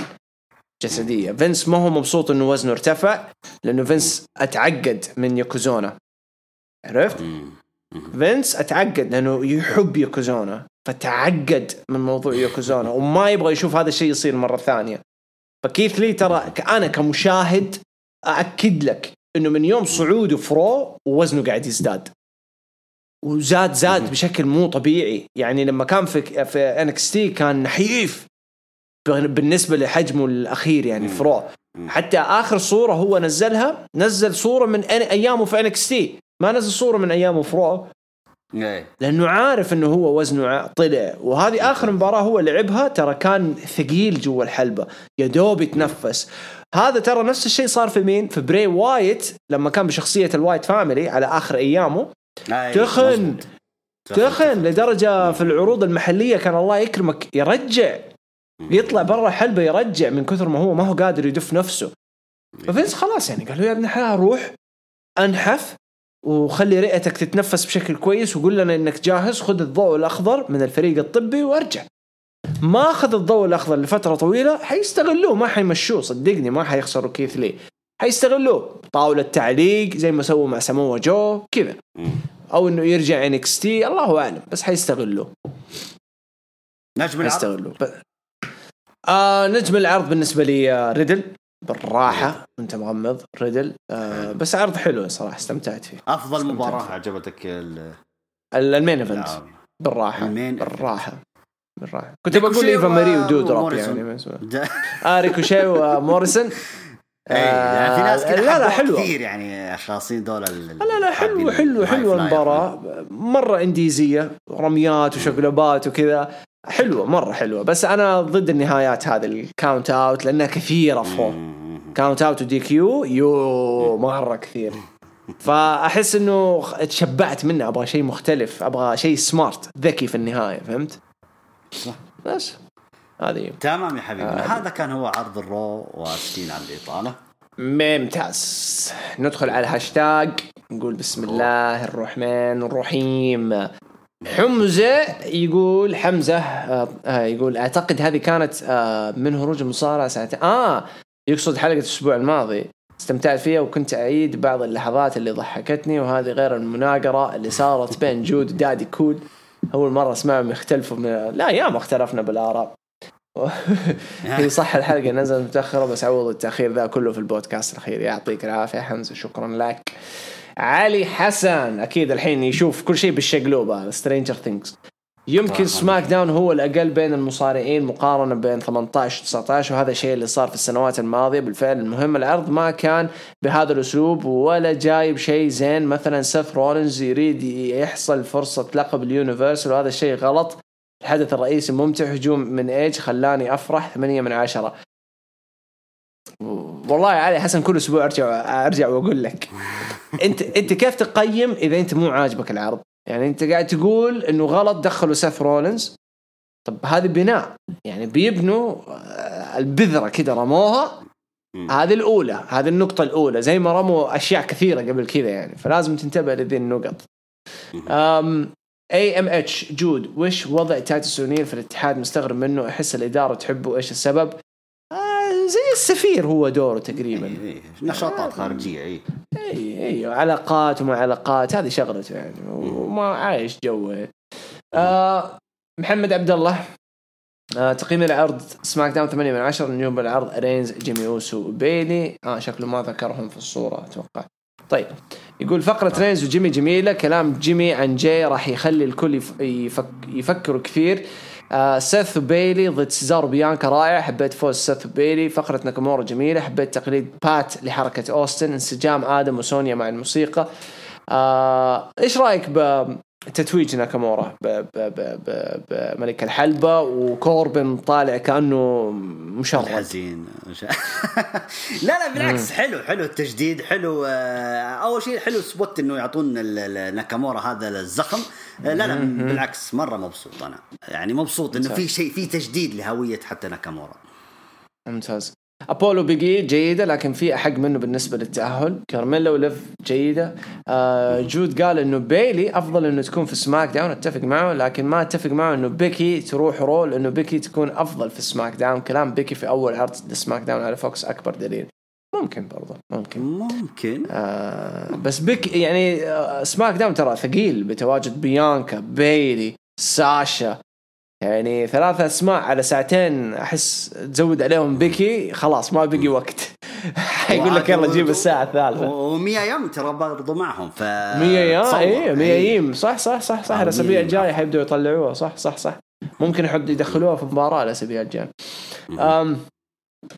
جسدية. فينس ما هو مبسوط إنه وزنه ارتفع لأنه فينس أتعقد من يوكوزونا عرفت؟ فينس أتعقد لأنه يحب يوكوزونا فتعقد من موضوع يوكوزونا وما يبغى يشوف هذا الشيء يصير مرة ثانية. فكيث لي ترى أنا كمشاهد أأكد لك إنه من يوم صعوده فرو ووزنه قاعد يزداد. وزاد زاد بشكل مو طبيعي. يعني لما كان في في NXT كان نحيف بالنسبة لحجمه الأخير يعني فرو. حتى آخر صورة هو نزلها نزل صورة من أيامه في NXT ما نزل صورة من ايامه فرو إيه. لأنه عارف إنه هو وزنه طلع. وهذه آخر مباراة هو لعبها ترى كان ثقيل جوا الحلبة. يا دوب يتنفس. هذا ترى نفس الشيء صار في مين؟ في بري وايت لما كان بشخصية الوايت فاميلي على آخر أيامه. أيوة، تخن. تخن لدرجة في العروض المحلية كان الله يكرمك يرجع. يطلع برا الحلبة يرجع من كثر ما هو ما هو قادر يدف نفسه. ففينس خلاص يعني قال له يا ابن الحلال روح انحف. وخلي رئتك تتنفس بشكل كويس وقول لنا إنك جاهز خذ الضوء الأخضر من الفريق الطبي وأرجع. ما أخذ الضوء الأخضر لفترة طويلة حيستغلوه ما حيمشوه صدقني ما حيخسروا كيث لي حيستغلوه طاولة تعليق زي ما سووا مع سموه جو كذا. أو إنه يرجع NXT الله أعلم بس حيستغلوه. نجم العرض؟ حيستغلوه. ب... آه نجم العرض بالنسبة لي آه ريدل. بالراحة. انت مغمض ريدل آه بس عرض حلو صراحة استمتعت فيه. أفضل استمتعت. مباراة عجبتك ال- ال- ال main event. بالراحة. ال main بالراحة. بالراحة. كنت بقول إيفا ماري ودودروب وموريسون. يعني (laughs) آه ريكوشي وموريسون (laughs) إيه يعني في ناس كذا لا لا حبوها حلوة. كثير يعني اشخاصين دول لا لا حلو حلو flyer. المباراة. مرة إنديزية رميات وشقلبات وكذا. حلوة مرة حلوة. بس أنا ضد النهايات هذه ال count out لأنها كثيرة فوق. مم. count out و DQ يو مرة كثير. فأحس إنه تشبعت منه أبغى شيء مختلف أبغى شيء smart ذكي في النهاية فهمت؟ بس. هذه. تمام يا حبيبي. هذا كان هو عرض الرو واسفين على الإطالة. ممتاز. ندخل على الهاشتاج نقول بسم الله الرحمن الرحيم. حمزة يقول حمزة آه آه يقول أعتقد هذه كانت آه من هروج المصارعة ساعتين آه يقصد حلقة الأسبوع الماضي. استمتعت فيها وكنت أعيد بعض اللحظات اللي ضحكتني وهذه غير المناقرة اللي صارت بين جود ودادي كول أول مرة أسمعهم يختلفوا من لا يا ما اختلفنا بالآراء. (laughs) هي صح الحلقة نزلت متأخرة بس عوض التأخير ذا كله في البودكاست الأخير. يعطيك العافية حمزة شكرا لك. علي حسن. أكيد الحين يشوف كل شيء بالشقلوبة Stranger Things يمكن سماك داون هو الأقل بين المصارعين مقارنة بين 18 و 19 وهذا الشيء اللي صار في السنوات الماضية. بالفعل المهم العرض ما كان بهذا الأسلوب ولا جايب شيء زين. مثلا سيث رولينز يريد يحصل فرصة لقب اليونيفرسال وهذا الشيء غلط. الحدث الرئيسي ممتع هجوم من إيج خلاني أفرح. ثمانية من عشرة. والله يا علي حسن كل أسبوع ارجع أرجع وأقول لك. انت انت كيف تقيم اذا انت مو عاجبك العرض؟ يعني انت قاعد تقول انه غلط دخلوا سيث رولينز. طب هذه بناء. يعني بيبنوا آه، البذرة كده رموها. هذه الأولى هذه النقطة الأولى. زي ما رموا أشياء كثيرة قبل كذا يعني. فلازم تنتبه لذي النقط. أم اي ام اتش جود. وش وضع تايتس أونيل في الاتحاد؟ مستغرب منه. أحس الإدارة تحبه. إيش السبب؟ آه السفير هو دوره تقريبا. إيه، إيه. نشاطات خارجية اي اي اي علاقات وما علاقات هذه شغلته يعني وما عايش جوه. آه محمد عبد الله آه تقييم العرض سماك داون 8 من 10 نجوم العرض رينز جيمي أوسو وبيلي آه شكله ما ذكرهم في الصورة أتوقع. طيب يقول فقرة رينز وجيمي جميلة كلام جيمي عن جاي راح يخلي الكل يف... يفك... يفكروا كثير. آه سيث وبيلي ضد سيزار وبيانكا رائع. حبيت فوز سيث وبيلي فقرة ناكامورا جميلة. حبيت تقليد بات لحركة أوستن. انسجام آدم وسونيا مع الموسيقى. آه إيش رأيك بتتويج ناكامورا بملك الحلبة وكوربن طالع كأنه مشرد حزين (laughs) لا لا بالعكس حلو حلو التجديد حلو آه، أول شيء حلو سبوت إنه يعطون ناكامورا هذا الزخم. آه، لا لا بالعكس مرة مبسوط أنا. يعني مبسوط إنه في شيء في تجديد لهوية حتى ناكامورا. ممتاز. أبولو بيجي جيدة لكن في أحق منه بالنسبة للتأهل. كارميلا وليف جيدة. آه جود قال إنه بيكي أفضل إنه تكون في سماك داون أتفق معه لكن ما أتفق معه إنه بيكي تروح رو لأنه بيكي تكون أفضل في سماك داون. كلام بيكي في أول عرض لسماك داون على فوكس أكبر دليل. ممكن برضه ممكن. ممكن. آه بس بيكي يعني آه سماك داون ترى ثقيل بتواجد بيانكا بيلي ساشا. يعني ثلاثة أسماء على ساعتين أحس تزود عليهم بيكي خلاص ما بقي وقت. (laughs) حيقول لك يلا جيب الساعة الثالثة. وميا يم ترى برضو معهم ف مية يا تصور. إيه مية إيه. ييم صح صح صح صح. الأسابيع مية. الجاية حيبدوا يطلعوها. صح صح صح. ممكن يحط يدخلوها في مباراة الأسابيع الجاية. أم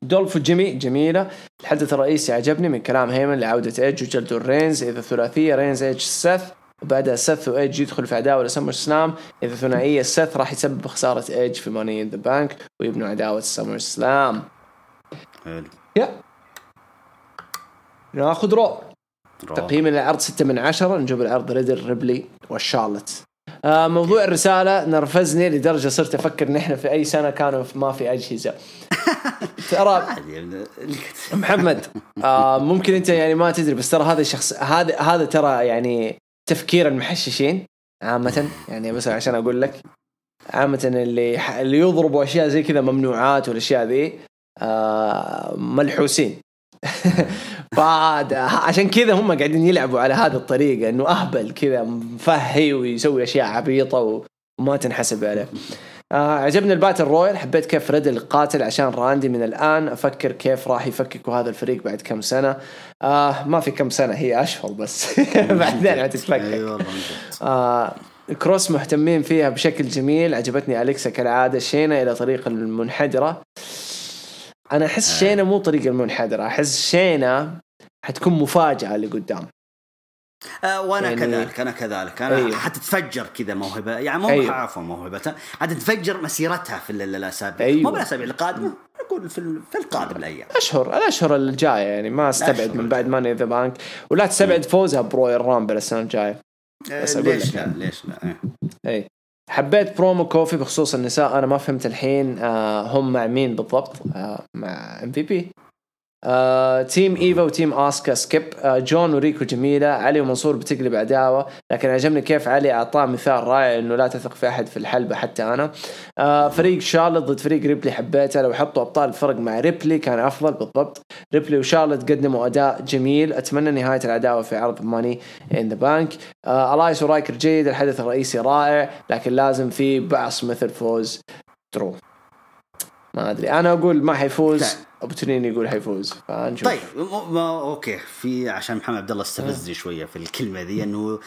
دولف وجيمي جميلة. الحدث الرئيسي عجبني من كلام هيمن لعودة ايج وجلد الرينز إذا ثلاثية رينز ايج سيث. وبعدها سيث وايج يدخل في عداوة لسمر سلام. إذا ثنائية سيث راح يسبب خسارة ايج في ماني ان ذا بانك ويبنوا عداوة سمر سلام. حلو. يا. ناخذ رو. تقييم العرض 6 من 10 نجوم العرض ريدل ريبلي والشارلت آه موضوع الرسالة. نرفزني لدرجة صرت أفكر نحن في أي سنة كانوا ما في أجهزة. (laughs) ترى محمد آه ممكن أنت يعني ما تدري بس ترى هذا الشخص هذا هذا ترى يعني تفكير المحششين عامة يعني بس عشان أقول لك عامة اللي اللي يضربوا أشياء زي كذا ممنوعات والأشياء ذي آه ملحوسين (laughs) فعشان كذا هم قاعدين يلعبوا على هذه الطريقة إنه أهبل كذا مفهي ويسوي أشياء عبيطة وما تنحسب عليه. آه عجبني ال battle royal حبيت كيف ريدل قاتل عشان راندي من الآن أفكر كيف راح يفككوا هذا الفريق بعد كم سنة. آه ما في كم سنة هي أشهر بس. (laughs) بعدين حتتفكك. أي والله. آه كروس مهتمين فيها بشكل جميل. عجبتني أليكسا كالعادة. شينا إلى طريق المنحدرة. أنا أحس شينا مو طريق المنحدرة. أحس شينا حتكون مفاجأة اللي قدام. آه وأنا يعني- كذلك أنا كذلك. أنا أيوه. حتتفجر كذا موهبة. يعني مو أيوه. عفوا موهبتها حتتفجر مسيرتها في ال- ال- الأسابيع. أيوه. مو بالأسابيع القادمة. أقول في في القادم الأيام. أشهر الأشهر الجاية يعني ما أستبعد من بعد ماني ذا بانك ولا تستبعد فوزها برويال رامبل السنة الجاية. آه، بس أقول ليش لك. لا؟ يعني. ليش لا؟ إيه. اي حبيت برومو كوفي بخصوص النساء. أنا ما فهمت الحين آه هم مع مين بالضبط؟ آه مع ام في بي آه، team ايفا و team اسكا سكيب آه، جون وريكو جميلة. علي ومنصور بتقلب عداوة. لكن عجبني كيف علي أعطاه مثال رائع إنه لا تثق في أحد في الحلبة حتى أنا. آه، فريق شارلوت ضد فريق ريبلي حبيته. لو حطوا أبطال الفرق مع ريبلي كان أفضل بالضبط. ريبلي وشارلوت قدموا أداء جميل. أتمنى نهاية العداوة في عرض ماني ان ذا بانك الايس ورايكر جيد. الحدث الرئيسي رائع. لكن لازم في بعض مثل فوز. درو ما أدري. أنا أقول ما حيفوز. ابو تنين يقول حيفوز فنشوف. طيب ما okay في عشان محمد عبد الله استفزني شوية في الكلمة ذي إنه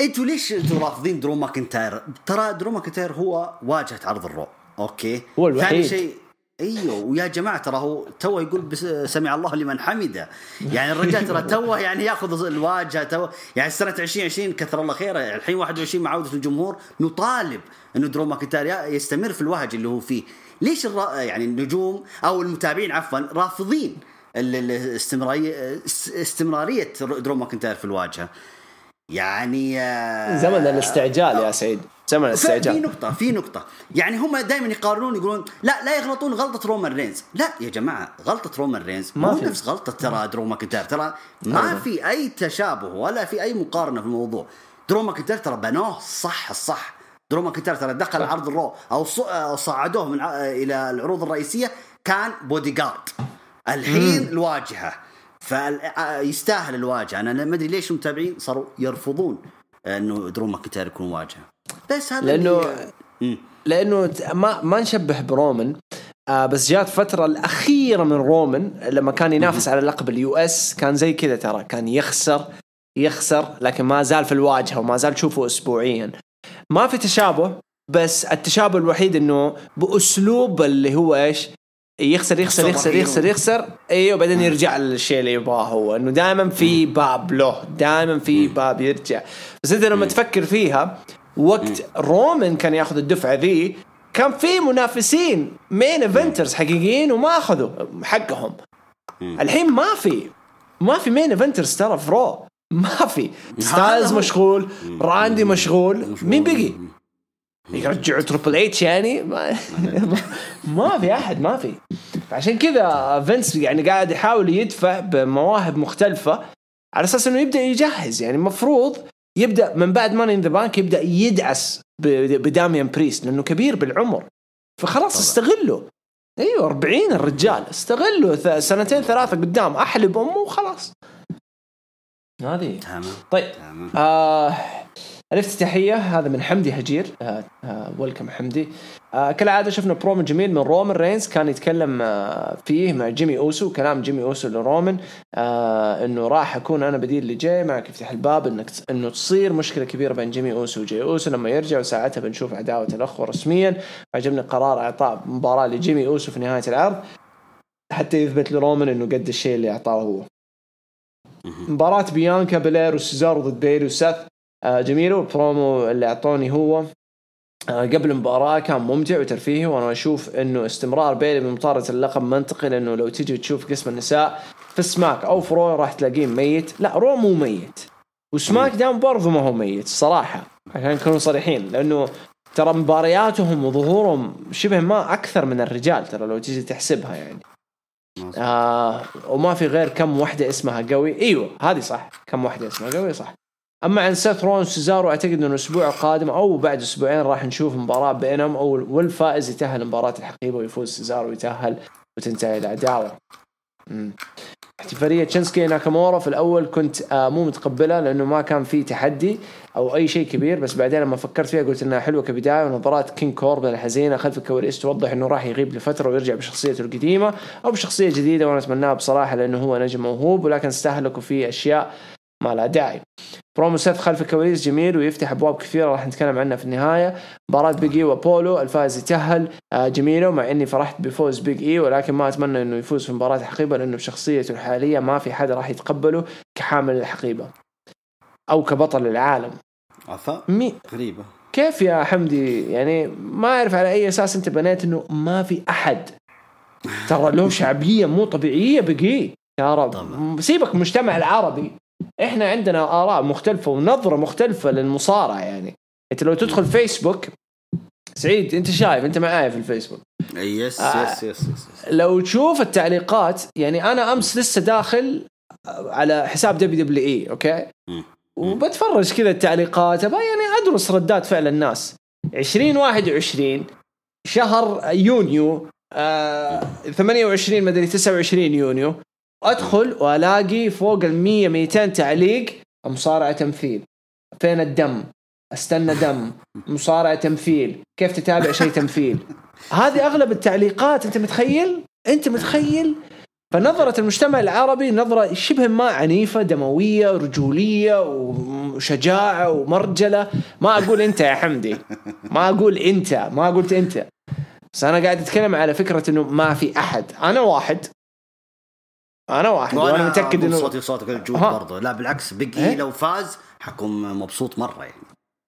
أنتوا ليش أنتوا رافضين درو ماكنتاير؟ ترى درو ماكنتاير هو واجهة عرض الرو okay؟ هو الوحيد. ثاني شيء أيوه ويا جماعة ترى هو تو يقول بس سمع الله لمن حمده. يعني الرجال ترى تو يعني ياخذ الواجهة تو يعني سنة 2020 كثر الله خيره الحين 21 مع عوده الجمهور نطالب إنه درو ماكنتاير يستمر في الوهج اللي هو فيه. ليش الرا... يعني النجوم أو المتابعين عفوا رافضين الاستمراريه استمرارية درو ماكنتاير في الواجهة؟ يعني آه، زمن الاستعجال يا سعيد زمن الاستعجال. في نقطة في نقطة. يعني هم دائما يقارنون يقولون لا لا يغلطون غلطة رومان رينز. لا يا جماعة غلطة رومان رينز ما في. نفس غلطة ترى درو ماكنتاير. ترى ما في أي تشابه ولا في أي مقارنة في الموضوع. درو ماكنتاير ترى بنوه صح الصح درو ماكنتاير ترى دخل. عرض الرو أو صعدوه من إلى العروض الرئيسية كان بودي جارد الحين مم. الواجهة. فيستاهل الواجهة. أنا ما أدري ليش المتابعين صاروا يرفضون إنه درو ماكنتاير يكون واجهة. بس هذا لأنه اللي... لأنه ما ما نشبه برومان آه بس جات فترة الأخيرة من رومان لما كان ينافس على لقب ال US كان زي كذا ترى. كان يخسر يخسر لكن ما زال في الواجهة وما زال تشوفه أسبوعيا. ما في تشابه بس التشابه الوحيد إنه بأسلوب اللي هو إيش؟ يخسر يخسر يخسر يخسر يخسر. أيوه بعدين يرجع للشيء اللي يبغاه هو إنه دائما في باب له دائما في باب يرجع. بس أنت لما تفكر فيها وقت رومان كان ياخذ الدفعة ذي كان في منافسين main eventers حقيقيين وما أخذوا حقهم. الحين ما في ما في main eventers ترى في رو. ما في. ستايلز مشغول راندي مشغول مين بقي؟ يرجعوا تربل اتش يعني؟ ما, (laughs) ما في أحد ما في. عشان كذا فينس يعني قاعد يحاول يدفع بمواهب مختلفة على أساس إنه يبدأ يجهز. يعني المفروض يبدأ من بعد ماني ان ذا بانك يبدأ يدعس بداميان بريست لأنه كبير بالعمر. فخلاص استغله أيوه 40 الرجال استغله سنتين ثلاثة قدام أحلب أمه وخلاص. هذه. تمام. طيب. تمام. آه هذا من حمدي هجير. آه آه welcome حمدي. آه كالعادة شفنا برومو جميل من رومان رينز كان يتكلم آه فيه مع جيمي اوسو كلام جيمي اوسو لرومان آه إنه راح أكون أنا بديل لجاي معك افتح الباب. إنك إنه تصير مشكلة كبيرة بين جيمي اوسو وجاي اوسو لما يرجع وساعتها بنشوف عداوة الأخوة رسميا. عجبني قرار إعطاء مباراة لجيمي اوسو في نهاية العرض. حتى يثبت لرومان إنه قد الشيء اللي أعطاه هو. مباراة بيانكا بلير وسيزارو ضد بيلي وسيث آه جميلة والبرومو اللي أعطوني هو. آه قبل المباراة كان ممتع وترفيهي وأنا أشوف إنه استمرار بيلي بمطاردة اللقب منطقي لأنه لو تيجي تشوف قسم النساء في Smack أو في Raw راح تلاقيه ميت. لا Raw مو ميت. و SmackDown برضو ما هو ميت الصراحة عشان نكون صريحين لأنه ترى مبارياتهم وظهورهم شبه ما أكثر من الرجال ترى لو تيجي تحسبها يعني. آه وما في غير كم وحدة اسمها قوي. إيوه هذه صح. كم وحدة اسمها قوي صح. أما عن سيث رون سيزارو أعتقد إنه الأسبوع القادم أو بعد أسبوعين راح نشوف مباراة بينهم أو والفائز يتأهل مباراه الحقيبة ويفوز سيزارو ويتاهل وتنتهي العداوة. احتفالية شينسكي ناكامورا في الأول كنت آه مو متقبلها لأنه ما كان في تحدي أو أي شيء كبير بس بعدين لما فكرت فيها قلت إنها حلوة كبداية ونظرات كينج كوربن الحزينة خلف الكواليس توضح إنه راح يغيب لفترة ويرجع بشخصيته القديمة أو بشخصية جديدة وأنا أتمناها بصراحة لأنه هو نجم موهوب ولكن استهلكوا فيه أشياء ما لها داعي. برومو سيث خلف الكواليس جميل ويفتح أبواب كثيرة راح نتكلم عنها في النهاية. مباراة Big E وأبولو الفائز يتأهل آه، جميلة مع إني فرحت بفوز Big E ولكن ما أتمنى إنه يفوز في مباراه الحقيبه لأنه بشخصيته الحالية ما في حدا راح يتقبله كحامل الحقيبة. أو كبطل العالم. عفوا مي غريبة. كيف يا حمدي؟ يعني ما أعرف على أي أساس أنت بنيت إنه ما في أحد. ترى له (laughs) شعبية مو طبيعية بقي يا رب. سيبك من المجتمع العربي. إحنا عندنا آراء مختلفة ونظرة مختلفة للمصارعة يعني. أنت لو تدخل فيسبوك سعيد أنت شايف أنت معايا في الفيسبوك. yes آه. yes yes yes لو تشوف التعليقات يعني أنا أمس لسه داخل على حساب دبليو دبليو إي أوكي. وبتفرج كذا التعليقات أبغى يعني أدرس ردات فعل الناس. 2021 شهر يونيو آه 28 مدري 29 يونيو. أدخل وألاقي فوق ال 100 200 تعليق مصارعة تمثيل. فين الدم؟ أستنى دم. مصارعة تمثيل. كيف تتابع شيء تمثيل؟ (laughs) هذه أغلب التعليقات أنت متخيل؟ أنت متخيل؟ فنظرة المجتمع العربي نظرة شبه ما عنيفة دموية رجولية وشجاعة ومرجلة. ما أقول أنت يا حمدي. ما أقول أنت. ما قلت أنت. بس أنا قاعد أتكلم على فكرة أنه ما في أحد. أنا واحد. أنا واحد وأنا متأكد أنه صوتي وصوتك يا جود. برضه. لا بالعكس Big E لو فاز حكون مبسوط مرة يعني.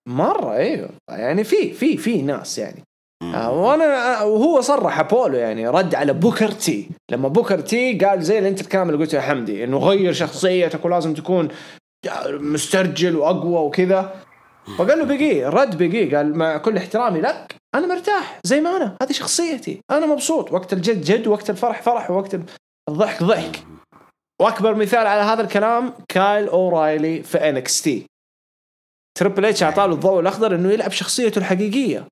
مرة أيوه. يعني في في في ناس يعني. آه، وأنا وهو صرح ابولو يعني رد على بوكر تي. لما بوكر تي قال زي اللي أنت الكلام اللي قلته يا حمدي إنه غير شخصيتك ولازم تكون مسترجل وأقوى وكذا. فقال له Biggie رد Biggie قال مع كل احترامي لك أنا مرتاح زي ما أنا. هذه شخصيتي. أنا مبسوط. وقت الجد جد وقت الفرح فرح وقت الضحك ضحك. وأكبر مثال على هذا الكلام كايل أورايلي في NXT. تريبل إتش أعطاه الضوء الأخضر إنه يلعب شخصيته الحقيقية.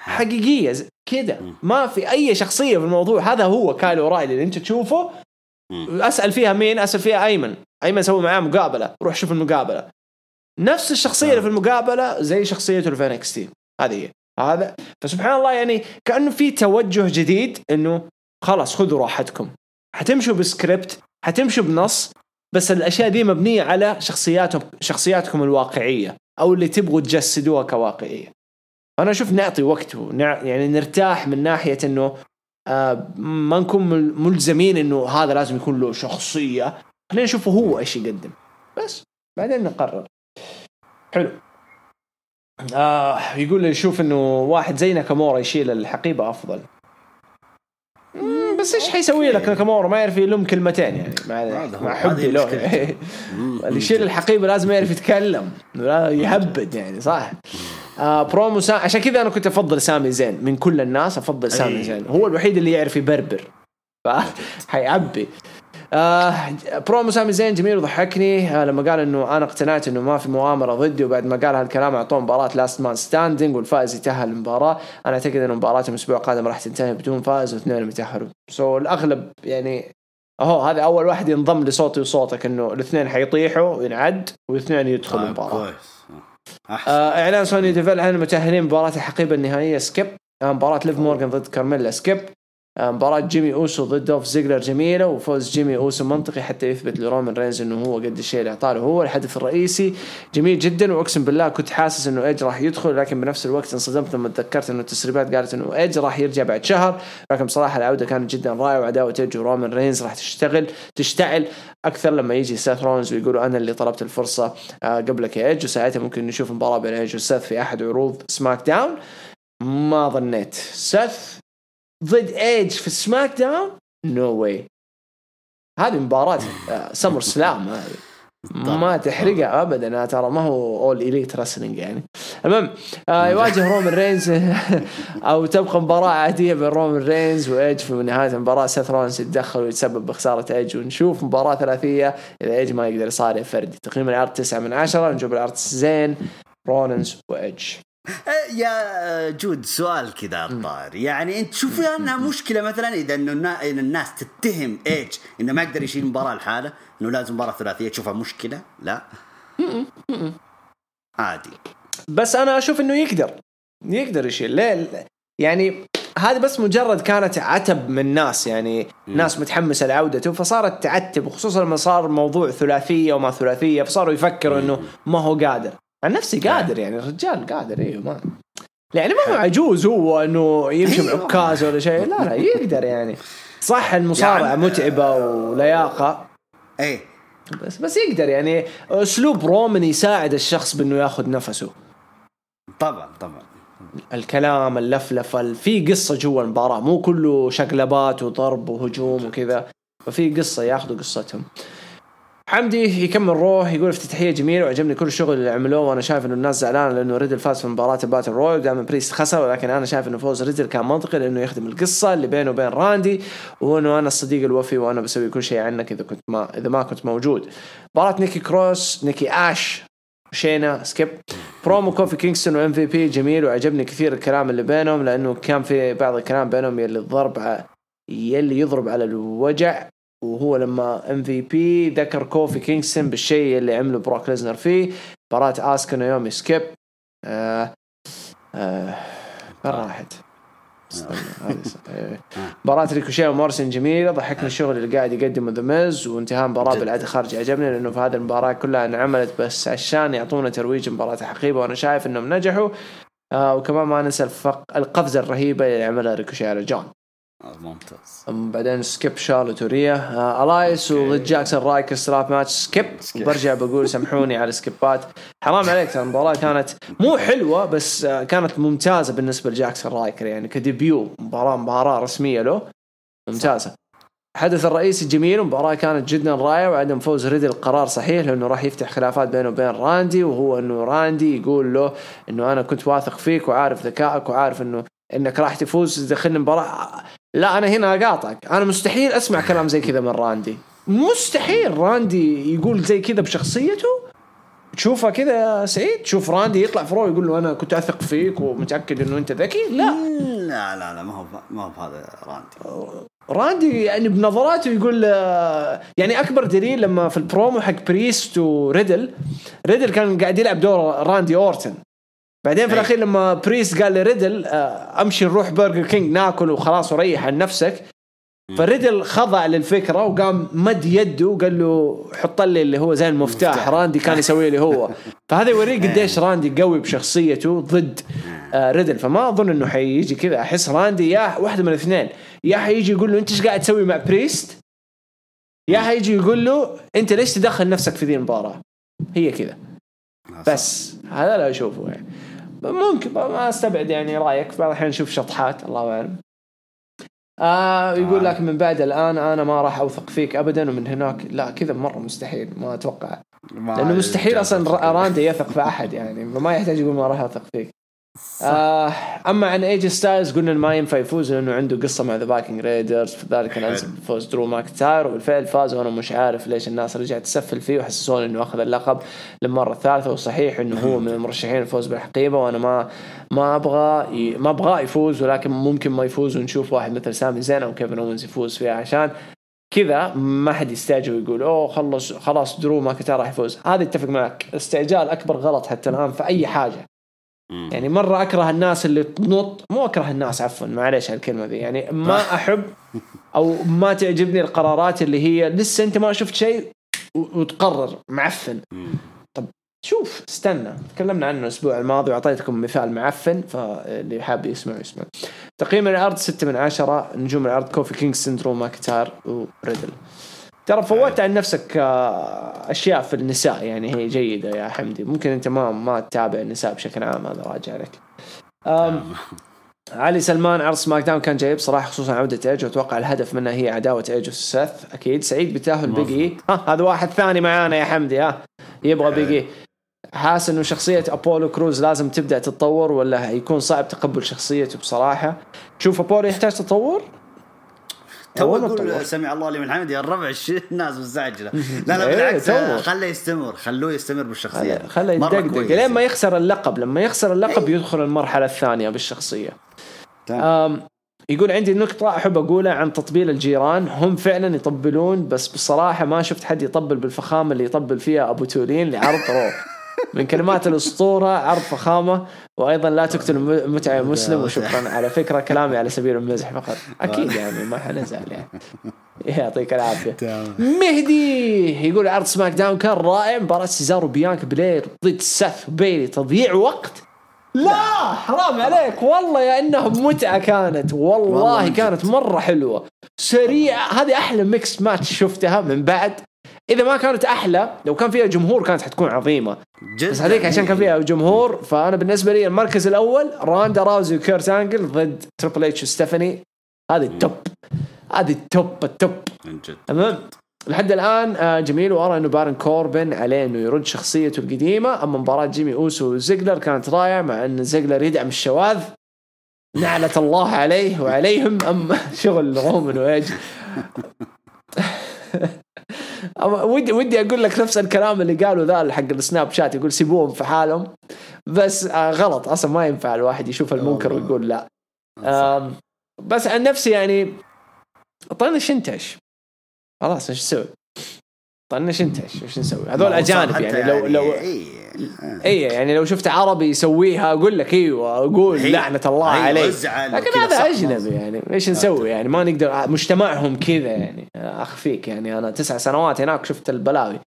حقيقية كذا ما في أي شخصية في الموضوع. هذا هو كايل أورايلي اللي أنت تشوفه. أسأل فيها مين؟ أسأل فيها أيمن. أيمن سوى معاه مقابلة. روح شوف المقابلة. نفس الشخصية اللي في المقابلة زي شخصيته في NXT. هذه هي. هذا. فسبحان الله يعني كأنه في توجه جديد إنه خلاص خذوا راحتكم. حتمشوا بسكريبت حتمشوا بنص بس الأشياء دي مبنية على شخصياتهم شخصياتكم الواقعية أو اللي تبغوا تجسدوها كواقعية. أنا أشوف نعطي وقت ونع... يعني نرتاح من ناحية إنه آه ما نكون مل- ملزمين إنه هذا لازم يكون له شخصية. خلينا نشوفه هو إيش يقدم. بس بعدين نقرر. حلو. آه يقول لي يشوف إنه واحد زي ناكامورا يشيل الحقيبة أفضل. بس إيش حيسوي لك ناكامورا ما يعرف يلم كلمتين يعني. مع, مع حبي له. (laughs) اللي يشيل الحقيبة لازم يعرف يتكلم. لا يهبد يعني صح؟ آه برومو سا... عشان كذا أنا كنت أفضل سامي زين من كل الناس أفضل سامي. زين. هو الوحيد اللي يعرف يبربر. (laughs) ف حيعبي آه برومو سامي زين جميل وضحكني آه لما قال إنه أنا اقتنعت إنه ما في مؤامرة ضدي وبعد ما قال هالكلام أعطوه مباراة last man standing والفائز يتأهل المباراة. أنا أعتقد إنه مباراتهم الأسبوع القادم راح تنتهي بدون فائز واثنين يتاهلوا so الأغلب يعني أهو هذا أول واحد ينضم لصوتي وصوتك إنه الاثنين حيطيحوا ينعد والاثنين يدخلوا طيب المباراة. كويس احسن آه إعلان سوني ديفل عن المتاهلين مباراة الحقيبة النهائية skip. آه مباراة ليف مورغان ضد كارميلا skip. مباراة جيمي أوسو ضد دولف زيجلر جميلة وفوز جيمي أوسو منطقي حتى يثبت لرومان رينز إنه هو قد الشيء اللي اعطاه هو الحدث الرئيسي جميل جدا وأقسم بالله كنت حاسس إنه ايج راح يدخل لكن بنفس الوقت انصدمت لما تذكرت إنه التسريبات قالت إنه ايج راح يرجع بعد شهر. لكن بصراحة العودة كانت جدا رائعة وعداوة ايج ورومان رينز راح تشتغل تشتعل أكثر لما يجي سيث رونز ويقولوا أنا اللي طلبت الفرصة آه قبلك يا ايج وساعتها ممكن نشوف مباراة بين ايج وسيث في أحد عروض SmackDown. ما ظنيت. سيث ضد ايج في SmackDown no way هذه مباراة آه، SummerSlam هذه ما تحرقها ابدا ترى ما هو All Elite Wrestling يعني. المهم آه يواجه رومان رينز (laughs) أو تبقى مباراة عادية بين رومان رينز وايج في نهاية المباراة. سيث رونز يتدخل ويتسبب بخسارة ايج ونشوف مباراة ثلاثية. إذا ايج ما يقدر يصارع فردي. تقييم العرض 9 من 10 نجوم العرض زين. رولنز وايج آه، يا جود سؤال كذا عالطاري يعني أنت تشوف فيها انها مشكلة مثلا إذا إنه الناس تتهم ايج إنه ما يقدر يشيل مباراة لحاله إنه لازم مباراة ثلاثية تشوفها مشكلة؟ لا. عادي. بس أنا أشوف إنه يقدر يقدر يشيل. ليه؟ يعني هذه بس مجرد كانت عتب من ناس يعني ناس متحمسة لعودته فصارت تعتب وخصوصا لما صار موضوع ثلاثية وما ثلاثية فصاروا يفكروا إنه ما هو قادر. عن نفسي قادر يعني الرجال قادر أيوه ما يعني ما هو عجوز هو إنه يمشي أيوه. بعكاز ولا شيء لا لا يقدر يعني. صح المصارعة يعني- متعبة ولياقة. إيه. بس بس يقدر يعني. أسلوب رومان يساعد الشخص بإنه ياخذ نفسه. طبعا طبعا. الكلام اللفلفة ال- في قصة جوا المباراة مو كله شقلبات وضرب وهجوم وكذا ففي قصة ياخذوا قصتهم. حمدي يكمل روح يقول افتتاحيه جميلة وعجبني كل الشغل اللي عملوه وأنا شايف إنه الناس زعلانة لأنه ريدل فاز في مباراة ال battle royal داميان بريست خسر ولكن أنا شايف إنه فوز ريدل كان منطقي لأنه يخدم القصة اللي بينه وبين راندي وإنه أنا الصديق الوفي وأنا بسوي كل شيء عنك إذا كنت ما إذا ما كنت موجود. مباراة نيكي كروس نيكي آش شينا skip. promo كوفي كينغستون و MVP جميل وعجبني كثير الكلام اللي بينهم لأنه كان في بعض الكلام بينهم يلي الضرب يلي يضرب على الوجع. وهو لما MVP ذكر كوفي كينغستون بالشيء اللي عمله بروك ليسنر فيه. مباراة آسكا نيومي skip. آه آه راحت؟ (laughs) مباراة ريكوشيه ومورسن جميلة ضحكني الشغل اللي قاعد يقدمه ذا ميز وانتهاء المباراة بالعد الخارجي عجبني لأنه في هذه المباراة كلها انعملت بس عشان يعطونا ترويج مباراة حقيبة وأنا شايف إنهم نجحوا. آه وكمان ما ننسى القفزة الرهيبة اللي عملها ريكوشيه على جون. ممتاز. بعدين skip شارلوت وريا إلياس ضد جاكسون رايكر strap match skip وبرجع بقول سامحوني على السكيبات حرام عليك المباراة كانت مو حلوة بس آه كانت ممتازة بالنسبة لجاكسون رايكر يعني ك debut. مباراة مباراة رسمية له. ممتازة. الحدث الرئيسي جميل المباراة كانت جدا رائعة وعدم فوز ريدل القرار صحيح لأنه راح يفتح خلافات بينه وبين راندي وهو أنه راندي يقول له أنه أنا كنت واثق فيك وعارف ذكائك وعارف أنه إنك راح تفوز تدخلني مباراه لا أنا هنا أقاطعك. أنا مستحيل أسمع كلام زي كذا من راندي. مستحيل راندي يقول زي كذا بشخصيته. تشوفها كذا يا سعيد تشوف راندي يطلع في رو يقول له أنا كنت أثق فيك ومتأكد إنه أنت ذكي. لا. لا لا لا ما هو ما هو هذا راندي. راندي يعني بنظراته يقول يعني أكبر دليل لما في البرومو حق بريست وريدل ريدل كان قاعد يلعب دور راندي أورتن. بعدين في إيه. الأخير لما بريست قال لريدل آه، أمشي نروح برجر كينج ناكل وخلاص وريح عن نفسك. فريدل خضع للفكرة وقام مد يده وقال له حط لي اللي هو زي المفتاح راندي كان يسوي لي هو. (laughs) فهذا يوريك قديش راندي قوي بشخصيته ضد آه، ريدل. فما أظن إنه حيجي كذا. أحس راندي يا واحدة من الاثنين. يا حيجي يقول له أنت إيش قاعد تسوي مع بريست؟ يا حيجي يقول له أنت ليش تدخل نفسك في ذي المباراة؟ هي كذا. بس هذا لا أشوفه يعني. ممكن ما استبعد يعني رأيك. بعض الاحيان نشوف شطحات الله أعلم. آه يقول لك من بعد الآن أنا ما راح أوثق فيك ابدا ومن هناك لا كذا مرة مستحيل ما أتوقع. لأنه مستحيل أصلا (laughs) راندي يثق في أحد يعني ما يحتاج يقول ما راح اوثق فيك. آه أما عن اي جي ستايلز قلنا ما ينفع يفوز لأنه عنده قصة مع ذا فايكنج رايدرز في ذلك انزل فوز درو ماكنتاير وبالفعل فاز وأنا مش عارف ليش الناس رجعت تسفل فيه وحسسوني إنه أخذ اللقب للمرة الثالثة وصحيح إنه هو من المرشحين الفوز بالحقيبة وأنا ما ما أبغى ما ابغاه يفوز ولكن ممكن ما يفوز ونشوف واحد مثل سامي زين أو كيفن اونز يفوز فيها عشان كذا ما حد يستعجل ويقول أوه خلص خلاص درو ماكنتاير راح يفوز. هذا اتفق معك استعجال أكبر غلط حتى الآن في أي حاجة. يعني مرة أكره الناس اللي تنط. مو أكره الناس عفوا معليش هالكلمه ذي. يعني ما (laughs) أحب أو ما تعجبني القرارات اللي هي لسه أنت ما شفت شيء وتقرر معفن. طب شوف استنى. تكلمنا عنه الأسبوع الماضي وأعطيتكم مثال معفن فاللي حاب يسمع يسمع. تقييم العرض 6 من 10 نجوم العرض كوفي كينجستون درو ماكنتاير وريدل. ترى فوتت عن نفسك آه، أشياء في النساء يعني هي جيدة يا حمدي. ممكن أنت ما ما تتابع النساء بشكل عام هذا راجع لك. (laughs) علي سلمان عرض سماك داون كان جيد صراحة خصوصا عودة ايج وأتوقع الهدف منها هي عداوة ايج وسيث أكيد. سعيد بتاهل بيجي. ها (laughs) هذا واحد ثاني معانا يا حمدي ها. يبغى بيجي. حاسس إنه شخصية أبولو كروز لازم تبدأ تتطور ولا يكون صعب تقبل شخصيته بصراحة. شوف أبولو يحتاج تطور؟ تو أقول سمع الله لمن حمد يا الربع (laughs) الناس مستعجله (laughs) لا لا بالعكس خله يستمر خلوه يستمر بالشخصية. خله يدقدق. لين ما يخسر اللقب لما يخسر اللقب يدخل المرحلة الثانية بالشخصية. يقول عندي نقطة أحب أقولها عن تطبيل الجيران. هم فعلا يطبلون بس بصراحة ما شفت حد يطبل بالفخامة اللي يطبل فيها أبو تولين لعرض روح. (laughs) من كلمات الأسطورة عرض فخامة وأيضا لا تقتل متعه (laughs) مسلم وشكرا على فكرة كلامي على سبيل المزح فقط. أكيد (laughs) يعني ما حنزعل يعني. يعطيك العافية. مهدي يقول عرض سماك داون كان رائع. مباراة سيزارو بيانكا بلير ضد سيث بيلي. تضييع وقت؟ لا حرام عليك. والله يا إنها متعة كانت. والله كانت مرة حلوة. سريعة. هذه أحلى mix match شفتها من بعد. إذا ما كانت أحلى لو كان فيها جمهور كانت حتكون عظيمة. جدا بس هذيك عشان كان فيها جمهور فأنا بالنسبة لي المركز الأول روندا راوزي وكيرت أنجل ضد تريبل إتش وستيفاني. هذه ال top. هذه ال top ال top. تمام؟ لحد الآن آه، جميل وأرى إنه بارن كوربن عليه إنه يرد شخصيته القديمة أما مباراة جيمي أوسو وزيجلر كانت رائعة مع إن زيجلر يدعم الشواذ. نعلة الله عليه وعليهم أما (laughs) شغل رومان وايج (laughs) ودي ودي أقول لك نفس الكلام اللي قالوا ذا حق السناب شات يقول سيبوهم في حالهم. بس آه غلط. أصلا ما ينفع الواحد يشوف المنكر ويقول لا. بس عن نفسي يعني طنش انتش خلاص إيش نسوي؟ طنش انتش إيش نسوي؟ هذول أجانب يعني لو يعني لو اي اي يعني لو شفت عربي يسويها أقول لك أيوه أقول لعنة الله عليه لكن هذا أجنبي يعني إيش نسوي يعني؟ ما نقدر مجتمعهم كذا يعني أخفيك يعني. أنا تسع سنوات هناك شفت البلاوي.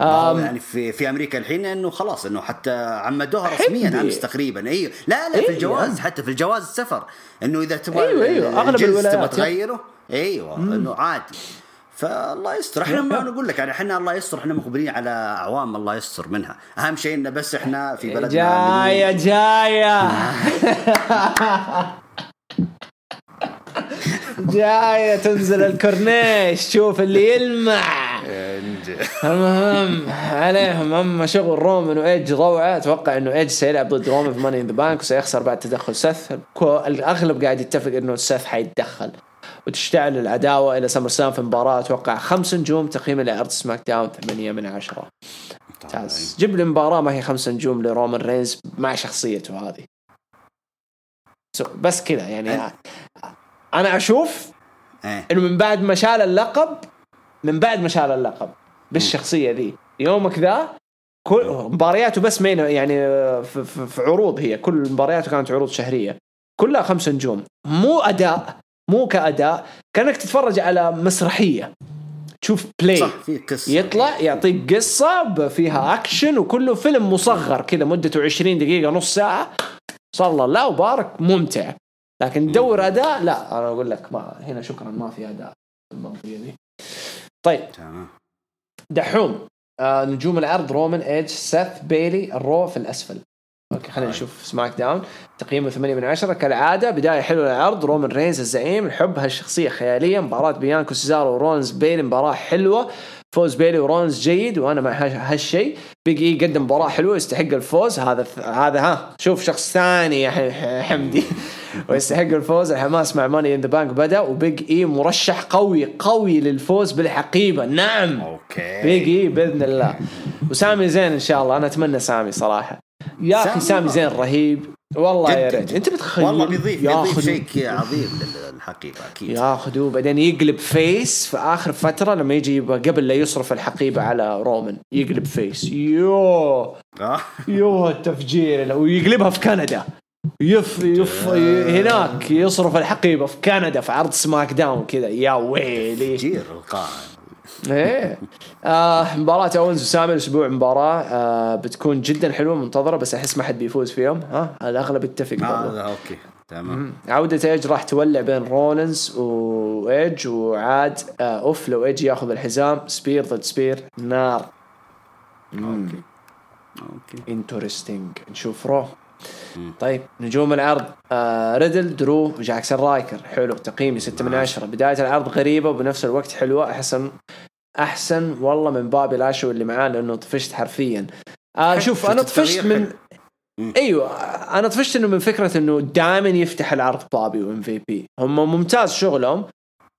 يعني في في أمريكا الحين إنه خلاص إنه حتى عمدوها رسميا أمس تقريبا. أيوه لا لا في إيه، الجواز يعني. حتى في الجواز السفر. إنه إذا تبغى أيوه أيوه. أغلب الولايات تبغى تغيره أيوه إنه عادي. فالله يستر. إحنا ما نقول لك يعني إحنا الله يستر إحنا مقبلين على أعوام الله يستر منها. أهم شيء انه بس إحنا في بلدنا جاية جاية. (laughs) جاية تنزل الكورنيش شوف اللي يلمع. المهم عليهم. أما شغل رومان وايج روعة أتوقع إنه ايج سيلعب ضد رومان في ماني ان ذا بانك وسيخسر بعد تدخل سيث الأغلب قاعد يتفق إنه سيث حيتدخل. وتشتعل العداوة إلى سمر سلام في مباراة أتوقع خمس نجوم تقييم لعرض سماك داون ثمانية من عشرة. ممتاز. جيب لي مباراة ما هي خمس نجوم لرومان رينز مع شخصيته هذه. بس كذا يعني. أنا أشوف إيه. إنه من بعد ما شال اللقب من بعد ما شال اللقب بالشخصية ذي. ليومك ذا كل مبارياته بس مين يعني في عروض هي. كل مبارياته كانت عروض شهرية. كلها خمس نجوم. مو أداء. مو كأداء كأنك تتفرج على مسرحية. تشوف play صح في قصة. يطلع يعطيك قصة فيها أكشن وكله فيلم مصغر كذا مدته 20 دقيقة نص ساعة. صلى الله وبارك ممتع. لكن تدور أداء لا أنا أقول لك ما هنا شكرا ما في أداء. المنطقة دي. طيب. تمام. دحوم. آه نجوم العرض رومان ايج سيث بيلي الرو في الأسفل. okay خلينا نشوف سماك داون. تقييمه 8 من 10 كالعادة بداية حلوة للعرض. رومان رينز الزعيم. الحب هالشخصية خياليه مباراة بيانكو سيزارو ورونز بيلي. مباراة حلوة. فوز بيلي ورونز جيد وأنا مع هالشيء. بيج إي قدم مباراة حلوة يستحق الفوز. هذا هذا ها شوف شخص ثاني يا حمدي. (laughs) ويستحق الفوز. الحماس مع ماني إن ذا بانك بدأ وبيج إي مرشح قوي قوي للفوز بالحقيبة. نعم. أوكي. بيج إي بإذن الله. وسامي زين إن شاء الله. أنا أتمنى سامي صراحة. يا أخي سامي زين رهيب. والله يا ريت انت بتخيل والله بيضيف بيضيف شيء عظيم للحقيبة أكيد. ياخذ وبعدين يقلب فيس في آخر فترة لما يجي قبل لا يصرف الحقيبة على رومان. يقلب face. يو آه. يو التفجير. ويقلبها في كندا. يف يف هناك يصرف الحقيبة في كندا في عرض سماك داون كذا. يا ويلي. تفجير القائم إيه. آه مباراة أونز وسامي الأسبوع مباراة آه بتكون جدا حلوة منتظرة بس أحس ما حد بيفوز فيهم ها الأغلب يتفق آه okay تمام. عودة إيج راح تولع بين رولنز وإيج وعاد آه أوف لو إيج ياخذ الحزام spear ضد spear نار. okay. okay. interesting نشوف رو. طيب نجوم العرض آه ريدل درو وجاكسون رايكر. حلو تقييمي 6 من 10 بداية العرض غريبة وبنفس الوقت حلوة. أحسن أحسن والله من بابي لاشو اللي معاه لأنه طفشت حرفيا. آه شوف أنا طفشت من أيوه أنا طفشت إنه من فكرة إنه دائما يفتح العرض بوبي و MVP. هم ممتاز شغلهم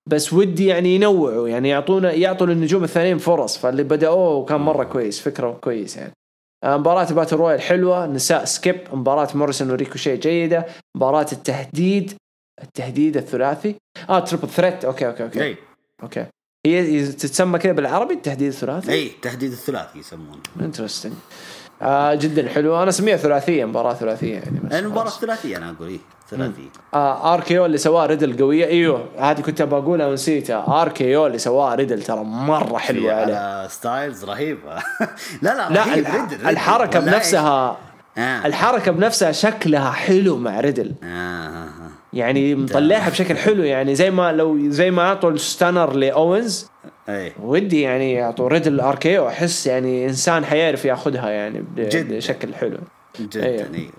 بس ودي يعني ينوعوا يعني يعطونا يعطوا للنجوم الثانيين فرص فاللي بدأوه كان مرة كويس فكرة كويس يعني. آه، مباراة battle royal حلوة نساء سكيب مباراة موريسون وريكوشي جيدة مباراة التهديد التهديد الثلاثي. آه triple threat okay okay okay. okay. هي تتسمى كذا بالعربي التهديد الثلاثي؟ اي تهديد الثلاثي يسمونه. interesting آه جدا حلو. أنا أسميها ثلاثية مباراة ثلاثية يعني المباراه ثلاثية أنا أقول إيه ثلاثية. آه RKO اللي سواه ريدل قوية. إيوه هذه كنت بقولها ونسيتها. RKO اللي سواه ريدل ترى مرة حلوة على ستايلز رهيبه (laughs) لا لا لا رهيب ريدل, ريدل. الحركة بنفسها آه. الحركة بنفسها شكلها حلو مع ريدل. آه. يعني مطلعها بشكل حلو يعني زي ما لو زي ما أعطوا ال stunner لأوينز أي. ودي يعني يعطوا ريدل RKO أحس يعني إنسان حيعرف ياخذها يعني بشكل حلو. جدا أيوه. أيوه.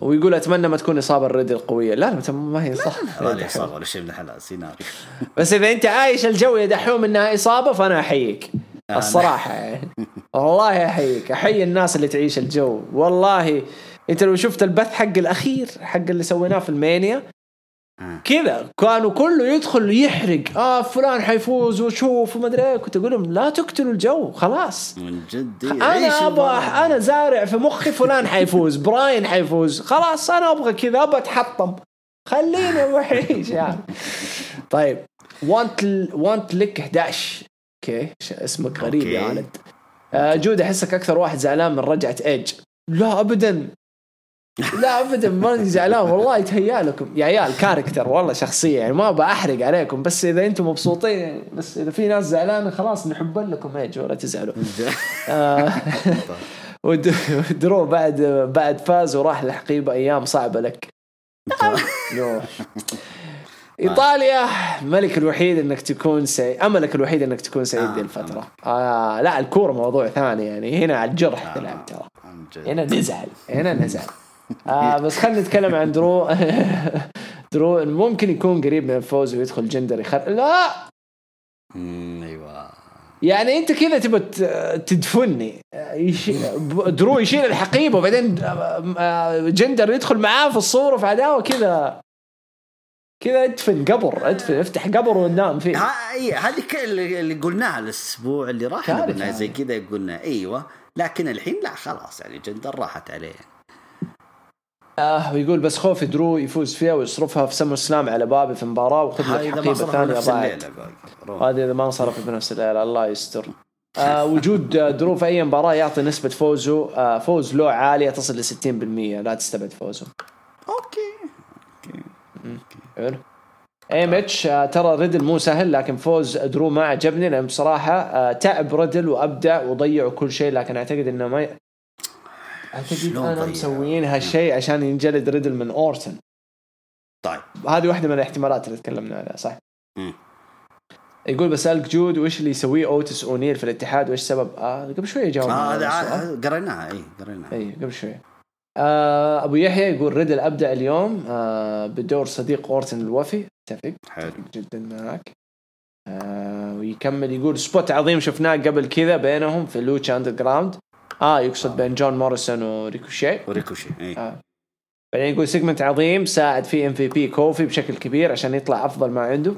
ويقول أتمنى ما تكون إصابة الريدل قويه لا لا ما هي صح. ولا إصابة ولا شيء من الحلال سيناريو. (laughs) بس إذا أنت عايش الجو يا دحوم إنها إصابة فأنا أحييك. الصراحة يعني. والله أحييك. أحيي الناس اللي تعيش الجو. والله انت لو شفت البث حق الأخير حق اللي سويناه في المانيا آه. كذا كانوا كله يدخل يحرق. آه فلان حيفوز وشوف وما أدري إيه. كنت أقول لهم لا تقتلوا الجو خلاص. من جد. أنا أبغى. أنا زارع في مخي فلان حيفوز (laughs) براين حيفوز. خلاص أنا أبغى كذا أبغى أتحطم. خليني أعيش يعني. طيب وانت وانت لك 11 okay اسمك غريب يا okay. ولد. آه جود أحسك أكثر واحد زعلان من رجعة ايج لا ابدا. لا ابدا ماني زعلان والله يتهيأ لكم. يا عيال character والله شخصية يعني ما بحرق عليكم بس إذا أنتم مبسوطين يعني بس إذا في ناس زعلانة خلاص نحب لكم ايج ولا تزعلوا. (laughs) آه، (laughs) ود- ودرو بعد بعد فاز وراح لحقيبة أيام صعبة لك. نو. إيطاليا الملك الوحيد إنك تكون سعيد أملك الوحيد إنك تكون سعيد آه، دي الفترة. آه لا الكورة موضوع ثاني يعني هنا على الجرح آه. تلعب ترى. هنا نزعل هنا نزعل. آه بس خلينا نتكلم عن درو. (laughs) درو ممكن يكون قريب من الفوز ويدخل جندر يخر لا! أيوه. يعني أنت كذا تبى تدفني. درو يشيل الحقيبة وبعدين آه، جندر يدخل معاه في الصورة في عداوة كذا. كذا ادفن قبر ادفن افتح قبر ونام فيه. هذه ك- اللي قلناها الأسبوع اللي راح قلنا زي هذه. كذا قلنا إيوه. لكن الحين لا خلاص يعني جندر راحت عليه. آه ويقول بس خوفي درو يفوز فيها ويصرفها في SummerSlam على بابي في مباراة وخذ لك حقيبة ثانية نفس ضاعت. روح. هذه إذا ما انصرف بنفس الليلة الله يستر. آه وجود درو في أي مباراة يعطي نسبة فوزه آه فوز له عالية تصل ل 60% لا تستبعد فوزه. okay. حلو. MH آه، ترى ريدل مو سهل لكن فوز درو ما عجبني لأن بصراحة آه، تعب ريدل وأبدع وضيعوا كل شيء لكن أعتقد إنه ما شلون أنا ضيع؟ مسويين هالشيء عشان ينجلد ريدل من اورتن طيب. هذه واحدة من الاحتمالات اللي تكلمنا عليها صح؟ مم. يقول بسألك جود وش اللي يسويه تايتس أونيل في الاتحاد؟ وإيش سبب؟ آه قبل شوية جاوب آه، هذا السؤال. هذا قريناها إي قريناها. إي قبل شوي. آه أبو يحيى يقول ريدل أبدع اليوم آه بدور صديق اورتن الوفي. أتفق. حلو. جدا معك. آه ويكمل يقول spot عظيم شفناه قبل كذا بينهم في Lucha Underground آه يقصد بين جون موريسون وريكوشي. وريكوشي إي. آه. بعدين يقول segment عظيم ساعد فيه MVP كوفي بشكل كبير عشان يطلع أفضل ما عنده.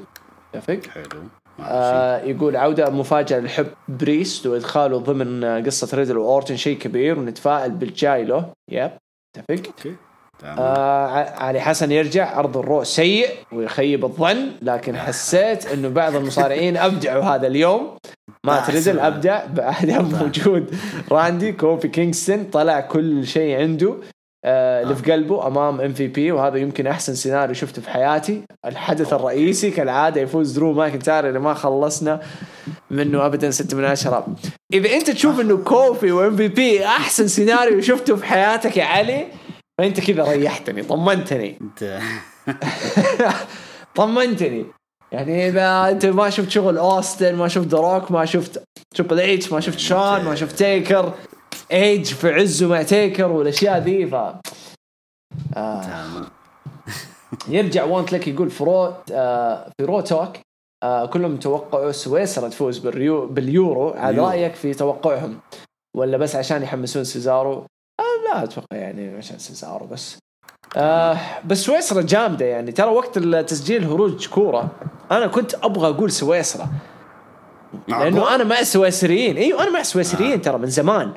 اتفق حلو. آه يقول عودة مفاجأة لداميان بريست وإدخاله ضمن آه، قصة ريدل وأورتن شيء كبير ونتفائل بالجاي له yep اتفق okay آه علي حسن يرجع عرض الرو سيء ويخيب الظن لكن حسيت إنه بعض المصارعين أبدعوا هذا اليوم. مات ريدل ابدع بعدم وجود راندي كوفي كينغستون طلع كل شيء عنده آه اللي في قلبه أمام إم في بي وهذا يمكن أحسن سيناريو شفته في حياتي. الحدث الرئيسي كالعادة يفوز درو ماكنتاير اللي ما خلصنا منه ابدا 6 من 10 إذا أنت تشوف إنه كوفي وام في بي أحسن سيناريو شفته في حياتك يا علي فأنت كذا ريحتني طمنتني. أنت. (laughs) طمنتني. يعني إذا أنت ما شفت شغل أوستن ما شفت ذا روك ما شفت تريبل اتش ما شفت شون ما شفت تيكر ايج في عزه مع تيكر والأشياء ذي ف آه. يرجع وانت لك يقول في Raw آه في Raw Talk آه كلهم توقعوا سويسرا تفوز بالريو باليورو. على. رأيك في توقعهم؟ ولا بس عشان يحمسون سيزارو؟ آه لا أتوقع يعني عشان سيزارو بس. آه بس سويسرا جامدة يعني. ترى وقت التسجيل هروج كورة. أنا كنت أبغى أقول سويسرا. لأنه أنا مع السويسريين. إيوه أنا مع السويسريين ترى من زمان.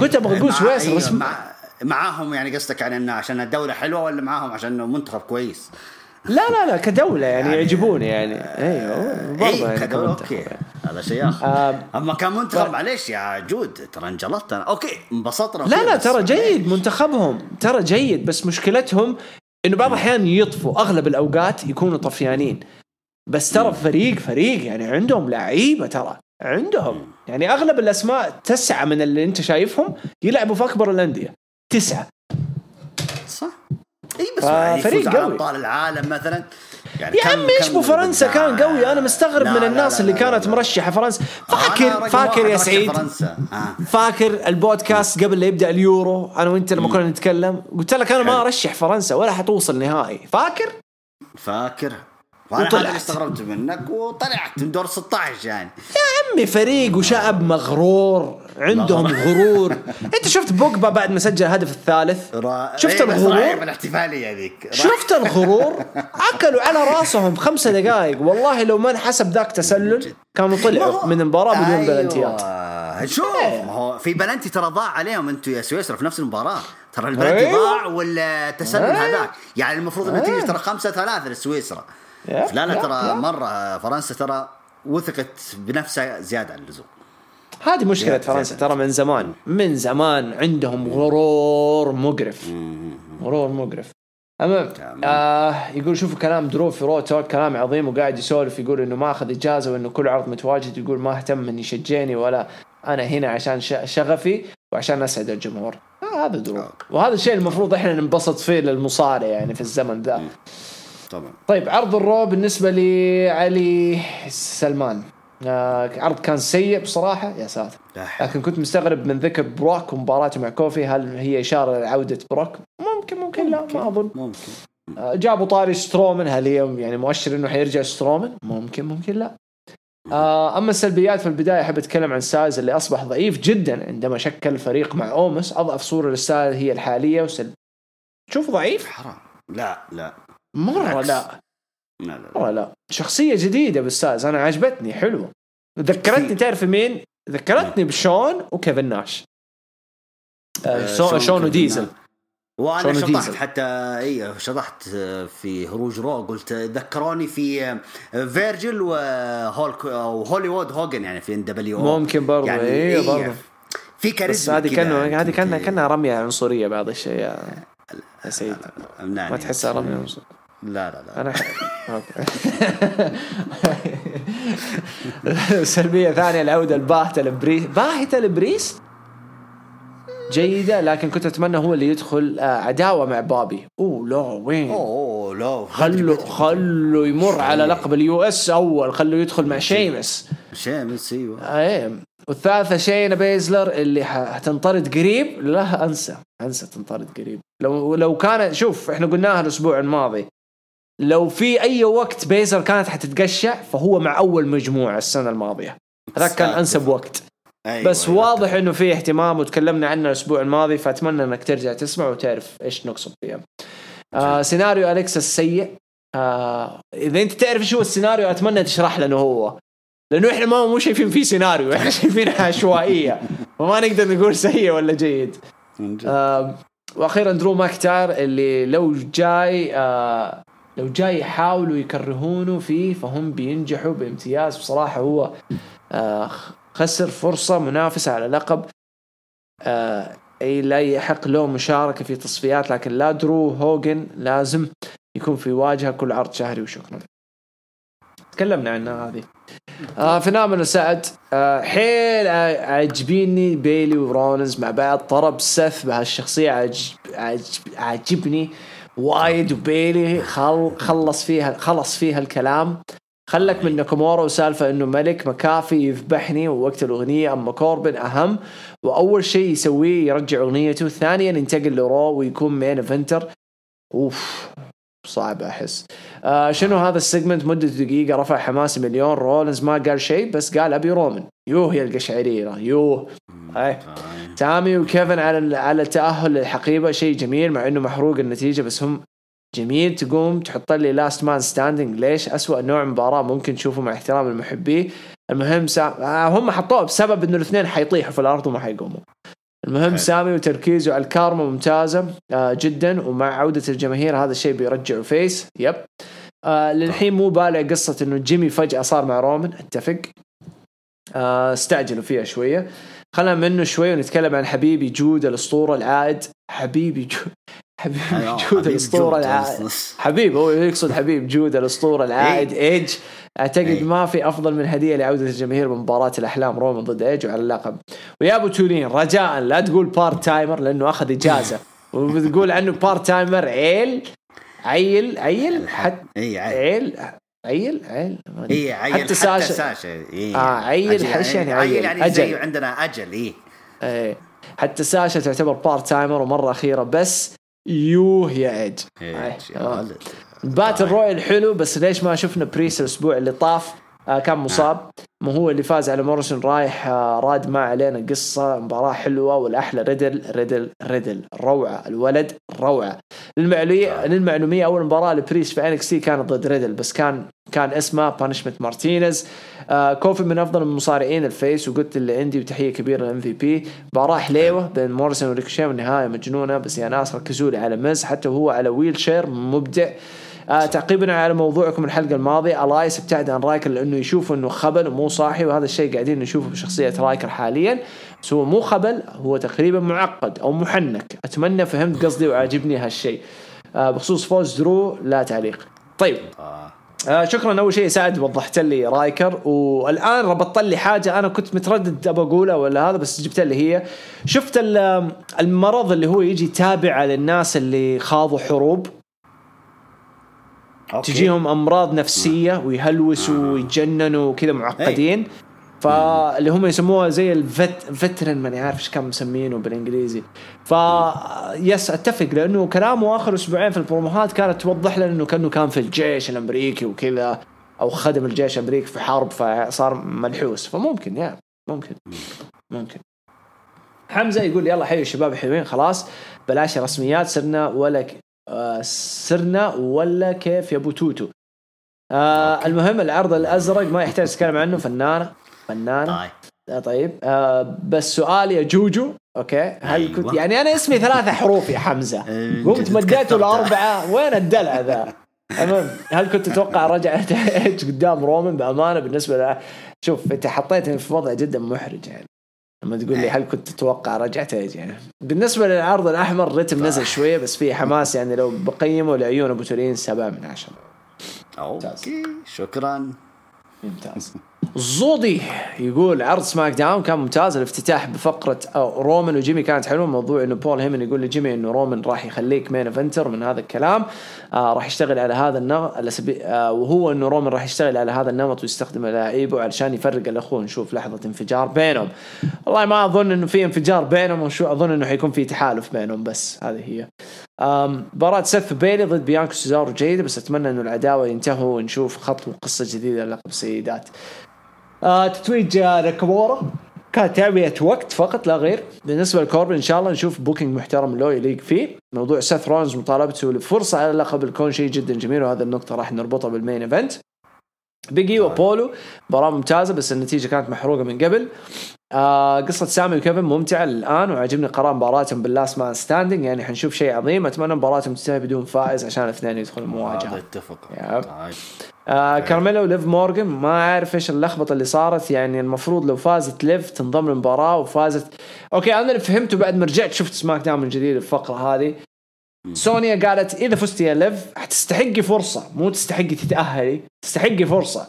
كنت أبغى أقول مع- سويسرا، أيوة، بس- مع معاهم يعني قصدك يعني إنه عشان الدولة حلوة ولا معاهم؟ عشان منتخب كويس؟ لا لا لا كدولة يعني, يعني- يعجبوني يعني. أيوه برضه اي يعني كدولة أوكي. يعني. هذا شيء آخر. آه أما كان منتخب ف- معليش يا جود ترى انجلطت أنا. أوكي انبسطنا لا لا ترى معليش. جيد منتخبهم ترى جيد بس مشكلتهم إنه بعض الأحيان يطفوا. أغلب الأوقات يكونوا طفيانين. بس ترى فريق فريق يعني عندهم لعيبة ترى. عندهم. يعني أغلب الأسماء تسعة من اللي أنت شايفهم يلعبوا في أكبر الأندية. تسعة. إي بس ففريق فريق قوي. أبطال العالم مثلا. يعني يا عمي إيش بو فرنسا؟ كان قوي. أنا مستغرب من الناس لا، اللي كانت. مرشحة فرنسا. فاكر فاكر يا سعيد؟ آه. فاكر البودكاست قبل لا يبدأ اليورو؟ أنا وأنت لما كنا نتكلم قلت لك أنا ما. ارشح فرنسا ولا حتوصل نهائي. فاكر؟ فاكر. وأنا وطلعت. هذا اللي استغربت منك وطلعت من دور 16 يعني. عمي فريق وشعب مغرور عندهم غرور. (laughs) انت شفت بوجبا بعد ما سجل الهدف الثالث؟ را... شفت إيه، الغرور؟ رايح بالاحتفاليه ذيك. شفت الغرور؟ أكلوا على رأسهم خمسة دقائق والله لو ما انحسب ذاك تسلل كانوا طلعوا من المباراة بدون بلنتيات. أيوة. شوف إيه. ما هو في بلنتي ترى ضاع عليهم أنتم يا سويسرا في نفس المباراة. ترى البلنتي أيوة. ضاع والتسلل أيوة. هذاك؟ يعني المفروض النتيجة ترى 5 3 لسويسرا. يا- لا لا ترى. مرة فرنسا ترى وثقت بنفسها زيادة عن اللزوم. هذه مشكلة فرنسا. ترى من زمان من زمان عندهم غرور مقرف. غرور مقرف. تمام. آه يقول شوفوا كلام درو في Raw Talk كلام عظيم وقاعد يسولف يقول إنه ما أخذ إجازة وإنه كل عرض متواجد يقول ما اهتم إني يشجعني ولا أنا هنا عشان شغفي وعشان أسعد الجمهور. آه هذا درو وهذا الشيء المفروض إحنا ننبسط فيه للمصارع يعني في الزمن ذا. طبعا طيب عرض ال Raw بالنسبة لعلي سلمان آه عرض كان سيء بصراحة يا ساتر. لكن كنت مستغرب من ذكر بروك ومباراته مع كوفي هل هي إشارة لعودة بروك؟ ممكن ممكن لا ما أظن ممكن آه، جابوا طاري سترومن هل هي يعني مؤشر إنه حيرجع سترومن؟ ممكن ممكن لا. آه، أما السلبيات في البداية أحب أتكلم عن سيث اللي أصبح ضعيف جدا عندما شكل فريق مع أوموس أضعف صورة للستايلز هي الحالية وسلـ تشوف ضعيف؟ حرام لا لا مره. لا لا لا. مره لا شخصية جديدة بالستايلز أنا عجبتني حلوة ذكرتني تعرف مين؟ ذكرتني بشون وكيفن ناش. آه، آه، شون, شون وديزل. وأنا شون شطحت. حتى إي شطحت في هروج Raw قلت ذكروني في فيرجل وهولك أو هوليوود هوجن يعني في NWO ممكن برضه يعني أيوه إيه، برضه في بس كاريزما هذه كذا كانه هذه كانها كأنها رمية عنصرية بعض الشيء يا سيد. ما تحسها رمية عنصرية. لا لا لا. أنا أوكي. (laughs) سلبية ثانية العوده الباهتة لبريست باهتة لبريست؟ جيدة لكن كنت أتمنى هو اللي يدخل آه، عداوة مع بابي. أوه لا وين؟ أوه لا خلوا خلوا يمر على لقب ال US أول. خلوا يدخل مع شيمس. شيمس أيوه. إيه. والثالثة شاينا بيزلر اللي حتنطرد قريب. لا أنسى. أنسى تنطرد قريب. لو لو كان شوف إحنا قلناها الأسبوع الماضي. لو في أي وقت بيزلر كانت حتتقشع فهو مع أول مجموعة السنة الماضية. هذاك كان أنسب وقت. أيوة بس أيوة. واضح إنه في اهتمام وتكلمنا عنه الأسبوع الماضي فأتمنى إنك ترجع تسمع وتعرف إيش نقصد فيها. آه سيناريو اليكس السيء. آه إذا أنت تعرف هو السيناريو أتمنى تشرح لنا هو. لأنه إحنا ما مو شايفين فيه سيناريو إحنا (laughs) شايفينها عشوائية. وما نقدر نقول سيء ولا جيد. آه وأخيرا درو ماكنتاير اللي لو جاي آه لو جاي يحاولوا يكرهونه فيه فهم بينجحوا بامتياز بصراحة هو آه خسر فرصة منافسة على لقب آه أي لا يحق له مشاركة في تصفيات لكن لا درو هوجن لازم يكون في واجهة كل عرض شهري وشكرا. تكلمنا عنها هذه. آه Phenomenal سعد آه حيل ع- عاجبيني بيلي ورولنز مع بعض طرب سيث بهالشخصية عجب عجب عاجبني وايد وبيلي خل خلص فيها خلص فيها الكلام. خلك من ناكامورا وسالفة إنه ملك مكافي يذبحني ووقت الأغنية أما كوربن أهم. وأول شيء يسويه يرجع أغنيته. ثانيا ينتقل ل Raw ويكون main eventer أوف صعب أحس. آه شنو هذا ال segment مدة دقيقة رفع حماسي مليون. رولنز ما قال شيء بس قال أبي رومن. يوه يا القشعريرة يوه. هاي. سامي وكيفن على على التأهل للحقيبة. شيء جميل مع إنه محروق النتيجة بس هم جميل. تقوم تحط لي last man standing ليش؟ أسوأ نوع مباراة ممكن تشوفه مع احترام المحبين المهم سا... آه هم حطوها بسبب إنه الاثنين حيطيحوا في الأرض وما حيقوموا. المهم حلو. سامي وتركيزه على الكارما ممتازة آه جدا. ومع عودة الجماهير هذا الشيء بيرجعه face يب. آه للحين مو بالع قصة إنه جيمي فجأة صار مع رومان. أتفق. آه استعجلوا فيها شوية. خلنا منه شوي ونتكلم عن حبيبي جود الأسطورة العائد. حبيبي جود حبيبي أيوة، جود حبيب الأسطورة جود. العائد. حبيب هو يقصد حبيب جود الأسطورة العائد. إيج. أعتقد إيه. ما في أفضل من هدية لعودة الجماهير بمباراة الأحلام رومان ضد إيج وعلى اللقب. ويا أبو تولين رجاء. لا تقول part timer لأنه أخذ إجازة. (laughs) وبتقول عنه part timer عيل عيل عيل حتى اي عيل. عيل عيل. اي عيل حتى ساشا ساشا إيه. آه، عيل، إيش يعني عيل؟ عيل يعني أجل. زي عندنا أجل اي إيه حتى ساشا تعتبر part timer ومرة أخيرة بس يوه يا ايج إيه، آه. battle royal حلو بس ليش ما شفنا بريست الأسبوع اللي طاف كان مصاب. مو هو اللي فاز على موريسون رايح آه راد ما علينا قصة مباراة حلوة والأحلى. ريدل ريدل ريدل. روعة الولد روعة. للمعلومية للمعلومية أول مباراة لبريست في NXT كانت ضد ريدل بس كان كان اسمه بانشمنت مارتينيز آه كوفي من أفضل المصارعين ال face وقلت اللي عندي وتحية كبيرة للإم في بي. مباراة حليوة بين موريسون وريكوشي والنهاية مجنونة بس يا ناس ركزوا لي على مز حتى وهو على wheelchair مبدع. آه تعقيبا على موضوعكم الحلقة الماضية. ألايس ابتعد عن رايكر لأنه يشوف إنه خبل ومو صاحي وهذا الشيء قاعدين نشوفه بشخصية رايكر حاليا. بس هو مو خبل هو تقريبا معقد أو محنك. أتمنى فهمت قصدي وعاجبني هالشيء. آه بخصوص فوز درو لا تعليق. طيب. آه. آه شكرا. أول شيء سعد وضحت لي رايكر. والآن ربطت لي حاجة أنا كنت متردد أبى أقولها ولا هذا بس جبت لي هي. شفت ال- المرض اللي هو يجي تابع على الناس اللي خاضوا حروب. أوكي. تجيهم أمراض نفسية ويهلوسوا ويتجننوا وكذا معقدين. فاللي هم يسموها زي ال vet veteran ماني عارف إيش كانوا مسمينه بالإنجليزي. ف yes أتفق لأنه كلامه آخر أسبوعين في البروموهات كانت توضح لنا إنه كأنه كان في الجيش الأمريكي وكذا أو خدم الجيش الأمريكي في حرب فصار ملحوس. فممكن يا ممكن ممكن. حمزة يقول يلا حيوا الشباب حلوين خلاص بلاش رسميات صرنا ولا ك... آه صرنا ولا كيف يا أبو توتو؟ آه المهم العرض الأزرق ما يحتاج تتكلم عنه فنانة. فنانة. طيب. آه طيب. آه بس سؤال يا جوجو. أوكي. هل أيوة. كنت يعني أنا اسمي ثلاثة حروف يا حمزة. (laughs) إيه، قمت مديته. الأربعة. وين الدلع ذا؟ المهم هل كنت تتوقع رجعة (laughs) ايج قدام رومان بأمانة بالنسبة ل شوف أنت حطيتني في وضع جدا محرج يعني. لما تقول لي هل كنت تتوقع ايج يعني بالنسبة للعرض الأحمر الرتم نزل شوية بس في حماس يعني لو بقيمه لعيون أبو تولين سبعة من عشرة. أوكي شكرا. ممتاز. (laughs) زودي يقول عرض سماك داون كان ممتاز الافتتاح بفقرة رومان وجيمي كانت حلوة. موضوع إنه بول هيمن يقول لجيمي إنه رومان راح يخليك main eventer من هذا الكلام. آه راح يشتغل على هذا النمط آه وهو إنه رومان راح يشتغل على هذا النمط ويستخدم لعيبه علشان يفرق الأخوة. نشوف لحظة انفجار بينهم. والله ما أظن إنه في انفجار بينهم وشو أظن إنه حيكون في تحالف بينهم بس هذه هي. مباراة سيث بيلي ضد بيانكا وسيزارو جيدة بس أتمنى إنه العداوة ينتهوا ونشوف خط وقصة جديدة للقب السيدات. آه تتويج آه، ناكامورا كانت تعبئة وقت فقط لا غير. بالنسبة لكوربن إن شاء الله نشوف booking محترم له يليق فيه. موضوع سيث رولنز مطالبته لفرصة على اللقب الكوني شيء جدا جميل وهذه النقطة راح نربطها بال main event بيج إي وأبولو مباراة ممتازة بس النتيجة كانت محروقة من قبل. آه قصة سامي وكيفن ممتعة الآن وعجبني قرار مباراتهم بال last man standing يعني حنشوف شيء عظيم. أتمنى مباراتهم تنتهي بدون فائز عشان الاثنين يدخلوا هذا المواجهة اتفق. آه كارميلا وليف مورجان ما أعرف إيش اللخبطة اللي صارت يعني المفروض لو فازت ليف تنضم للمباراة وفازت. أوكي أنا اللي فهمته بعد ما رجعت شفت سماك داون من جديد الفقرة هذه. سونيا قالت إذا فزتي يا ليف حتستحقي فرصة مو تستحقي تتأهلي تستحقي فرصة.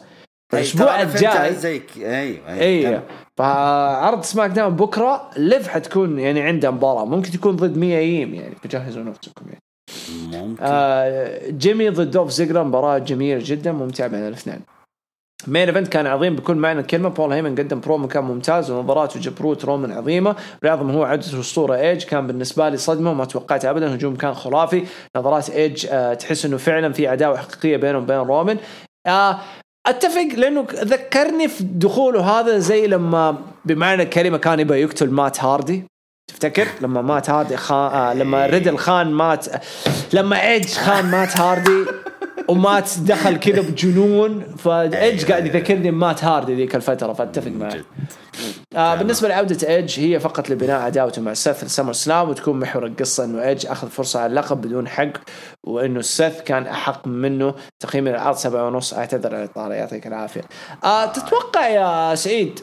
طيب، الأسبوع الجاي. زيك. أيوه اي فعرض سماك داون بكرة ليف حتكون يعني عندها مباراة ممكن تكون ضد ميا ييم يعني فجهزوا نفسكم يعني. ممكن آه جيمي ضد دولف زيجلر مباراة جميلة جدا ممتعة بين الاثنين. main event كان عظيم بكل معنى الكلمة. بول هيمن قدم برومو كان ممتاز ونظراته جبروت رومان عظيمة. والأعظم هو عودة الأسطورة ايج كان بالنسبة لي صدمة وما توقعت أبدا هجوم كان خرافي. نظرات ايج آه تحس إنه فعلا في عداوة حقيقية بينه وبين رومان. آه أتفق لأنه ذكرني في دخوله هذا زي لما بمعنى الكلمة كان يبغى يقتل مات هاردي. تفتكر لما مات هاردي خان آه لما ريدل خان مات لما إيدج خان مات هاردي ومات دخل كذا بجنون فإيدج قاعد يذكرني بمات هاردي ذيك الفترة فأتفق معك جد. آه بالنسبة لعودة إيدج هي فقط لبناء عداوته مع سيث السمر سلام وتكون محور القصة إنه إيدج أخذ فرصة على اللقب بدون حق وإنه سيث كان أحق منه تقييم العرض سبعة ونص أعتذر على الاطاله يعطيك العافية آه تتوقع يا سعيد.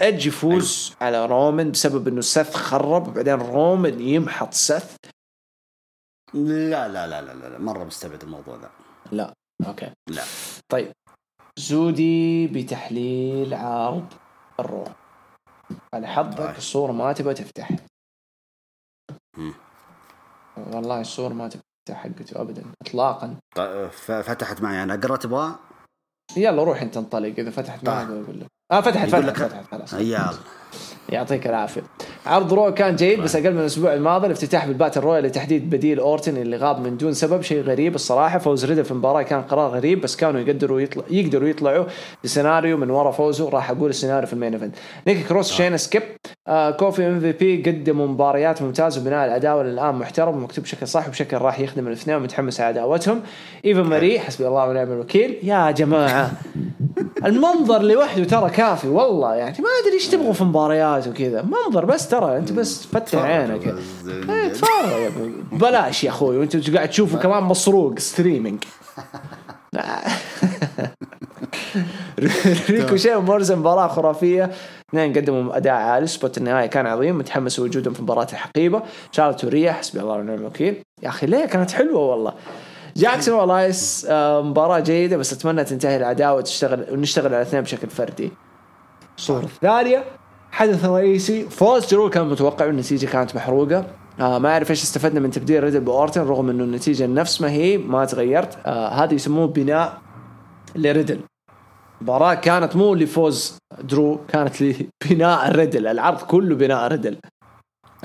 ايدج يفوز على رومان بسبب إنه سيث خرب وبعدين رومان يمحط سيث. لا لا لا لا لا مرة مستبعد الموضوع ذا لا أوكي. لا. طيب. زودي بتحليل عرض الرو على حظك طيب. الصورة ما تبغى تفتح. والله الصور ما تفتح حقته ابدا اطلاقا. طيب، فتحت معي أنا أقرأ تبغى؟ يلا روح أنت انطلق إذا فتحت معك طيب. أقول لك. آه فتحت فتحت فتحت خلاص. يلا يعطيك العافية. عرض رو كان جيد بس أقل من الأسبوع الماضي الافتتاح بال battle royal لتحديد بديل أورتن اللي غاب من دون سبب شيء غريب الصراحة. فوز ريدل في المباراة كان قرار غريب بس كانوا يقدروا يطلع يقدروا يطلعوا بسيناريو من ورا فوزه. راح أقول السيناريو في ال main event. نيكي كروس شينا skip. آه كوفي إم في بي قدموا مباريات ممتازة وبناء العداوه الان محترم ومكتوب بشكل صح وبشكل راح يخدم الاثنين ومتحمس على عداوتهم إيفا ماري حسبي الله ونعم الوكيل. يا جماعة المنظر لوحده ترى كافي والله يعني ما أدري إيش تبغوا في مباريات وكذا. منظر بس ترى انت بس فتح عينك. إيه، تفرج يا أخوي. بلاش يا أخوي وانت قاعد تشوفه كمان مسروق streaming ريكوشي وموريسن مباراة خرافية. اثنين قدموا أداء عالي spot النهاية كان عظيم متحمس وجودهم في مباراة الحقيبة. شارلت وريا حسبي الله ونعم الوكيل يا أخي ليه كانت حلوة والله. جاكسون وإلايس آه، مباراة جيدة بس أتمنى تنتهي العداوة وتشتغل ونشتغل على الاثنين بشكل فردي. الصورة الثانية حدث رئيسي فوز درو كان متوقع والنتيجة كانت محروقة. آه ما أعرف إيش استفدنا من تبديل ريدل بأورتن رغم إنه النتيجة نفس ما هي ما تغيرت. آه هذا يسموه بناء لريدل. المباراة كانت مو لفوز درو كانت لبناء ريدل. العرض كله بناء ريدل.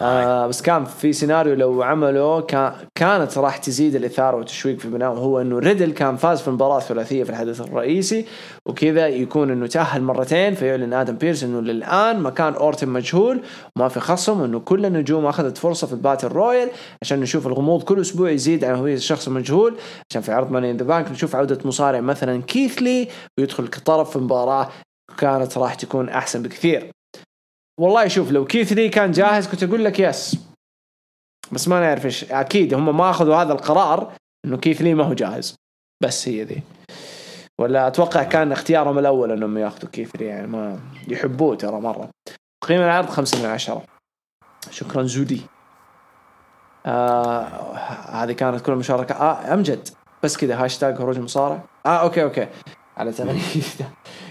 آه بس كان في سيناريو لو عمله كان كانت راح تزيد الإثارة والتشويق في البناء وهو إنه ريدل كان فاز في المباراة الثلاثية في الحدث الرئيسي وكذا يكون إنه تأهل مرتين فيعلن آدم بيرس إنه للآن مكان أورتن مجهول وما في خصم وإنه كل النجوم أخذت فرصة في ال battle royal عشان نشوف الغموض كل أسبوع يزيد عن هوية الشخص المجهول عشان في عرض Money in the Bank نشوف عودة مصارع مثلا كيث لي ويدخل كطرف في مباراه كانت راح تكون أحسن بكثير. والله شوف لو كيث لي كان جاهز كنت أقول لك yes بس ما نعرف إيش أكيد هم ما أخذوا هذا القرار إنه كيث لي ما هو جاهز. بس هي ذي. ولا أتوقع كان اختيارهم الأول إنهم ياخذوا كيث لي يعني ما يحبوه ترى مرة. تقييم العرض خمسة من عشرة. شكرا زودي. آه هذه كانت كل المشاركة آه أمجد. بس كذا هاشتاج هروج المصارعة آه okay okay. على تغريده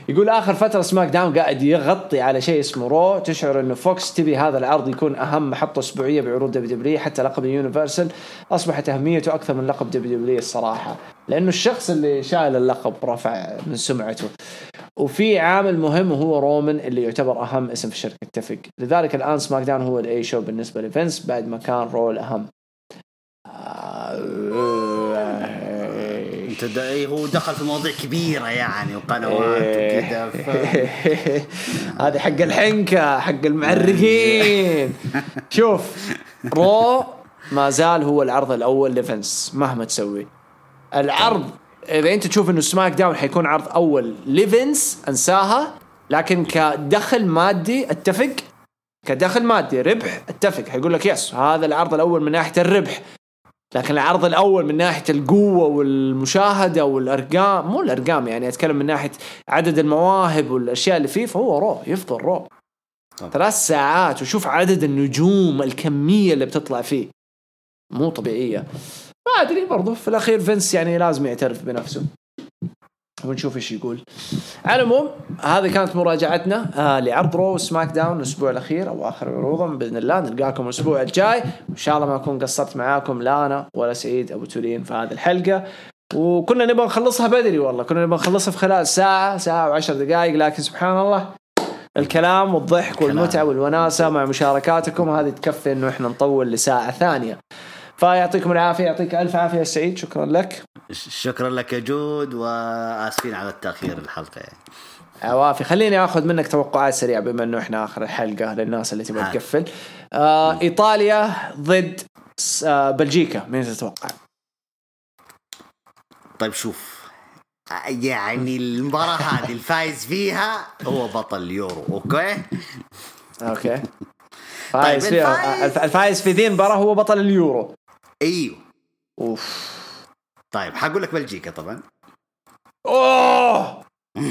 يقول آخر فترة سماك داون قاعد يغطي على شيء اسمه رو. تشعر إنه فوكس تبي هذا العرض يكون أهم محطة أسبوعية بعروض دبليو دبليو حتى لقب ال Universal أصبحت أهميته أكثر من لقب دبليو دبليو الصراحة لأنه الشخص اللي شايل اللقب رفع من سمعته. وفي عامل مهم وهو رومان اللي يعتبر أهم اسم في الشركة اتفق لذلك الآن سماك داون هو ال A show بالنسبة لفينس بعد ما كان رو الاهم انت إيه، هو دخل في مواضيع كبيرة يعني وقنوات إيه. وكذا ف... (laughs) هذه حق الحنكة حق المعرقين (laughs) شوف رو ما زال هو العرض الأول لفنس مهما تسوي. العرض إذا أنت تشوف إنه سماك داون حيكون عرض أول ليفنس أنساها لكن كدخل مادي أتفق. كدخل مادي ربح أتفق. حيقول لك yes هذا العرض الأول من ناحية الربح. لكن العرض الأول من ناحية القوة والمشاهدة والأرقام مو الأرقام يعني أتكلم من ناحية عدد المواهب والأشياء اللي فيه فهو رو يفضل رو طبعا. ثلاث ساعات وشوف عدد النجوم الكمية اللي بتطلع فيه. مو طبيعية. ما أدري برضو في الأخير فينس يعني لازم يعترف بنفسه. ونشوف إيش يقول. على العموم هذه كانت مراجعتنا آه لعرض رو سماك داون الأسبوع الأخير أو آخر عروضهم بإذن الله. نلقاكم الأسبوع الجاي. وإن شاء الله ما أكون قصرت معاكم لا أنا ولا سعيد أبو تورين في هذه الحلقة. وكنا نبغى نخلصها بدري والله. كنا نبغى نخلصها في خلال ساعة ساعة وعشر دقائق لكن سبحان الله الكلام والضحك والمتعة والوناسة مع مشاركاتكم هذه تكفي إنه إحنا نطول لساعة ثانية. فيعطيكم العافية يعطيك ألف عافية يا سعيد شكرا لك. شكرا لك يا جود وآسفين على التأخير الحلقة. يعني عوافي خليني آخذ منك توقعات سريعة بما إنه إحنا آخر الحلقة للناس اللي تبغى. تقفل. آه إيطاليا ضد آه بلجيكا. مين تتوقع؟ طيب شوف يعني المباراة هذه الفايز فيها هو بطل اليورو okay؟ okay. فايز فيها الفايز- الف- الفايز في ذي المباراه هو بطل اليورو. أيوه. أوف. طيب حقول لك بلجيكا طبعا. أوه! (laughs)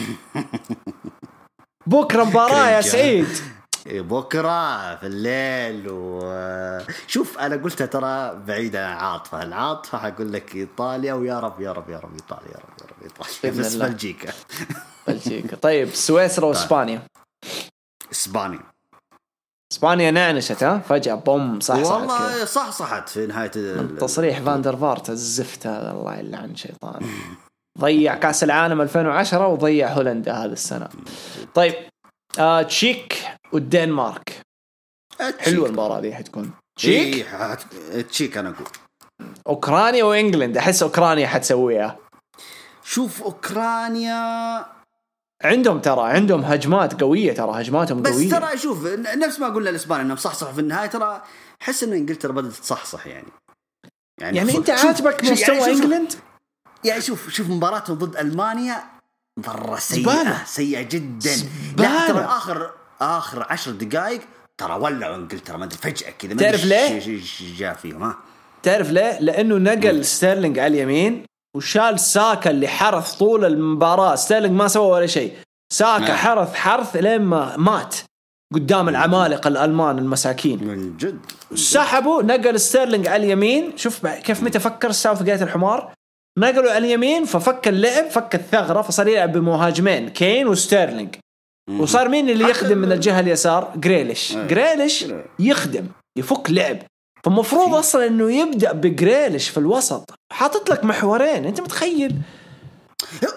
بكرة مباراة يا. سعيد. إيه، بكرة في الليل و شوف أنا قلتها ترى بعيدة عن عاطفة. العاطفة حقول لك إيطاليا ويا رب يا رب يا رب إيطاليا يا رب يا رب إيطاليا. بس. بلجيكا. بلجيكا. طيب سويسرا (laughs) وإسبانيا. إسبانيا. إسبانيا نعنشت ها؟ فجأة بوم صح والله صح صحت في نهاية تصريح فاندر فارت الزفت هذا الله يلعن شيطان. ضيع كأس العالم 2010 وضيع هولندا هذا السنة. طيب آه تشيك والدنمارك. حلوة المباراة دي حتكون. تشيك؟ تشيك تشيك أنا أقول. أوكرانيا وإنجلند أحس أوكرانيا حتسويها. شوف أوكرانيا عندهم ترى عندهم هجمات قوية ترى هجماتهم بس قوية. ترى شوف نفس ما قلنا الاسبان إنهم صحصحوا في النهاية ترى أحس إن إنجلترا بدأت تصحصح يعني. يعني خصو- أنت شوف- مستوى يعني إنجلند؟ يعني شوف شوف مباراتهم ضد ألمانيا مرة سيئة زبالة. سيئة جدا. زبالة. لا ترى آخر آخر عشر دقائق ترى ولعوا إنجلترا ما أدري فجأة كذا ما تعرف ليه؟ جاء فيهم ها. تعرف ليه؟ لأنه نقل ستيرلينج على اليمين. وشال ساكا اللي حرث طول المباراة. ستيرلينج ما سوى ولا شيء. ساكا نعم. حرث حرث لين ما مات. قدام العمالقة الألمان المساكين. من جد. سحبوا نقل ستيرلينج على اليمين. شوف كيف متى فكر ساوث جيت الحمار. نقلوا على اليمين ففك اللعب فك الثغرة فصار يلعب بمهاجمين كين وستيرلينج وصار مين اللي يخدم من ال- الجهة اليسار؟ جريليش إيه. جريليش جريليش. يخدم يفك لعب. فالمفروض أصلا إنه يبدأ بجريليش في الوسط. حاطط لك محورين أنت متخيل؟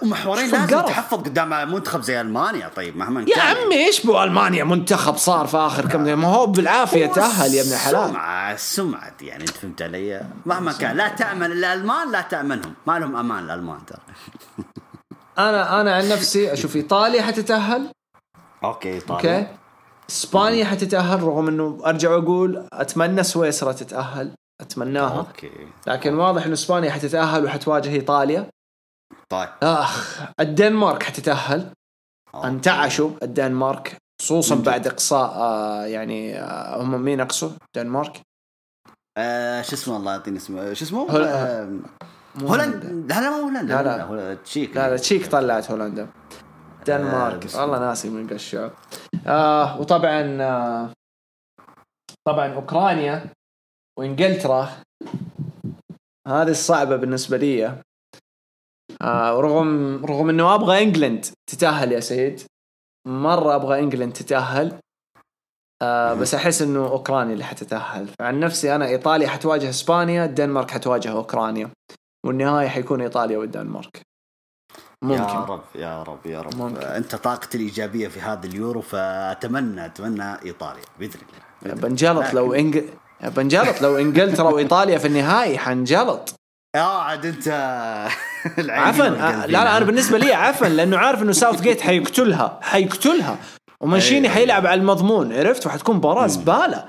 ومحورين لازم القرف. تحفظ قدام منتخب زي ألمانيا طيب مهما يا كان. عمي إيش بو ألمانيا؟ منتخب صار في آخر كم ما هو بالعافية تأهل يا ابن الحلال. السمعة السمعة يعني أنت فهمت علي؟ مهما كان. لا تأمن الألمان لا تأمنهم. ما لهم أمان الألمان ترى. أنا أنا عن نفسي أشوف إيطاليا حتتأهل. okay okay. طيب اسبانيا حتتأهل رغم إنه أرجع وأقول أتمنى سويسرا تتأهل. أتمناها. okay. لكن واضح إنه إسبانيا حتتأهل وحتواجه إيطاليا. طيب. آخ الدنمارك حتتأهل. انتعشوا الدنمارك خصوصا. بعد إقصاء آه يعني آه هم مين اقصوا الدنمارك آه شو اسمه الله يعطيني اسمه؟ شو اسمه؟ آه، مو هولندا. لا لا مو هولندا لا، لا. هولندا تشيك. لا لا تشيك طلعت هولندا. دنمارك. بس- والله ناسي من قشعوا آه وطبعا آه طبعا أوكرانيا وإنجلترا هذه الصعبه بالنسبة لي. آه ورغم رغم إنه أبغى إنجلند تتأهل يا سيد. مرة أبغى إنجلند تتأهل. آه بس أحس إنه أوكرانيا اللي حتتأهل. عن نفسي أنا إيطاليا حتواجه إسبانيا الدنمارك حتواجه أوكرانيا. والنهاية حيكون إيطاليا والدنمارك. ممكن. يا رب يا رب يا رب. ممكن. انت طاقتي الإيجابية في هذا اليورو فأتمنى أتمنى إيطاليا بإذن الله. بنجلط لو انج بنجلط لو إنجلترا وايطاليا في النهائي حنجلط. يا عاد أنت (laughs) عفوا والقلب آه، لا لا أنا بالنسبة لي عفوا لأنه عارف إنه ساوثجيت حيقتلها حيقتلها. ومانشيني أيوة. حيلعب على المضمون عرفت؟ وحتكون مباراة زبالة.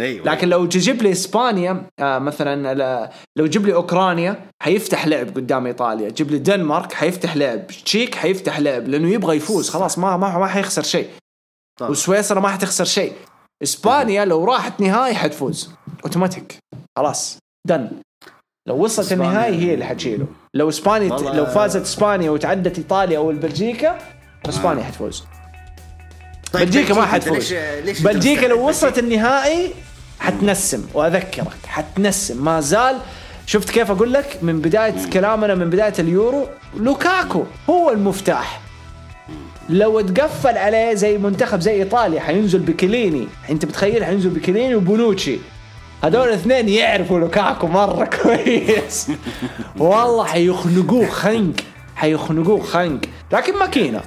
إيوه. لكن لو تجيب لي إسبانيا آه مثلا لا- لو جيب لي أوكرانيا حيفتح لعب قدام إيطاليا. جيب لي دنمارك حيفتح لعب. تشيك حيفتح لعب لأنه يبغى يفوز. خلاص ما ما ما حيخسر شيء. طبعا. وسويسرا ما حتخسر شيء. إسبانيا لو راحت نهائي حتفوز. أوتوماتيك. خلاص. دن لو وصلت النهائي هي اللي حتشيله. لو إسبانيا لو فازت إسبانيا وتعدت إيطاليا أو بلجيكا إسبانيا حتفوز. طيب بلجيكا ما حتفوز بلجيكا لو وصلت النهائي حتنسم وأذكرك حتنسم. ما زال شفت كيف أقول لك؟ من بداية كلامنا من بداية اليورو لوكاكو هو المفتاح. لو تقفل عليه زي منتخب زي إيطاليا حينزل بكيليني. أنت بتخيل حينزل بكيليني وبونوتشي؟ هذول الاثنين يعرفوا لوكاكو مرة (laughs) كويس. والله حيخنقوه خنق حيخنقوه خنق. لكن ماكينة.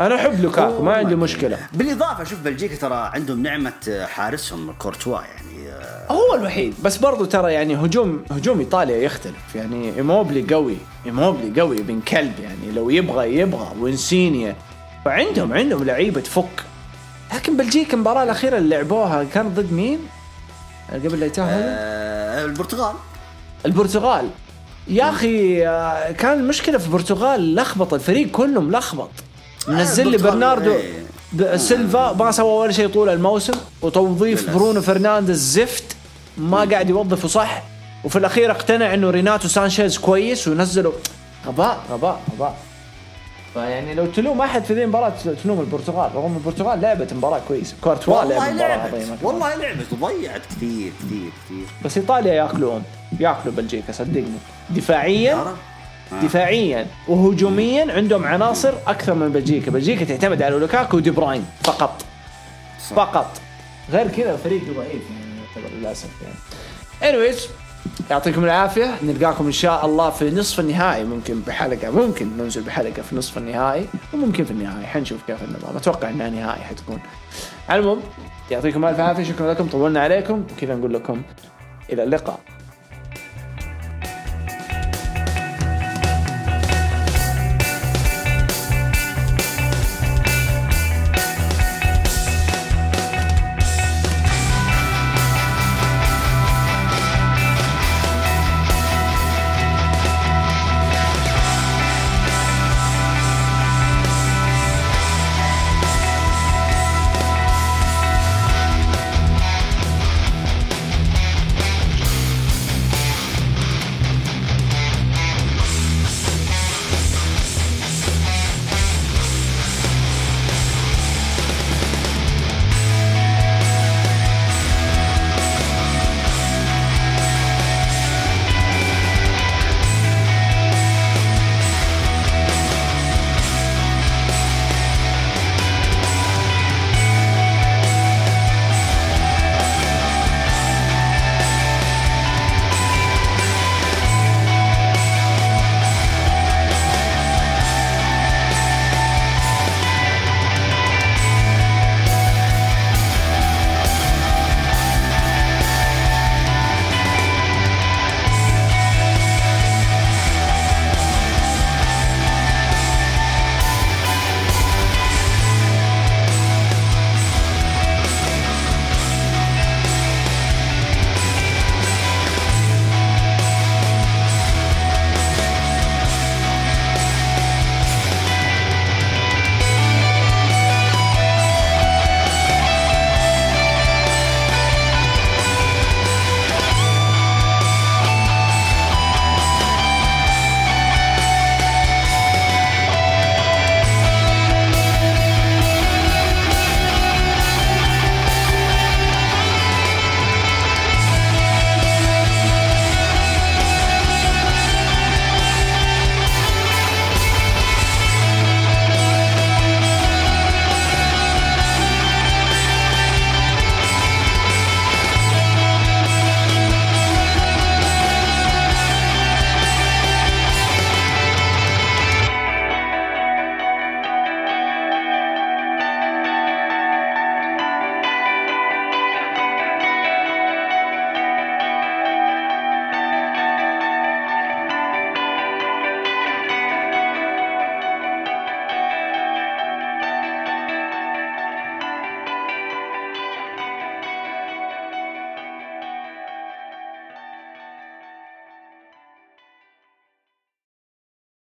أنا أحب لوكاكو ما عندي مشكلة. بالإضافة شوف بلجيكا ترى عندهم نعمة حارسهم كورتوا يعني آه، هو الوحيد. بس برضو ترى يعني هجوم هجوم إيطاليا يختلف. يعني إيموبلي قوي إيموبلي قوي ابن كلب يعني لو يبغى يبغى. وإنسينيا. فعندهم عندهم لعيبة تفك. لكن بلجيكا المباراة الأخيرة اللي لعبوها كانت ضد مين؟ قبل لا يتاهلوا آه، البرتغال. البرتغال. يا أخي آه، كان المشكلة في البرتغال لخبط الفريق كله ملخبط منزل لي برناردو. ب- سيلفا ما سوى ولا شيء طول الموسم. وتوظيف للأسف. برونو فرنانديز زفت ما قاعد يوظفه صح. وفي الأخير اقتنع إنه ريناتو سانشيز كويس ونزلوا غباء غباء غباء. فيعني لو تلوم أحد في ذي المباراة تلوم البرتغال. رغم البرتغال لعبت مباراة كويسة. كورتوا لعب والله مباراة لعبت. عظيمة. والله لعبت. وضيعت كثير كثير كثير. بس إيطاليا ياكلوهم يأكلوا بلجيكا صدقني. دفاعيا دفاعيا وهجوميا عندهم عناصر أكثر من بلجيكا، بلجيكا تعتمد على لوكاكو ودي بروين فقط. صح. فقط. غير كذا فريق ضعيف يعني للأسف يعني. Anyways يعطيكم العافية. نلقاكم إن شاء الله في نصف النهائي. ممكن بحلقة ممكن ننزل بحلقة في نصف النهائي وممكن في النهائي. حنشوف كيف النظام أتوقع إنها نهائي حتكون. على المهم يعطيكم ألف عافية. شكرا لكم. طولنا عليكم. وكذا نقول لكم إلى اللقاء.